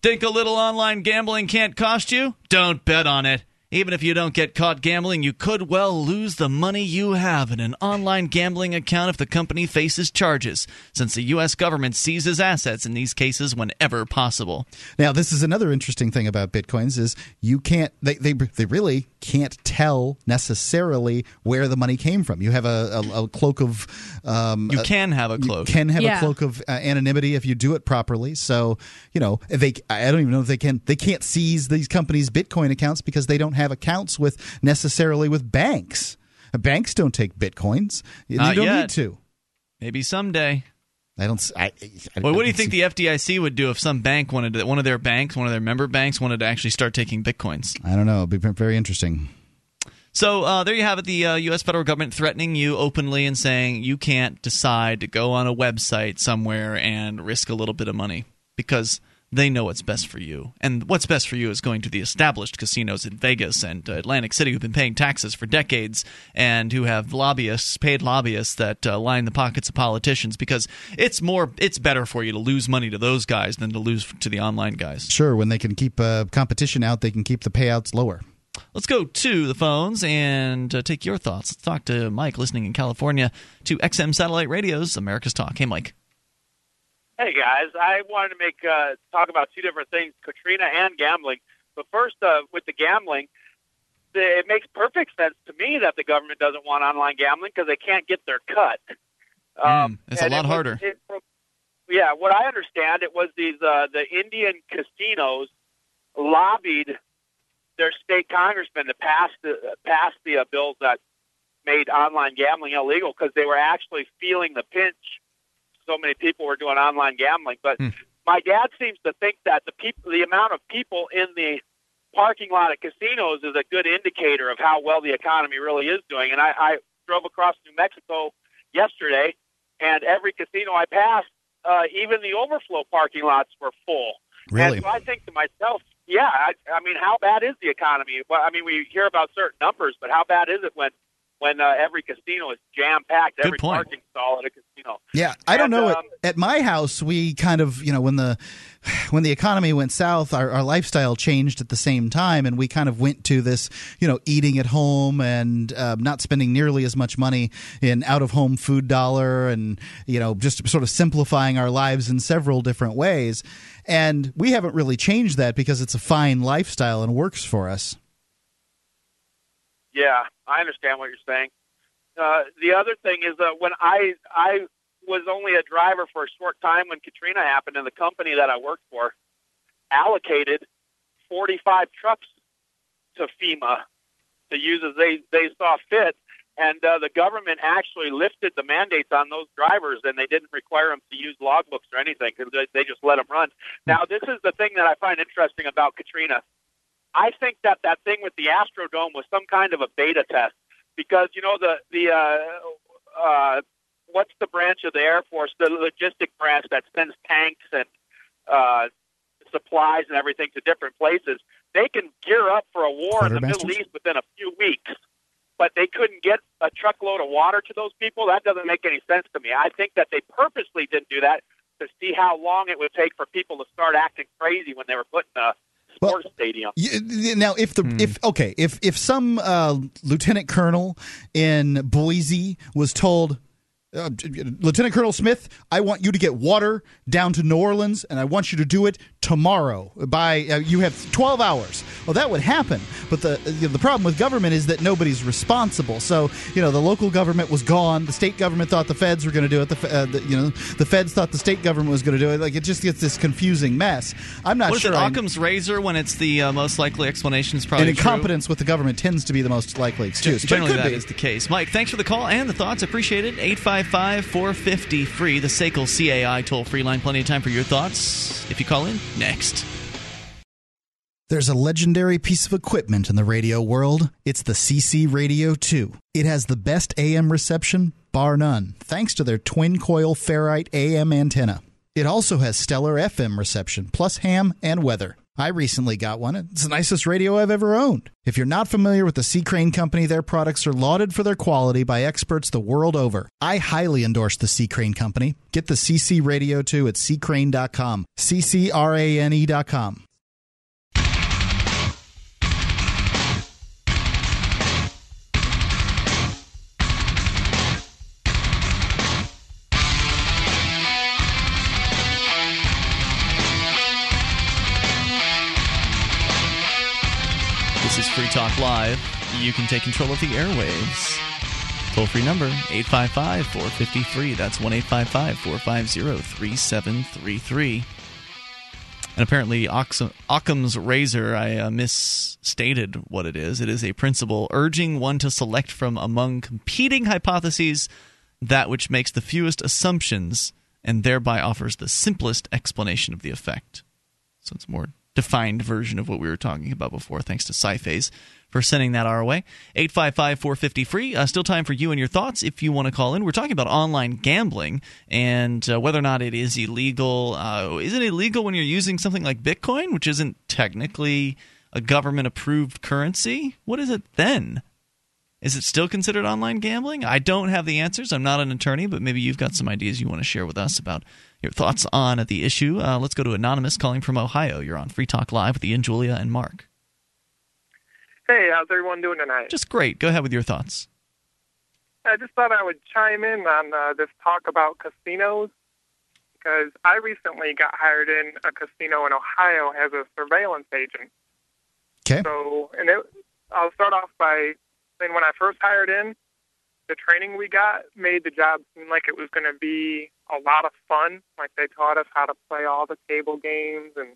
Think a little online gambling can't cost you? Don't bet on it. Even if you don't get caught gambling, you could well lose the money you have in an online gambling account if the company faces charges, since the U.S. government seizes assets in these cases whenever possible. Now, this is another interesting thing about bitcoins is you can't they they, they really can't tell necessarily where the money came from. You have a, a, a cloak of um, You can have a you cloak. can have Yeah. a cloak of uh, anonymity if you do it properly. So you know they I don't even know if they can they can't seize these companies' Bitcoin accounts because they don't have accounts with necessarily with banks. Banks don't take bitcoins. You Not don't yet. need to. Maybe someday. I don't. I, I- Well, what do you think the FDIC would do if some bank wanted to, one of their banks, one of their member banks, wanted to actually start taking bitcoins? I don't know. It'd be very interesting. So uh, there you have it. The uh, U.S. federal government threatening you openly and saying you can't decide to go on a website somewhere and risk a little bit of money because they know what's best for you. And what's best for you is going to the established casinos in Vegas and uh, Atlantic City who've been paying taxes for decades and who have lobbyists, paid lobbyists that uh, line the pockets of politicians because it's more, it's better for you to lose money to those guys than to lose to the online guys. Sure, when they can keep uh, competition out, they can keep the payouts lower. Let's go to the phones and uh, take your thoughts. Let's talk to Mike, listening in California to XM Satellite Radio's America's Talk. Hey, Mike. Hey guys, I wanted to make uh, talk about two different things: Katrina and gambling. But first, uh, with the gambling, the, it makes perfect sense to me that the government doesn't want online gambling because they can't get their cut. Um, it's a lot it was- harder. it- yeah, what I understand, it was these uh, the Indian casinos lobbied their state congressmen to pass the pass the uh, bills that made online gambling illegal because they were actually feeling the pinch. So many people were doing online gambling, but my dad seems to think that the people, the amount of people in the parking lot at casinos is a good indicator of how well the economy really is doing. And I, I drove across New Mexico yesterday, and every casino I passed, uh, even the overflow parking lots were full. Really? And so I think to myself, yeah, I, I mean, how bad is the economy? Well, I mean, we hear about certain numbers, but how bad is it when when uh, every casino is jam packed, every point. parking stall at a casino? Yeah, I don't know. um, at, at my house, we kind of, you know, when the when the economy went south, our, our lifestyle changed at the same time, and we kind of went to this, you know, eating at home and um, not spending nearly as much money in out of home food dollar, and you know, just sort of simplifying our lives in several different ways. And we haven't really changed that because it's a fine lifestyle and works for us. Yeah, I understand what you're saying. Uh, the other thing is that when I I was only a driver for a short time when Katrina happened, and the company that I worked for allocated 45 trucks to FEMA to use as they they saw fit. and uh, the government actually lifted the mandates on those drivers, and they didn't require them to use logbooks or anything. 'cause They they just let them run. Now, this is the thing that I find interesting about Katrina. I think that that thing with the Astrodome was some kind of a beta test because you know the the uh, uh, what's the branch of the Air Force, the logistic branch that sends tanks and uh, supplies and everything to different places. They can gear up for a war in the Middle East within a few weeks, but they couldn't get a truckload of water to those people. That doesn't make any sense to me. I think that they purposely didn't do that to see how long it would take for people to start acting crazy when they were putting a sports stadium. Y- y- Now, if the if okay, if if some uh, lieutenant colonel in Boise was told. Uh, Lieutenant Colonel Smith, I want you to get water down to New Orleans, and I want you to do it tomorrow. By uh, you have twelve hours. Well, that would happen, but the you know, the problem with government is that nobody's responsible. So you know the local government was gone. The state government thought the feds were going to do it. The, uh, the you know the feds thought the state government was going to do it. Like it just gets this confusing mess. I'm not What is sure. it, I- Occam's razor? When it's the uh, most likely explanation is probably and true? incompetence with the government tends to be the most likely excuse. Generally, that be. is the case. Mike, thanks for the call and the thoughts. Appreciate it. 855 450 free, the SACL CAI toll free line. Plenty of time for your thoughts if you call in. Next. There's a legendary piece of equipment in the radio world. It's the CC Radio 2. It has the best AM reception, bar none, thanks to their twin coil ferrite AM antenna. It also has stellar FM reception, plus ham and weather. I recently got one. It's the nicest radio I've ever owned. If you're not familiar with the C. Crane Company, their products are lauded for their quality by experts the world over. I highly endorse the C. Crane Company. Get the CC Radio 2 at ccrane.com. C-C-R-A-N-E.com. This is Free Talk Live. You can take control of the airwaves. Toll free number 855 453. That's 1 855 450 3733. And apparently, Occam's razor, I uh, misstated what it is. It is a principle urging one to select from among competing hypotheses that which makes the fewest assumptions and thereby offers the simplest explanation of the effect. So it's more defined version of what we were talking about before. Thanks to Sci-Phase for sending that our way. 855-450 free. Uh, still time for you and your thoughts if you want to call in. We're talking about online gambling and uh, whether or not it is illegal. Uh, is it illegal when you're using something like Bitcoin, which isn't technically a government-approved currency? What is it then? Is it still considered online gambling? I don't have the answers. I'm not an attorney, but maybe you've got some ideas you want to share with us about your thoughts on the issue. Uh, let's go to Anonymous calling from Ohio. You're on Free Talk Live with Ian, Julia, and Mark. Hey, how's everyone doing tonight? Just great. Go ahead with your thoughts. I just thought I would chime in on uh, this talk about casinos because I recently got hired in a casino in Ohio as a surveillance agent. Okay. So, and it, I'll start off by saying when I first hired in, the training we got made the job seem like it was going to be a lot of fun. Like they taught us how to play all the table games, and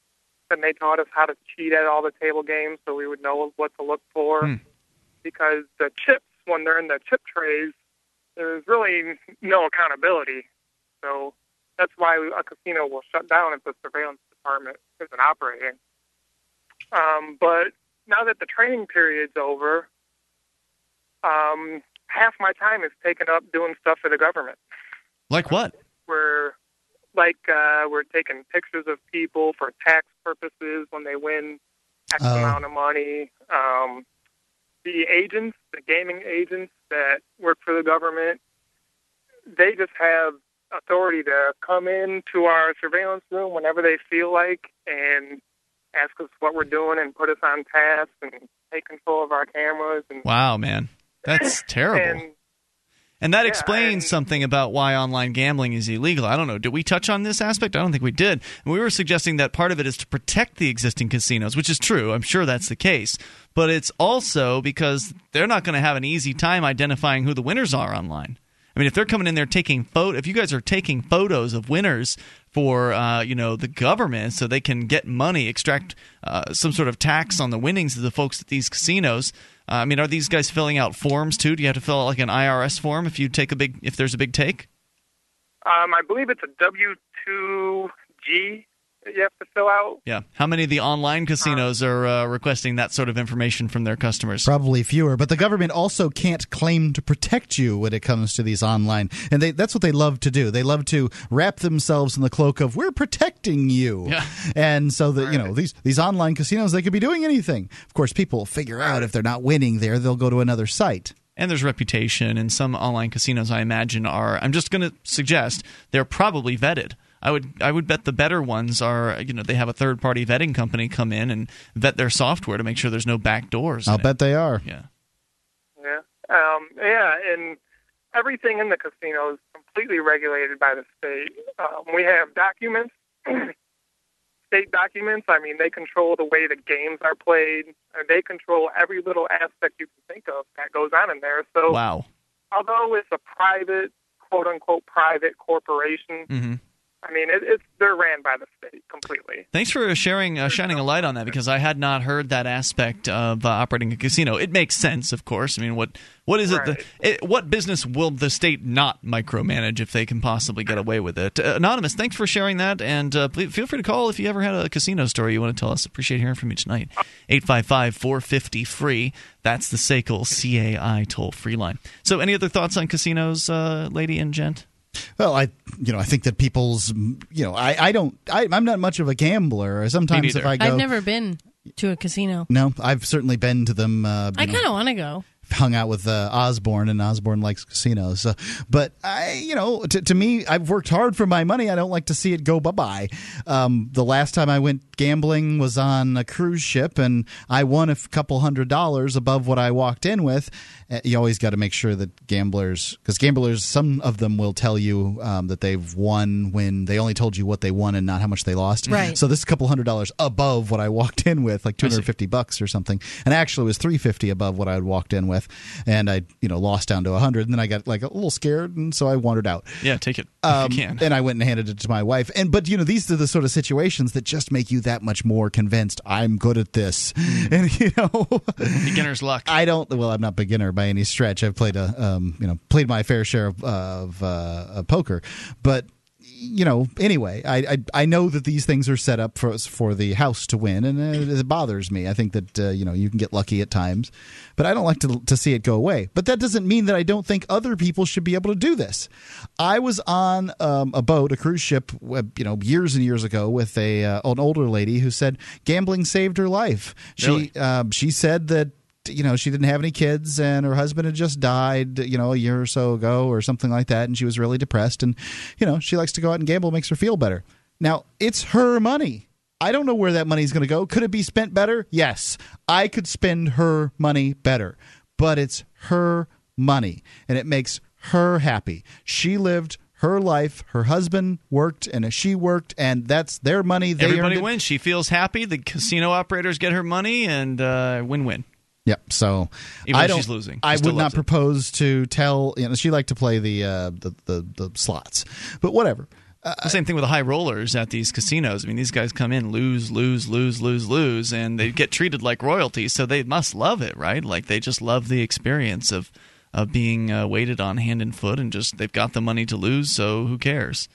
then they taught us how to cheat at all the table games, so we would know what to look for. Because the chips, when they're in the chip trays, there's really no accountability. So that's why a casino will shut down if the surveillance department isn't operating. Um, but now that the training period's over, um, half my time is taken up doing stuff for the government. Like what? We're like uh, we're taking pictures of people for tax purposes when they win X Oh. amount of money. Um, the agents, the gaming agents that work for the government, they just have authority to come into our surveillance room whenever they feel like and ask us what we're doing and put us on task and take control of our cameras and Wow, man. That's terrible. and And that explains something about why online gambling is illegal. I don't know. Did we touch on this aspect? I don't think we did. We were suggesting that part of it is to protect the existing casinos, which is true. I'm sure that's the case. But it's also because they're not going to have an easy time identifying who the winners are online. I mean, if they're coming in there taking photo, if you guys are taking photos of winners for uh, you know the government, so they can get money, extract uh, some sort of tax on the winnings of the folks at these casinos, I mean, are these guys filling out forms too? Do you have to fill out like an IRS form if you take a big if there's a big take? Um, I believe it's a W two G you have to fill out. Yeah. How many of the online casinos are uh, requesting that sort of information from their customers? Probably fewer, but the government also can't claim to protect you when it comes to these online, and they, that's what they love to do. They love to wrap themselves in the cloak of "we're protecting you," Yeah. and so that you know these these online casinos they could be doing anything. Of course, people will figure out if they're not winning there, they'll go to another site. And there's reputation, and some online casinos, I imagine, are. I'm just going to suggest they're probably vetted. I would I would bet the better ones are you know they have a third party vetting company come in and vet their software to make sure there's no back doors. I'll in it. bet they are. Yeah. Yeah. Um, yeah, and everything in the casino is completely regulated by the state. Um, we have documents, state documents. I mean, they control the way the games are played. They control every little aspect you can think of that goes on in there. So, Wow. although it's a private, quote unquote, private corporation, hmm I mean, it, it's they're ran by the state completely. Thanks for sharing, uh, shining a light on that because I had not heard that aspect of uh, operating a casino. It makes sense, of course. I mean, what what is it, the, it? What business will the state not micromanage if they can possibly get away with it? Uh, Anonymous, thanks for sharing that, and uh, please, feel free to call if you ever had a casino story you want to tell us. Appreciate hearing from you tonight. Eight five five four fifty free. That's the SACL CAI toll free line. So, any other thoughts on casinos, uh, lady and gent? Well, I you know I think that people's you know I I don't I, I'm not much of a gambler. Sometimes if I go, I've never been to a casino. no, I've certainly been to them. Uh, I kind of want to go. Hung out with uh, Osborne, and Osborne likes casinos. But I, you know, to, to me, I've worked hard for my money. I don't like to see it go bye bye. Um, the last time I went gambling was on a cruise ship, and I won a couple hundred dollars above what I walked in with. Uh, you always got to make sure that gamblers, because gamblers, some of them will tell you um, that they've won when they only told you what they won and not how much they lost. Right. So this is a couple hundred dollars above what I walked in with, like two hundred fifty bucks or something, and actually it was three fifty above what I had walked in with, and I you know lost down to hundred, and then I got like a little scared, and so I wandered out. Yeah, take it Um, if you can. and I went and handed it to my wife. And but you know these are the sort of situations that just make you that much more convinced I'm good at this. And you know, Beginner's luck. I don't. Well, I'm not beginner by any stretch. I've played a um, you know played my fair share of, of uh, of poker, but you know anyway I, I I know that these things are set up for for the house to win and it, it bothers me. I think that uh, you know you can get lucky at times but I don't like to to see it go away. But that doesn't mean that I don't think other people should be able to do this. I was on um, a boat a cruise ship uh, you know years and years ago with a uh, an older lady who said gambling saved her life. She Really? um, she said that you know she didn't have any kids and her husband had just died you know a year or so ago or something like that. And she was really depressed and you know she likes to go out and gamble makes her feel better. Now it's her money. I don't know where that money is going to go. Could it be spent better? Yes. I could spend her money better but it's her money and it makes her happy. She lived her life her husband worked and she worked and that's their money they Everybody wins. She feels happy. The casino operators get her money, and uh, win-win. Yep. So Even I don't. she's losing, she I would not it. propose to tell. You know, she liked to play the uh, the, the the slots, but whatever. Uh, the same thing with the high rollers at these casinos. I mean, these guys come in, lose, lose, lose, lose, lose, and they get treated like royalty. So they must love it, right? Like they just love the experience of of being uh, waited on hand and foot, and just they've got the money to lose, so who cares?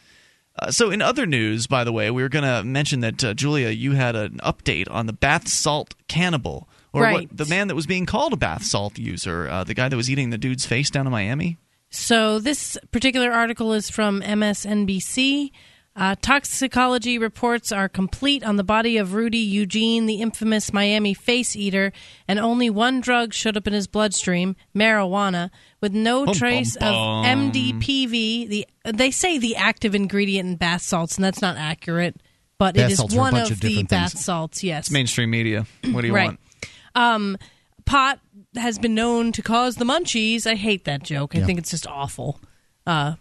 Uh, so, in other news, by the way, we were going to mention that uh, Julia, you had an update on the bath salt cannibal, or Right. what, the man that was being called a bath salt user, uh, the guy that was eating the dude's face down in Miami. So this particular article is from MSNBC. Uh, toxicology reports are complete on the body of Rudy Eugene, the infamous Miami face eater, and only one drug showed up in his bloodstream: marijuana, with no Bum, trace bum, of. MDPV. The they say the active ingredient in bath salts, and that's not accurate, but Bath it is salts are a one of, of the different bath salts. Yes, It's mainstream media. What do you right. want? Um, pot has been known to cause the munchies. I hate that joke. I Yeah. think it's just awful. Uh,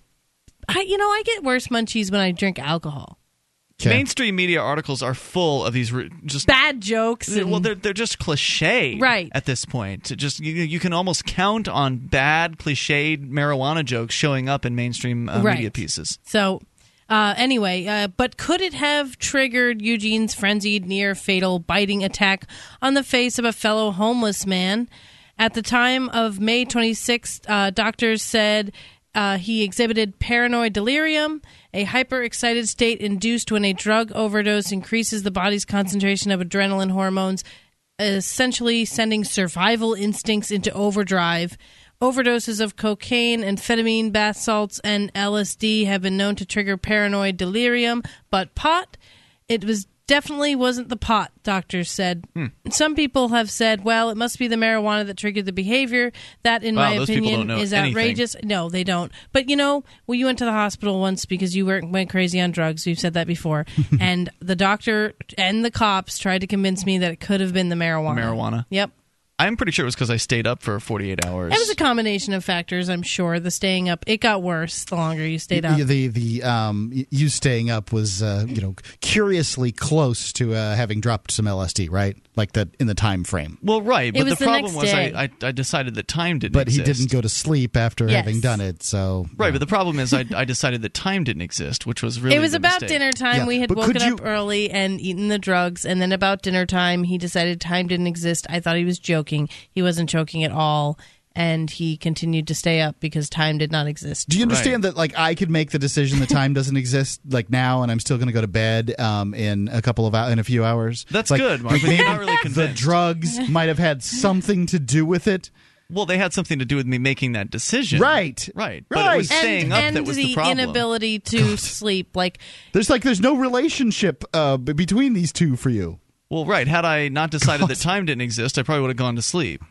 I you know I get worse munchies when I drink alcohol. Mainstream media articles are full of these just Bad jokes. well, they're they're just cliche, Right. At this point, just you, you can almost count on bad cliched marijuana jokes showing up in mainstream uh, Right. media pieces. So, uh, anyway, uh, but could it have triggered Eugene's frenzied, near fatal biting attack on the face of a fellow homeless man? At the time of May 26th, uh, doctors said uh, he exhibited paranoid delirium, a hyperexcited state induced when a drug overdose increases the body's concentration of adrenaline hormones, essentially sending survival instincts into overdrive. Overdoses of cocaine, amphetamine, bath salts, and LSD have been known to trigger paranoid delirium, but pot, it was definitely wasn't the pot, doctors said. Hmm. Some people have said, well, it must be the marijuana that triggered the behavior. That, in Wow, my opinion, is anything. outrageous. No, they don't. But you know, well, you went to the hospital once because you were, went crazy on drugs. We've said that before. and the doctor and the cops tried to convince me that it could have been the marijuana. Marijuana. Yep. I'm pretty sure it was because I stayed up for 48 hours. It was a combination of factors, I'm sure. The staying up, it got worse the longer you stayed up. The the um you staying up was uh, you know curiously close to uh, having dropped some LSD, right? Like that in the time frame. Well, right, It but was the the problem next was day. I, I I decided that time didn't. Exist. But he didn't go to sleep after Yes. having done it, so Right, but the problem is I, I decided that time didn't exist, which was really it was the about mistake. dinner time. Yeah, we had but woken you- up early and eaten the drugs, and then about dinner time, he decided time didn't exist. I thought he was joking. He wasn't joking at all, and he continued to stay up because time did not exist. Do you understand that like I could make the decision that time doesn't exist like now, and I'm still going to go to bed um, in a couple of hou- in a few hours? That's Like, good, Mark, like but you're maybe not really the drugs might have had something to do with it. Well, they had something to do with me making that decision. Right. Right. But it was and staying up and that was the, the problem. inability to sleep. Like There's like there's no relationship uh, between these two for you. Well, right. Had I not decided that time didn't exist, I probably would have gone to sleep.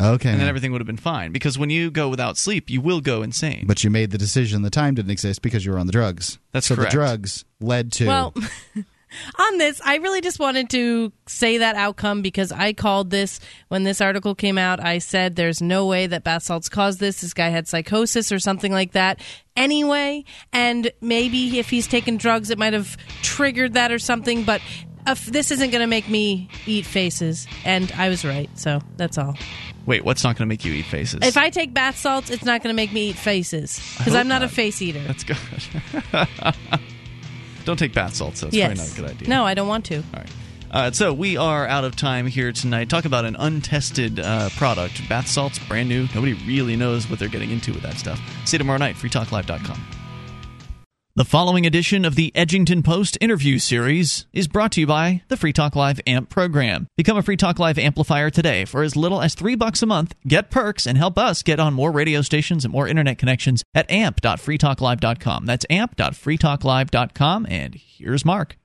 Okay. And then everything would have been fine. Because when you go without sleep, you will go insane. But you made the decision the time didn't exist because you were on the drugs. That's so correct. the drugs led to Well, on this, I really just wanted to say that outcome because I called this when this article came out. I said there's no way that bath salts caused this. This guy had psychosis or something like that. Anyway, and maybe if he's taken drugs, it might have triggered that or something. But if this isn't going to make me eat faces, and I was right. So that's all. Wait, what's not going to make you eat faces? If I take bath salts, it's not going to make me eat faces because I'm not, a face eater. That's good. Don't take bath salts. That's yes. probably not a good idea. No, I don't want to. All right. Uh, so we are out of time here tonight. Talk about an untested uh, product. Bath salts, brand new. Nobody really knows what they're getting into with that stuff. See you tomorrow night. FreeTalkLive.com. The following edition of the Edgington Post interview series is brought to you by the Free Talk Live AMP program. Become a Free Talk Live amplifier today for as little as three bucks a month. Get perks and help us get on more radio stations and more internet connections at amp.freetalklive.com. That's amp.freetalklive.com. And here's Mark.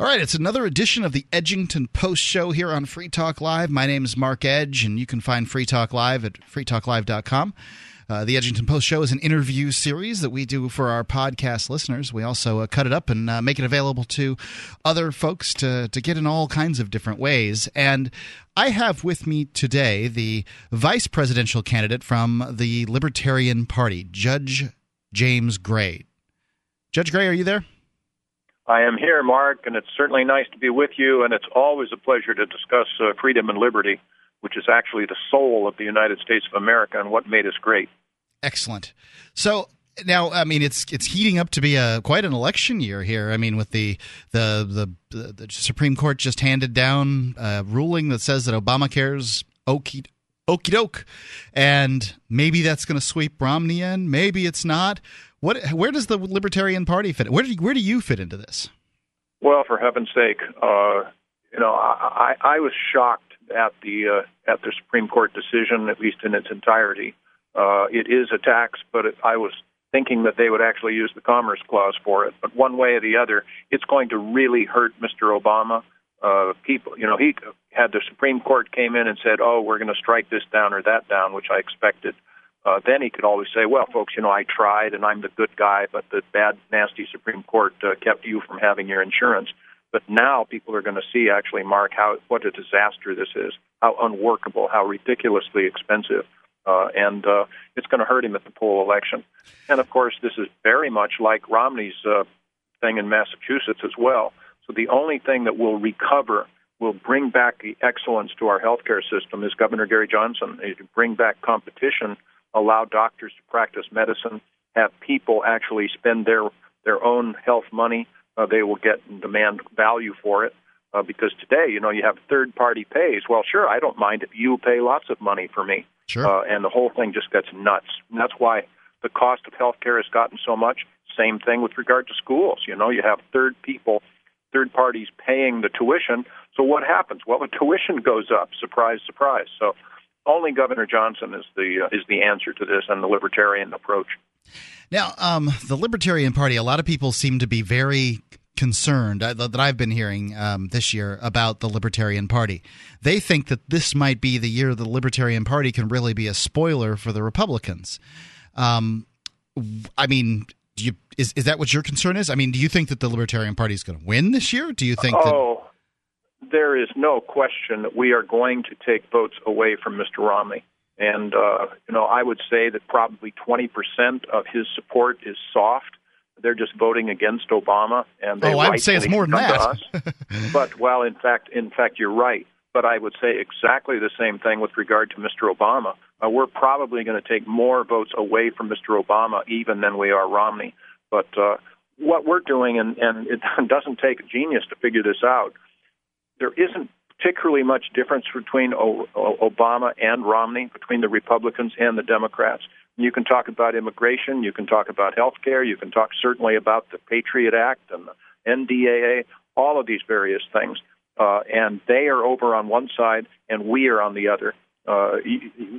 All right, it's another edition of the Edgington Post Show here on Free Talk Live. My name is Mark Edge, and you can find Free Talk Live at freetalklive.com. Uh, the Edgington Post Show is an interview series that we do for our podcast listeners. We also uh, cut it up and uh, make it available to other folks to, to get in all kinds of different ways. And I have with me today the vice presidential candidate from the Libertarian Party, Judge James Gray. Judge Gray, are you there? I am here, Mark, and it's certainly nice to be with you, and it's always a pleasure to discuss uh, freedom and liberty, which is actually the soul of the United States of America and what made us great. Excellent. So now, I mean, it's it's heating up to be a quite an election year here. I mean, with the the the, the Supreme Court just handed down a ruling that says that Obamacare's okie okie doke, and maybe that's going to sweep Romney in. Maybe it's not. What? Where does the Libertarian Party fit? Where do you, where do you fit into this? Well, for heaven's sake, uh, you know, I, I, I was shocked at the uh, at the Supreme Court decision, at least in its entirety. Uh, it is a tax, but it, I was thinking that they would actually use the Commerce Clause for it. But one way or the other, it's going to really hurt Mr. Obama. Uh, people, you know, he had the Supreme Court came in and said, "Oh, we're going to strike this down or that down," which I expected. Uh, then he could always say, "Well, folks, you know, I tried and I'm the good guy, but the bad, nasty Supreme Court uh, kept you from having your insurance." But now people are going to see, actually, Mark, how what a disaster this is, how unworkable, how ridiculously expensive, uh, and uh, it's going to hurt him at the poll election. And of course, this is very much like Romney's uh, thing in Massachusetts as well. So the only thing that will recover, will bring back the excellence to our healthcare system, is Governor Gary Johnson. Can bring back competition, allow doctors to practice medicine, have people actually spend their their own health money. Uh, they will get and demand value for it. Uh, because today, you know, you have third party pays. Well, sure, I don't mind if you pay lots of money for me. Sure. Uh, and the whole thing just gets nuts. And that's why the cost of health care has gotten so much. Same thing with regard to schools. You know, you have third people, third parties paying the tuition. So what happens? Well, the tuition goes up. Surprise, surprise. So only Governor Johnson is the uh, is the answer to this and the libertarian approach. Now, um, the Libertarian Party, a lot of people seem to be very concerned uh, that I've been hearing um, this year about the Libertarian Party. They think that this might be the year the Libertarian Party can really be a spoiler for the Republicans. Um, I mean, do you, is is that what your concern is? I mean, do you think that the Libertarian Party is going to win this year? Do you think that? Oh, there is no question that we are going to take votes away from Mr. Romney. And, uh, you know, I would say that probably 20% of his support is soft. They're just voting against Obama, and they Oh, I would say it's more than that. but well, in fact, in fact, you're right. But I would say exactly the same thing with regard to Mr. Obama. Uh, we're probably going to take more votes away from Mr. Obama even than we are Romney. But uh, what we're doing, and, and it doesn't take a genius to figure this out, there isn't particularly much difference between o- Obama and Romney, between the Republicans and the Democrats. You can talk about immigration, you can talk about health care, you can talk certainly about the Patriot Act and the NDAA, all of these various things. Uh, and they are over on one side, and we are on the other. Uh,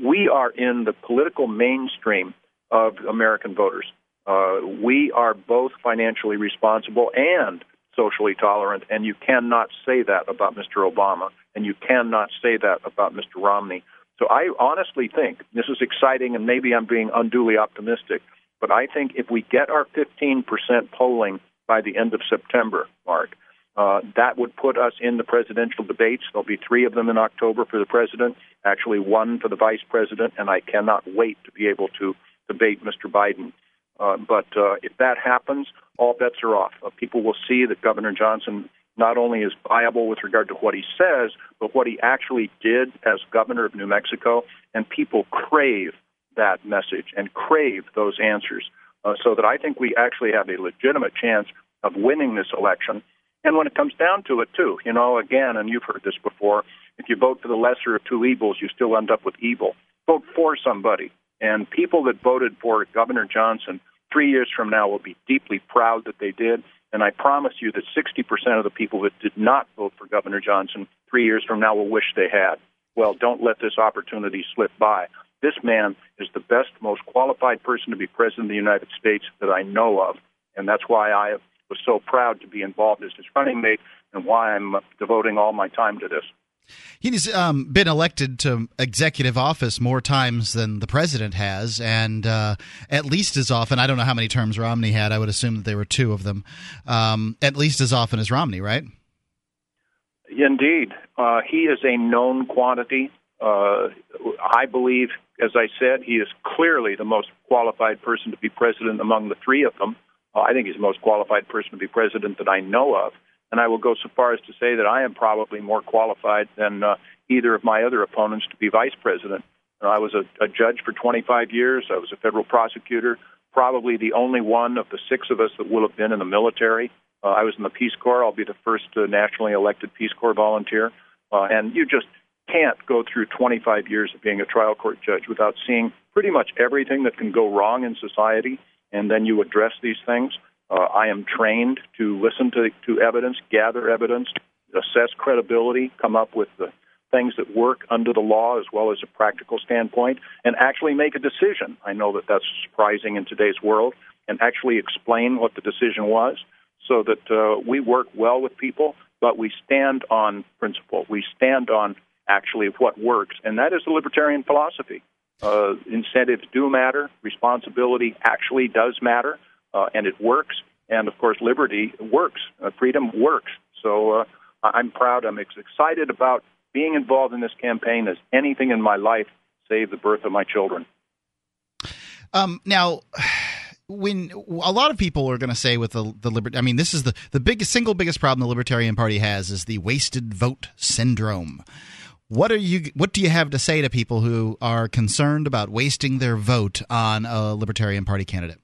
we are in the political mainstream of American voters. Uh, we are both financially responsible and socially tolerant, and you cannot say that about Mr. Obama, and you cannot say that about Mr. Romney. So I honestly think this is exciting, and maybe I'm being unduly optimistic, but I think if we get our 15% polling by the end of September, Mark, uh, that would put us in the presidential debates. There'll be three of them in October for the president, actually one for the vice president, and I cannot wait to be able to debate Mr. Biden. Uh, but uh, if that happens, all bets are off. Uh, people will see that Governor Johnson not only is viable with regard to what he says, but what he actually did as governor of New Mexico, and people crave that message and crave those answers. Uh, so that I think we actually have a legitimate chance of winning this election. And when it comes down to it, too, you know, again, and you've heard this before, if you vote for the lesser of two evils, you still end up with evil. Vote for somebody. And people that voted for Governor Johnson three years from now will be deeply proud that they did. And I promise you that 60% of the people that did not vote for Governor Johnson three years from now will wish they had. Well, don't let this opportunity slip by. This man is the best, most qualified person to be president of the United States that I know of. And that's why I was so proud to be involved as his running mate and why I'm devoting all my time to this. He's um, been elected to executive office more times than the president has, and uh, at least as often. I don't know how many terms Romney had. I would assume that there were two of them. Um, at least as often as Romney, right? Indeed. Uh, he is a known quantity. Uh, I believe, as I said, he is clearly the most qualified person to be president among the three of them. Uh, I think he's the most qualified person to be president that I know of. And I will go so far as to say that I am probably more qualified than uh, either of my other opponents to be vice president. I was a, a judge for 25 years. I was a federal prosecutor, probably the only one of the six of us that will have been in the military. Uh, I was in the Peace Corps. I'll be the first uh, nationally elected Peace Corps volunteer. Uh, and you just can't go through 25 years of being a trial court judge without seeing pretty much everything that can go wrong in society, and then you address these things. Uh, I am trained to listen to, to evidence, gather evidence, assess credibility, come up with the things that work under the law as well as a practical standpoint, and actually make a decision. I know that that's surprising in today's world, and actually explain what the decision was so that uh, we work well with people, but we stand on principle. We stand on actually what works, and that is the libertarian philosophy. Uh, incentives do matter, responsibility actually does matter, uh, and it works. And of course, liberty works, uh, freedom works. So uh, I'm proud. I'm ex- excited about being involved in this campaign as anything in my life save the birth of my children. Um, now, when a lot of people are going to say with the the libert, I mean, this is the the biggest single biggest problem the Libertarian Party has is the wasted vote syndrome. What are you? What do you have to say to people who are concerned about wasting their vote on a Libertarian Party candidate?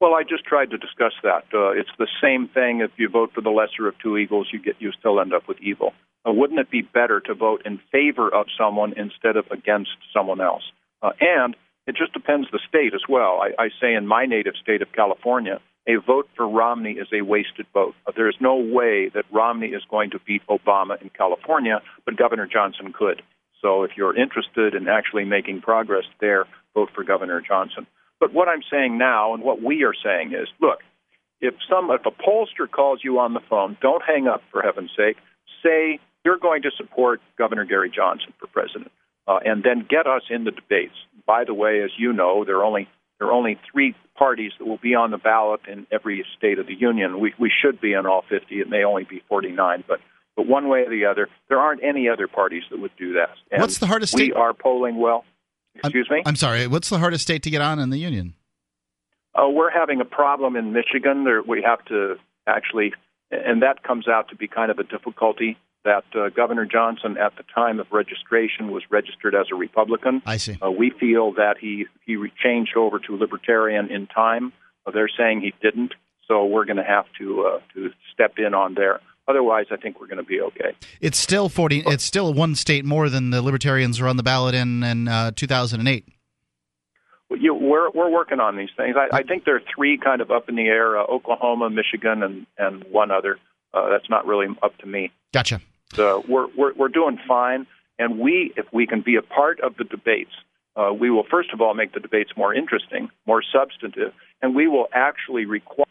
Well, I just tried to discuss that. Uh, it's the same thing. If you vote for the lesser of two evils, you get you still end up with evil. Uh, wouldn't it be better to vote in favor of someone instead of against someone else? Uh, and it just depends the state as well. I, I say in my native state of California, a vote for Romney is a wasted vote. Uh, there is no way that Romney is going to beat Obama in California, but Governor Johnson could. So if you're interested in actually making progress there, vote for Governor Johnson. But what I'm saying now and what we are saying is, look, if some if a pollster calls you on the phone, don't hang up for heaven's sake. Say you're going to support Governor Gary Johnson for president, uh, and then get us in the debates. By the way, as you know, there are only there are only three parties that will be on the ballot in every state of the union. We we should be in all 50. It may only be 49, but but one way or the other, there aren't any other parties that would do that. And What's the hardest We state- are polling well. Excuse me. I'm sorry. What's the hardest state to get on in the union? Oh, we're having a problem in Michigan. There, we have to actually, and that comes out to be kind of a difficulty. That uh, Governor Johnson, at the time of registration, was registered as a Republican. I see. Uh, we feel that he he re- changed over to Libertarian in time. Uh, they're saying he didn't, so we're going to have to uh, to step in on there. Otherwise, I think we're going to be okay. It's still 40. It's still one state more than the Libertarians were on the ballot in in uh, 2008. Well, You, we're we're working on these things. I, I think there are three kind of up in the air: uh, Oklahoma, Michigan, and and one other. Uh, that's not really up to me. Gotcha. So we're we're we're doing fine, and we, if we can be a part of the debates, uh, we will first of all make the debates more interesting, more substantive, and we will actually require.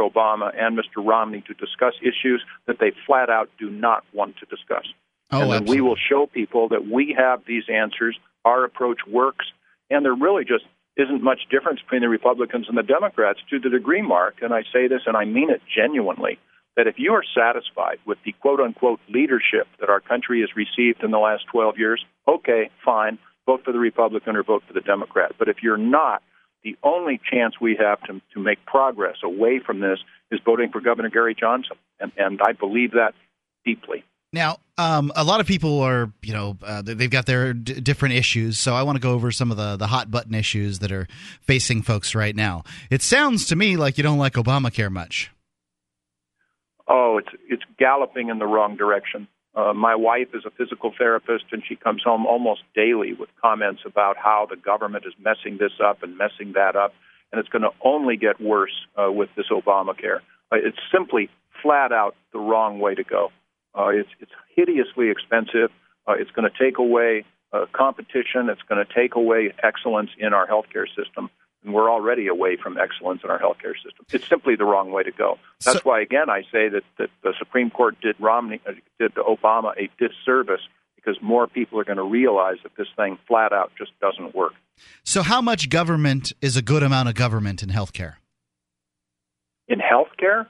Obama and Mr. Romney to discuss issues that they flat out do not want to discuss. Oh, and then we will show people that we have these answers. Our approach works, and there really just isn't much difference between the Republicans and the Democrats to the degree, Mark. And I say this, and I mean it genuinely, that if you are satisfied with the quote unquote leadership that our country has received in the last 12 years, okay, fine, vote for the Republican or vote for the Democrat. But if you're not, the only chance we have to, to make progress away from this is voting for Governor Gary Johnson. And, and I believe that deeply. Now, um, a lot of people are, you know, uh, they- they've got their d- different issues. So I want to go over some of the, the hot button issues that are facing folks right now. It sounds to me like you don't like Obamacare much. Oh, it's it's galloping in the wrong direction. Uh, my wife is a physical therapist, and she comes home almost daily with comments about how the government is messing this up and messing that up, and it's going to only get worse uh, with this Obamacare. Uh, it's simply flat out the wrong way to go. Uh, it's it's hideously expensive. Uh, it's going to take away uh, competition. It's going to take away excellence in our healthcare system. And we're already away from excellence in our healthcare system. It's simply the wrong way to go. That's why, again, I say that, that the Supreme Court did Romney, uh, did Obama a disservice because more people are going to realize that this thing flat out just doesn't work. So, how much government is a good amount of government in healthcare? In healthcare,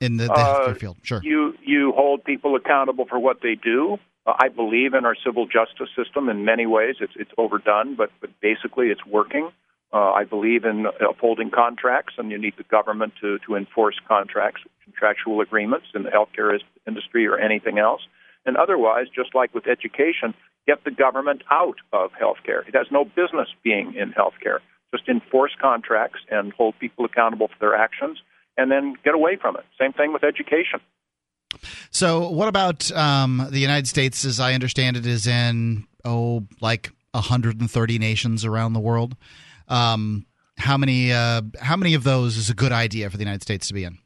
In the, the Uh, healthcare field, sure. you you hold people accountable for what they do. Uh, I believe in our civil justice system in many ways. It's it's overdone, but but basically it's working. Uh, I believe in upholding contracts, and you need the government to to enforce contracts, contractual agreements in the healthcare industry or anything else. And otherwise, just like with education, get the government out of healthcare. It has no business being in healthcare. Just enforce contracts and hold people accountable for their actions, and then get away from it. Same thing with education. So, what about um, the United States? As I understand it, is in oh, like 130 nations around the world. Um, how many? Uh, how many of those is a good idea for the United States to be in?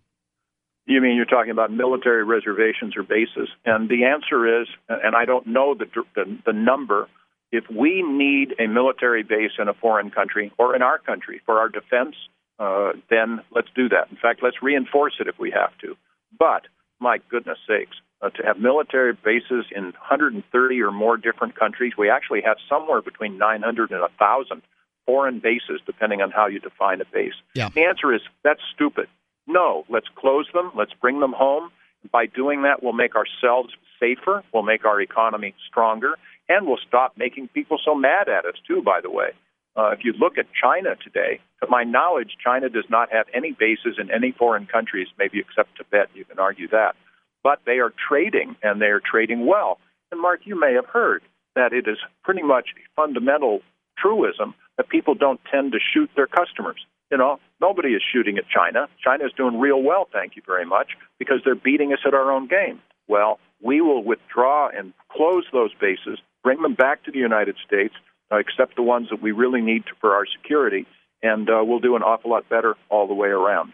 You mean you're talking about military reservations or bases? And the answer is, and I don't know the, the, the number, if we need a military base in a foreign country or in our country for our defense, uh, then let's do that. In fact, let's reinforce it if we have to. But, my goodness sakes, uh, to have military bases in 130 or more different countries, we actually have somewhere between 900 and 1,000 foreign bases, depending on how you define a base. Yeah. The answer is that's stupid. No, let's close them. Let's bring them home. By doing that, we'll make ourselves safer. We'll make our economy stronger, and we'll stop making people so mad at us too. By the way, uh, if you look at China today, to my knowledge, China does not have any bases in any foreign countries, maybe except Tibet. You can argue that, but they are trading, and they are trading well. And Mark, you may have heard that it is pretty much a fundamental truism that people don't tend to shoot their customers. You know, nobody is shooting at China. China is doing real well, thank you very much, because they're beating us at our own game. Well, we will withdraw and close those bases, bring them back to the United States, uh, except the ones that we really need to, for our security, and uh, we'll do an awful lot better all the way around.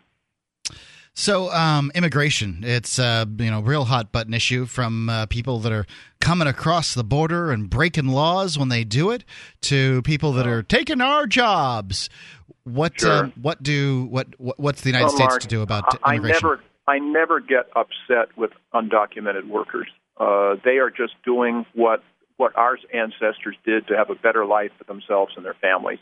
So, um, immigration, it's a you know real hot button issue from uh, people that are coming across the border and breaking laws when they do it to people that are taking our jobs. What Sure. uh, what do what, what what's the United Well, States Mark, to do about I, I immigration? never, I never get upset with undocumented workers. Uh, they are just doing what what our ancestors did to have a better life for themselves and their families.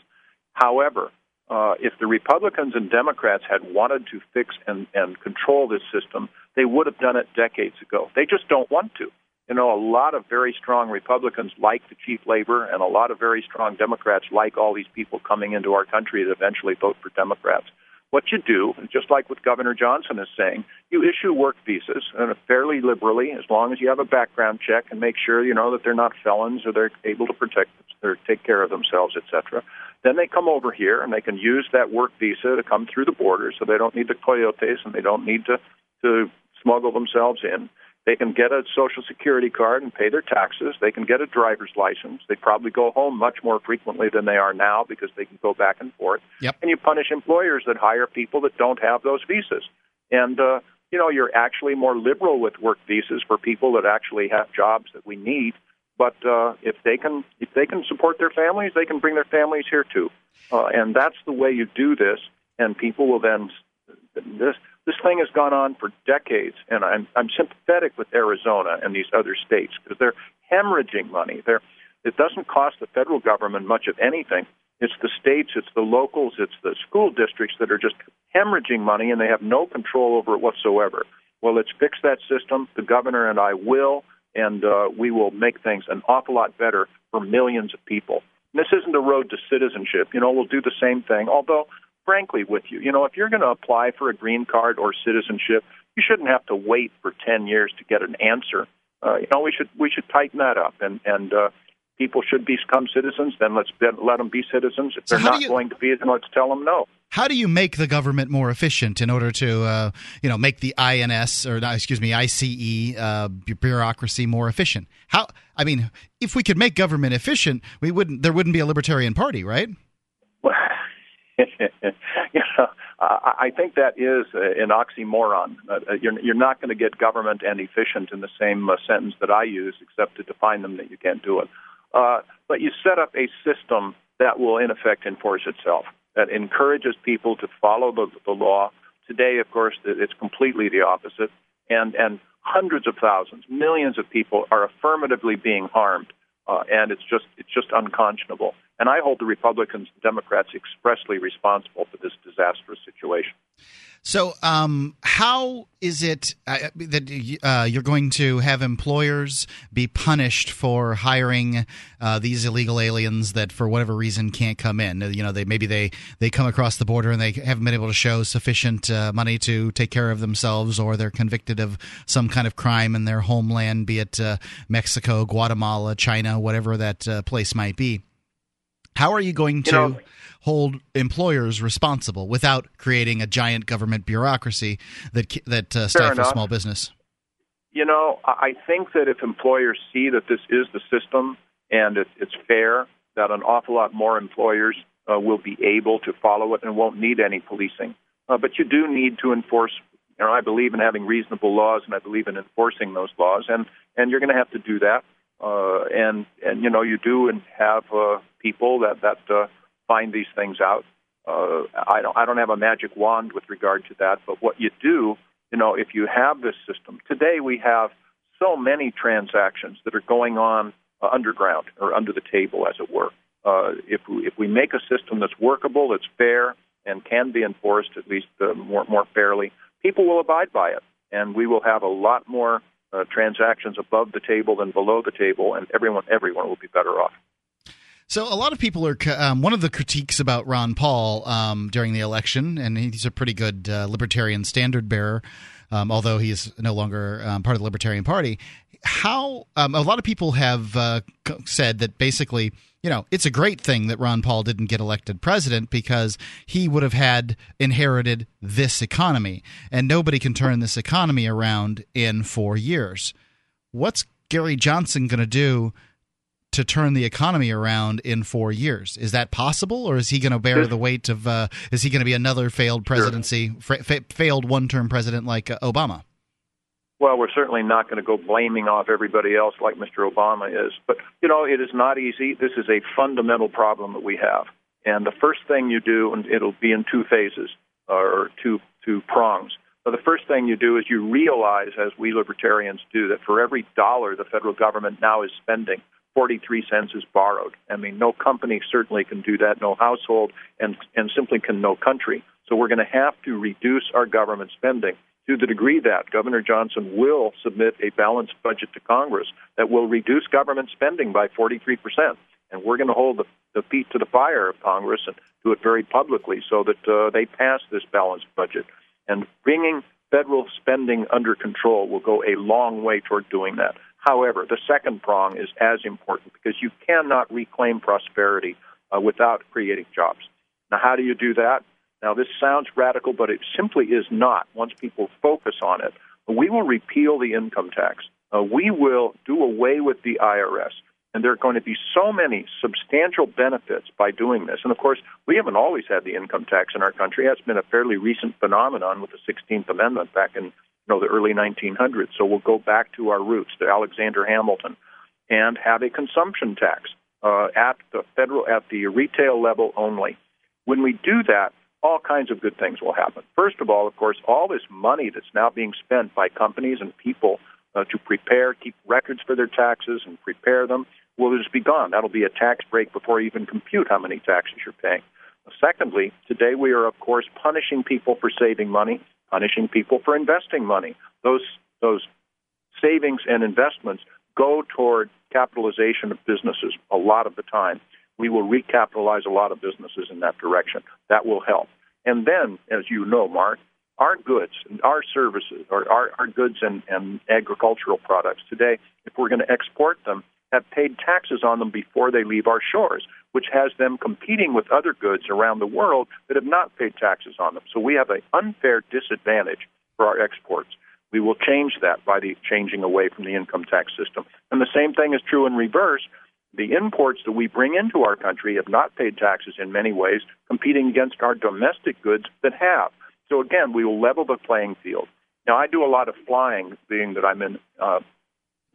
However, uh, if the Republicans and Democrats had wanted to fix and, and control this system, they would have done it decades ago. They just don't want to. You know, a lot of very strong Republicans like the cheap labor, and a lot of very strong Democrats like all these people coming into our country that eventually vote for Democrats. What you do, just like what Governor Johnson is saying, you issue work visas and fairly liberally, as long as you have a background check and make sure you know that they're not felons or they're able to protect or take care of themselves, etc. Then they come over here and they can use that work visa to come through the border, so they don't need the coyotes and they don't need to to smuggle themselves in. They can get a social security card and pay their taxes. They can get a driver's license. They probably go home much more frequently than they are now because they can go back and forth. Yep. And you punish employers that hire people that don't have those visas. And uh, you know, you're actually more liberal with work visas for people that actually have jobs that we need. But uh, if they can, if they can support their families, they can bring their families here too. Uh, and that's the way you do this. And people will then this this thing has gone on for decades, and I'm I'm sympathetic with Arizona and these other states because they're hemorrhaging money. They're it doesn't cost the federal government much of anything. It's the states, it's the locals, it's the school districts that are just hemorrhaging money, and they have no control over it whatsoever. Well, let's fix that system. The governor and I will, and uh, we will make things an awful lot better for millions of people. And this isn't a road to citizenship. You know, we'll do the same thing. Although, frankly, with you, you know, if you're going to apply for a green card or citizenship, you shouldn't have to wait for ten years to get an answer. Uh, you know, we should we should tighten that up, and and uh, people should become citizens. Then let's be, let them be citizens. If So they're not you- going to be, then let's tell them no. How do you make the government more efficient in order to, uh, you know, make the INS or excuse me, ICE uh, bureaucracy more efficient? How? I mean, if we could make government efficient, we wouldn't. There wouldn't be a libertarian party, right? you know, I think that is an oxymoron. Uh, uh, you're, you're not going to get government and efficient in the same uh, sentence that I use, except to define them that you can't do it. Uh, but you set up a system that will, in effect, enforce itself, that encourages people to follow the, the law. Today, of course, it's completely the opposite, and and hundreds of thousands, millions of people are affirmatively being harmed, uh, and it's just it's just unconscionable. And I hold the Republicans and Democrats expressly responsible for this disastrous situation. So, um, how is it uh, that uh, you're going to have employers be punished for hiring uh, these illegal aliens that, for whatever reason, can't come in? You know, they maybe they they come across the border and they haven't been able to show sufficient uh, money to take care of themselves, or they're convicted of some kind of crime in their homeland, be it uh, Mexico, Guatemala, China, whatever that uh, place might be. How are you going to You know- hold employers responsible without creating a giant government bureaucracy that that uh, stifles small business? You know, I think that if employers see that this is the system and it, it's fair, that an awful lot more employers uh, will be able to follow it and won't need any policing. Uh, but you do need to enforce. You know, I believe in having reasonable laws, and I believe in enforcing those laws, and and you're going to have to do that. Uh, and and you know, you do and have uh, people that that uh, find these things out. Uh, I don't I don't have a magic wand with regard to that, but what you do you know, if you have this system, today we have so many transactions that are going on uh, underground or under the table, as it were. Uh, if we if we make a system that's workable, that's fair, and can be enforced at least uh, more more fairly, people will abide by it, and we will have a lot more uh, transactions above the table than below the table, and everyone everyone will be better off. So a lot of people are um, one of the critiques about Ron Paul um, during the election, and he's a pretty good uh, libertarian standard bearer, um, although he is no longer um, part of the Libertarian Party. how um, a lot of people have uh, said that basically, you know, it's a great thing that Ron Paul didn't get elected president because he would have had inherited this economy, and nobody can turn this economy around in four years. What's Gary Johnson going to do? To turn the economy around in four years, is that possible, or is he going to bear the weight of? Uh, is he going to be another failed presidency, fa- fa- failed one-term president like uh, Obama? Well, we're certainly not going to go blaming off everybody else like Mr. Obama is. But, you know, it is not easy. This is a fundamental problem that we have. And the first thing you do, and it'll be in two phases or two, two prongs. So the first thing you do is you realize, as we libertarians do, that for every dollar the federal government now is spending, 43 cents is borrowed. I mean, no company certainly can do that, no household, and, and simply can no country. So we're going to have to reduce our government spending to the degree that Governor Johnson will submit a balanced budget to Congress that will reduce government spending by 43%. And we're going to hold the, the feet to the fire of Congress and do it very publicly so that uh, they pass this balanced budget. And bringing federal spending under control will go a long way toward doing that. However, the second prong is as important because you cannot reclaim prosperity uh, without creating jobs. Now, how do you do that? Now, this sounds radical, but it simply is not once people focus on it. We will repeal the income tax. Uh, we will do away with the IRS. And there are going to be so many substantial benefits by doing this. And of course, we haven't always had the income tax in our country. That's been a fairly recent phenomenon with the 16th Amendment back in you know, the early 1900s. So we'll go back to our roots, to Alexander Hamilton, and have a consumption tax uh, at the federal, at the retail level only. When we do that, all kinds of good things will happen. First of all, of course, all this money that's now being spent by companies and people uh, to prepare, keep records for their taxes and prepare them will just be gone. That'll be a tax break before you even compute how many taxes you're paying. Secondly, today we are, of course, punishing people for saving money, punishing people for investing money. Those those savings and investments go toward capitalization of businesses a lot of the time we will recapitalize a lot of businesses in that direction. That will help. And then, as you know, Mark, our goods, our services, or our, our goods and, and agricultural products today, if we're going to export them, have paid taxes on them before they leave our shores, which has them competing with other goods around the world that have not paid taxes on them. So we have an unfair disadvantage for our exports. We will change that by the changing away from the income tax system. And the same thing is true in reverse the imports that we bring into our country have not paid taxes in many ways, competing against our domestic goods that have. So again, we will level the playing field. Now, I do a lot of flying, being that I'm in uh,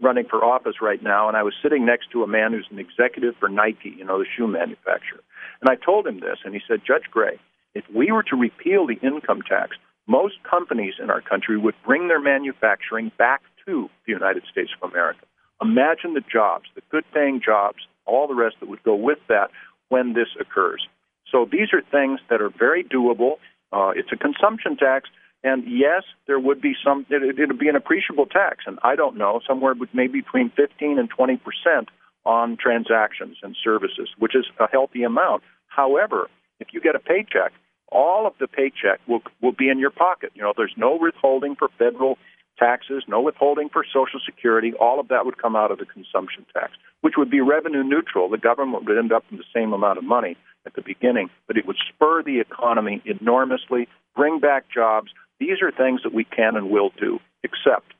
running for office right now, and I was sitting next to a man who's an executive for Nike, you know, the shoe manufacturer. And I told him this, and he said, Judge Gray, if we were to repeal the income tax, most companies in our country would bring their manufacturing back to the United States of America. Imagine the jobs, the good paying jobs, all the rest that would go with that when this occurs. So these are things that are very doable. Uh, it's a consumption tax, and yes, there would be some. It, would be an appreciable tax, and I don't know, somewhere maybe between 15 and 20 percent on transactions and services, which is a healthy amount. However, if you get a paycheck, all of the paycheck will will be in your pocket. You know, there's no withholding for federal taxes, no withholding for Social Security, all of that would come out of the consumption tax, which would be revenue neutral. The government would end up with the same amount of money at the beginning, but it would spur the economy enormously, bring back jobs. These are things that we can and will do, except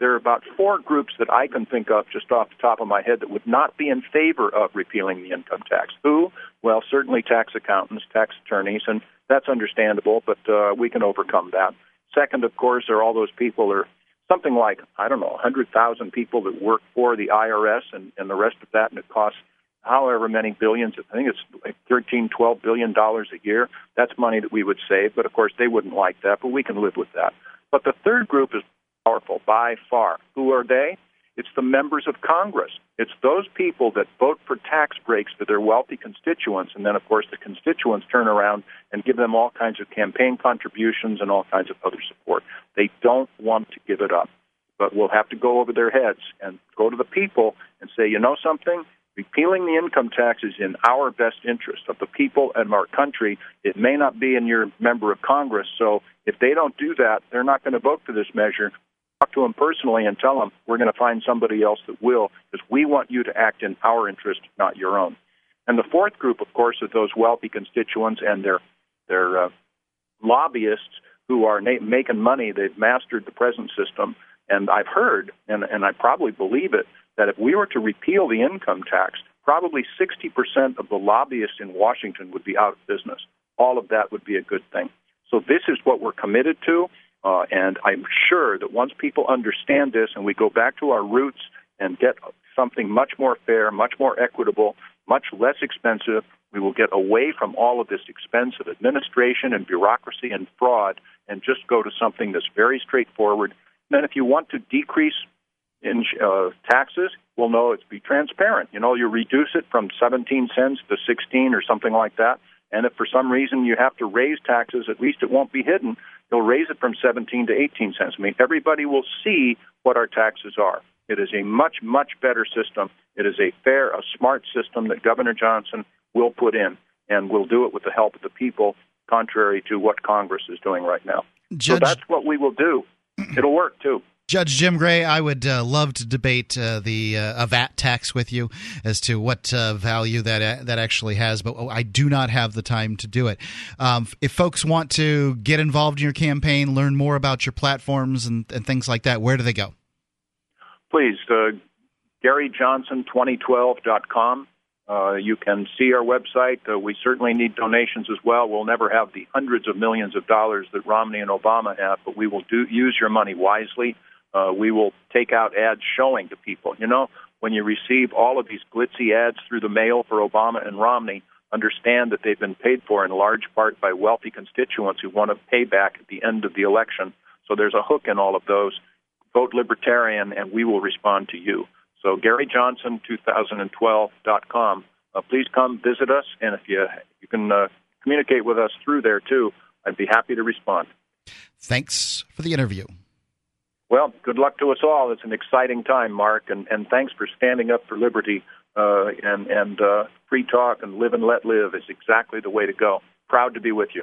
there are about four groups that I can think of just off the top of my head that would not be in favor of repealing the income tax. Who? Well, certainly tax accountants, tax attorneys, and that's understandable, but uh, we can overcome that. Second, of course, are all those people are something like I don't know, 100,000 people that work for the IRS and, and the rest of that, and it costs however many billions. I think it's like 13, 12 billion dollars a year. That's money that we would save, but of course they wouldn't like that, but we can live with that. But the third group is powerful by far. Who are they? It's the members of Congress. It's those people that vote for tax breaks for their wealthy constituents, and then, of course, the constituents turn around and give them all kinds of campaign contributions and all kinds of other support. They don't want to give it up, but we'll have to go over their heads and go to the people and say, you know something? Repealing the income tax is in our best interest of the people and our country. It may not be in your member of Congress, so if they don't do that, they're not going to vote for this measure talk to them personally and tell them we're going to find somebody else that will, because we want you to act in our interest, not your own. And the fourth group, of course, are those wealthy constituents and their their uh, lobbyists who are na- making money. They've mastered the present system, and I've heard, and and I probably believe it, that if we were to repeal the income tax, probably 60% of the lobbyists in Washington would be out of business. All of that would be a good thing. So this is what we're committed to, uh, and I'm sure that once people understand this and we go back to our roots and get something much more fair, much more equitable, much less expensive, we will get away from all of this expense of administration and bureaucracy and fraud and just go to something that's very straightforward. And then if you want to decrease in uh, taxes, well, no, it's be transparent. You know, you reduce it from 17 cents to 16 or something like that. And if for some reason you have to raise taxes, at least it won't be hidden. You'll raise it from 17 to 18 cents. I mean, everybody will see what our taxes are. It is a much, much better system. It is a fair, a smart system that Governor Johnson will put in, and will do it with the help of the people, contrary to what Congress is doing right now. Judge- so that's what we will do. It'll work too. Judge Jim Gray, I would uh, love to debate uh, the uh, a VAT tax with you as to what uh, value that uh, that actually has, but I do not have the time to do it. Um, if folks want to get involved in your campaign, learn more about your platforms and, and things like that, where do they go? Please, uh, GaryJohnson2012.com. Uh, you can see our website. Uh, we certainly need donations as well. We'll never have the hundreds of millions of dollars that Romney and Obama have, but we will do use your money wisely. Uh, we will take out ads showing to people. You know, when you receive all of these glitzy ads through the mail for Obama and Romney, understand that they've been paid for in large part by wealthy constituents who want to pay back at the end of the election. So there's a hook in all of those. Vote Libertarian, and we will respond to you. So GaryJohnson2012.com. Uh, please come visit us, and if you you can uh, communicate with us through there too, I'd be happy to respond. Thanks for the interview. Well, good luck to us all. It's an exciting time, Mark, and, and thanks for standing up for liberty uh, and and uh, free talk and live and let live is exactly the way to go. Proud to be with you.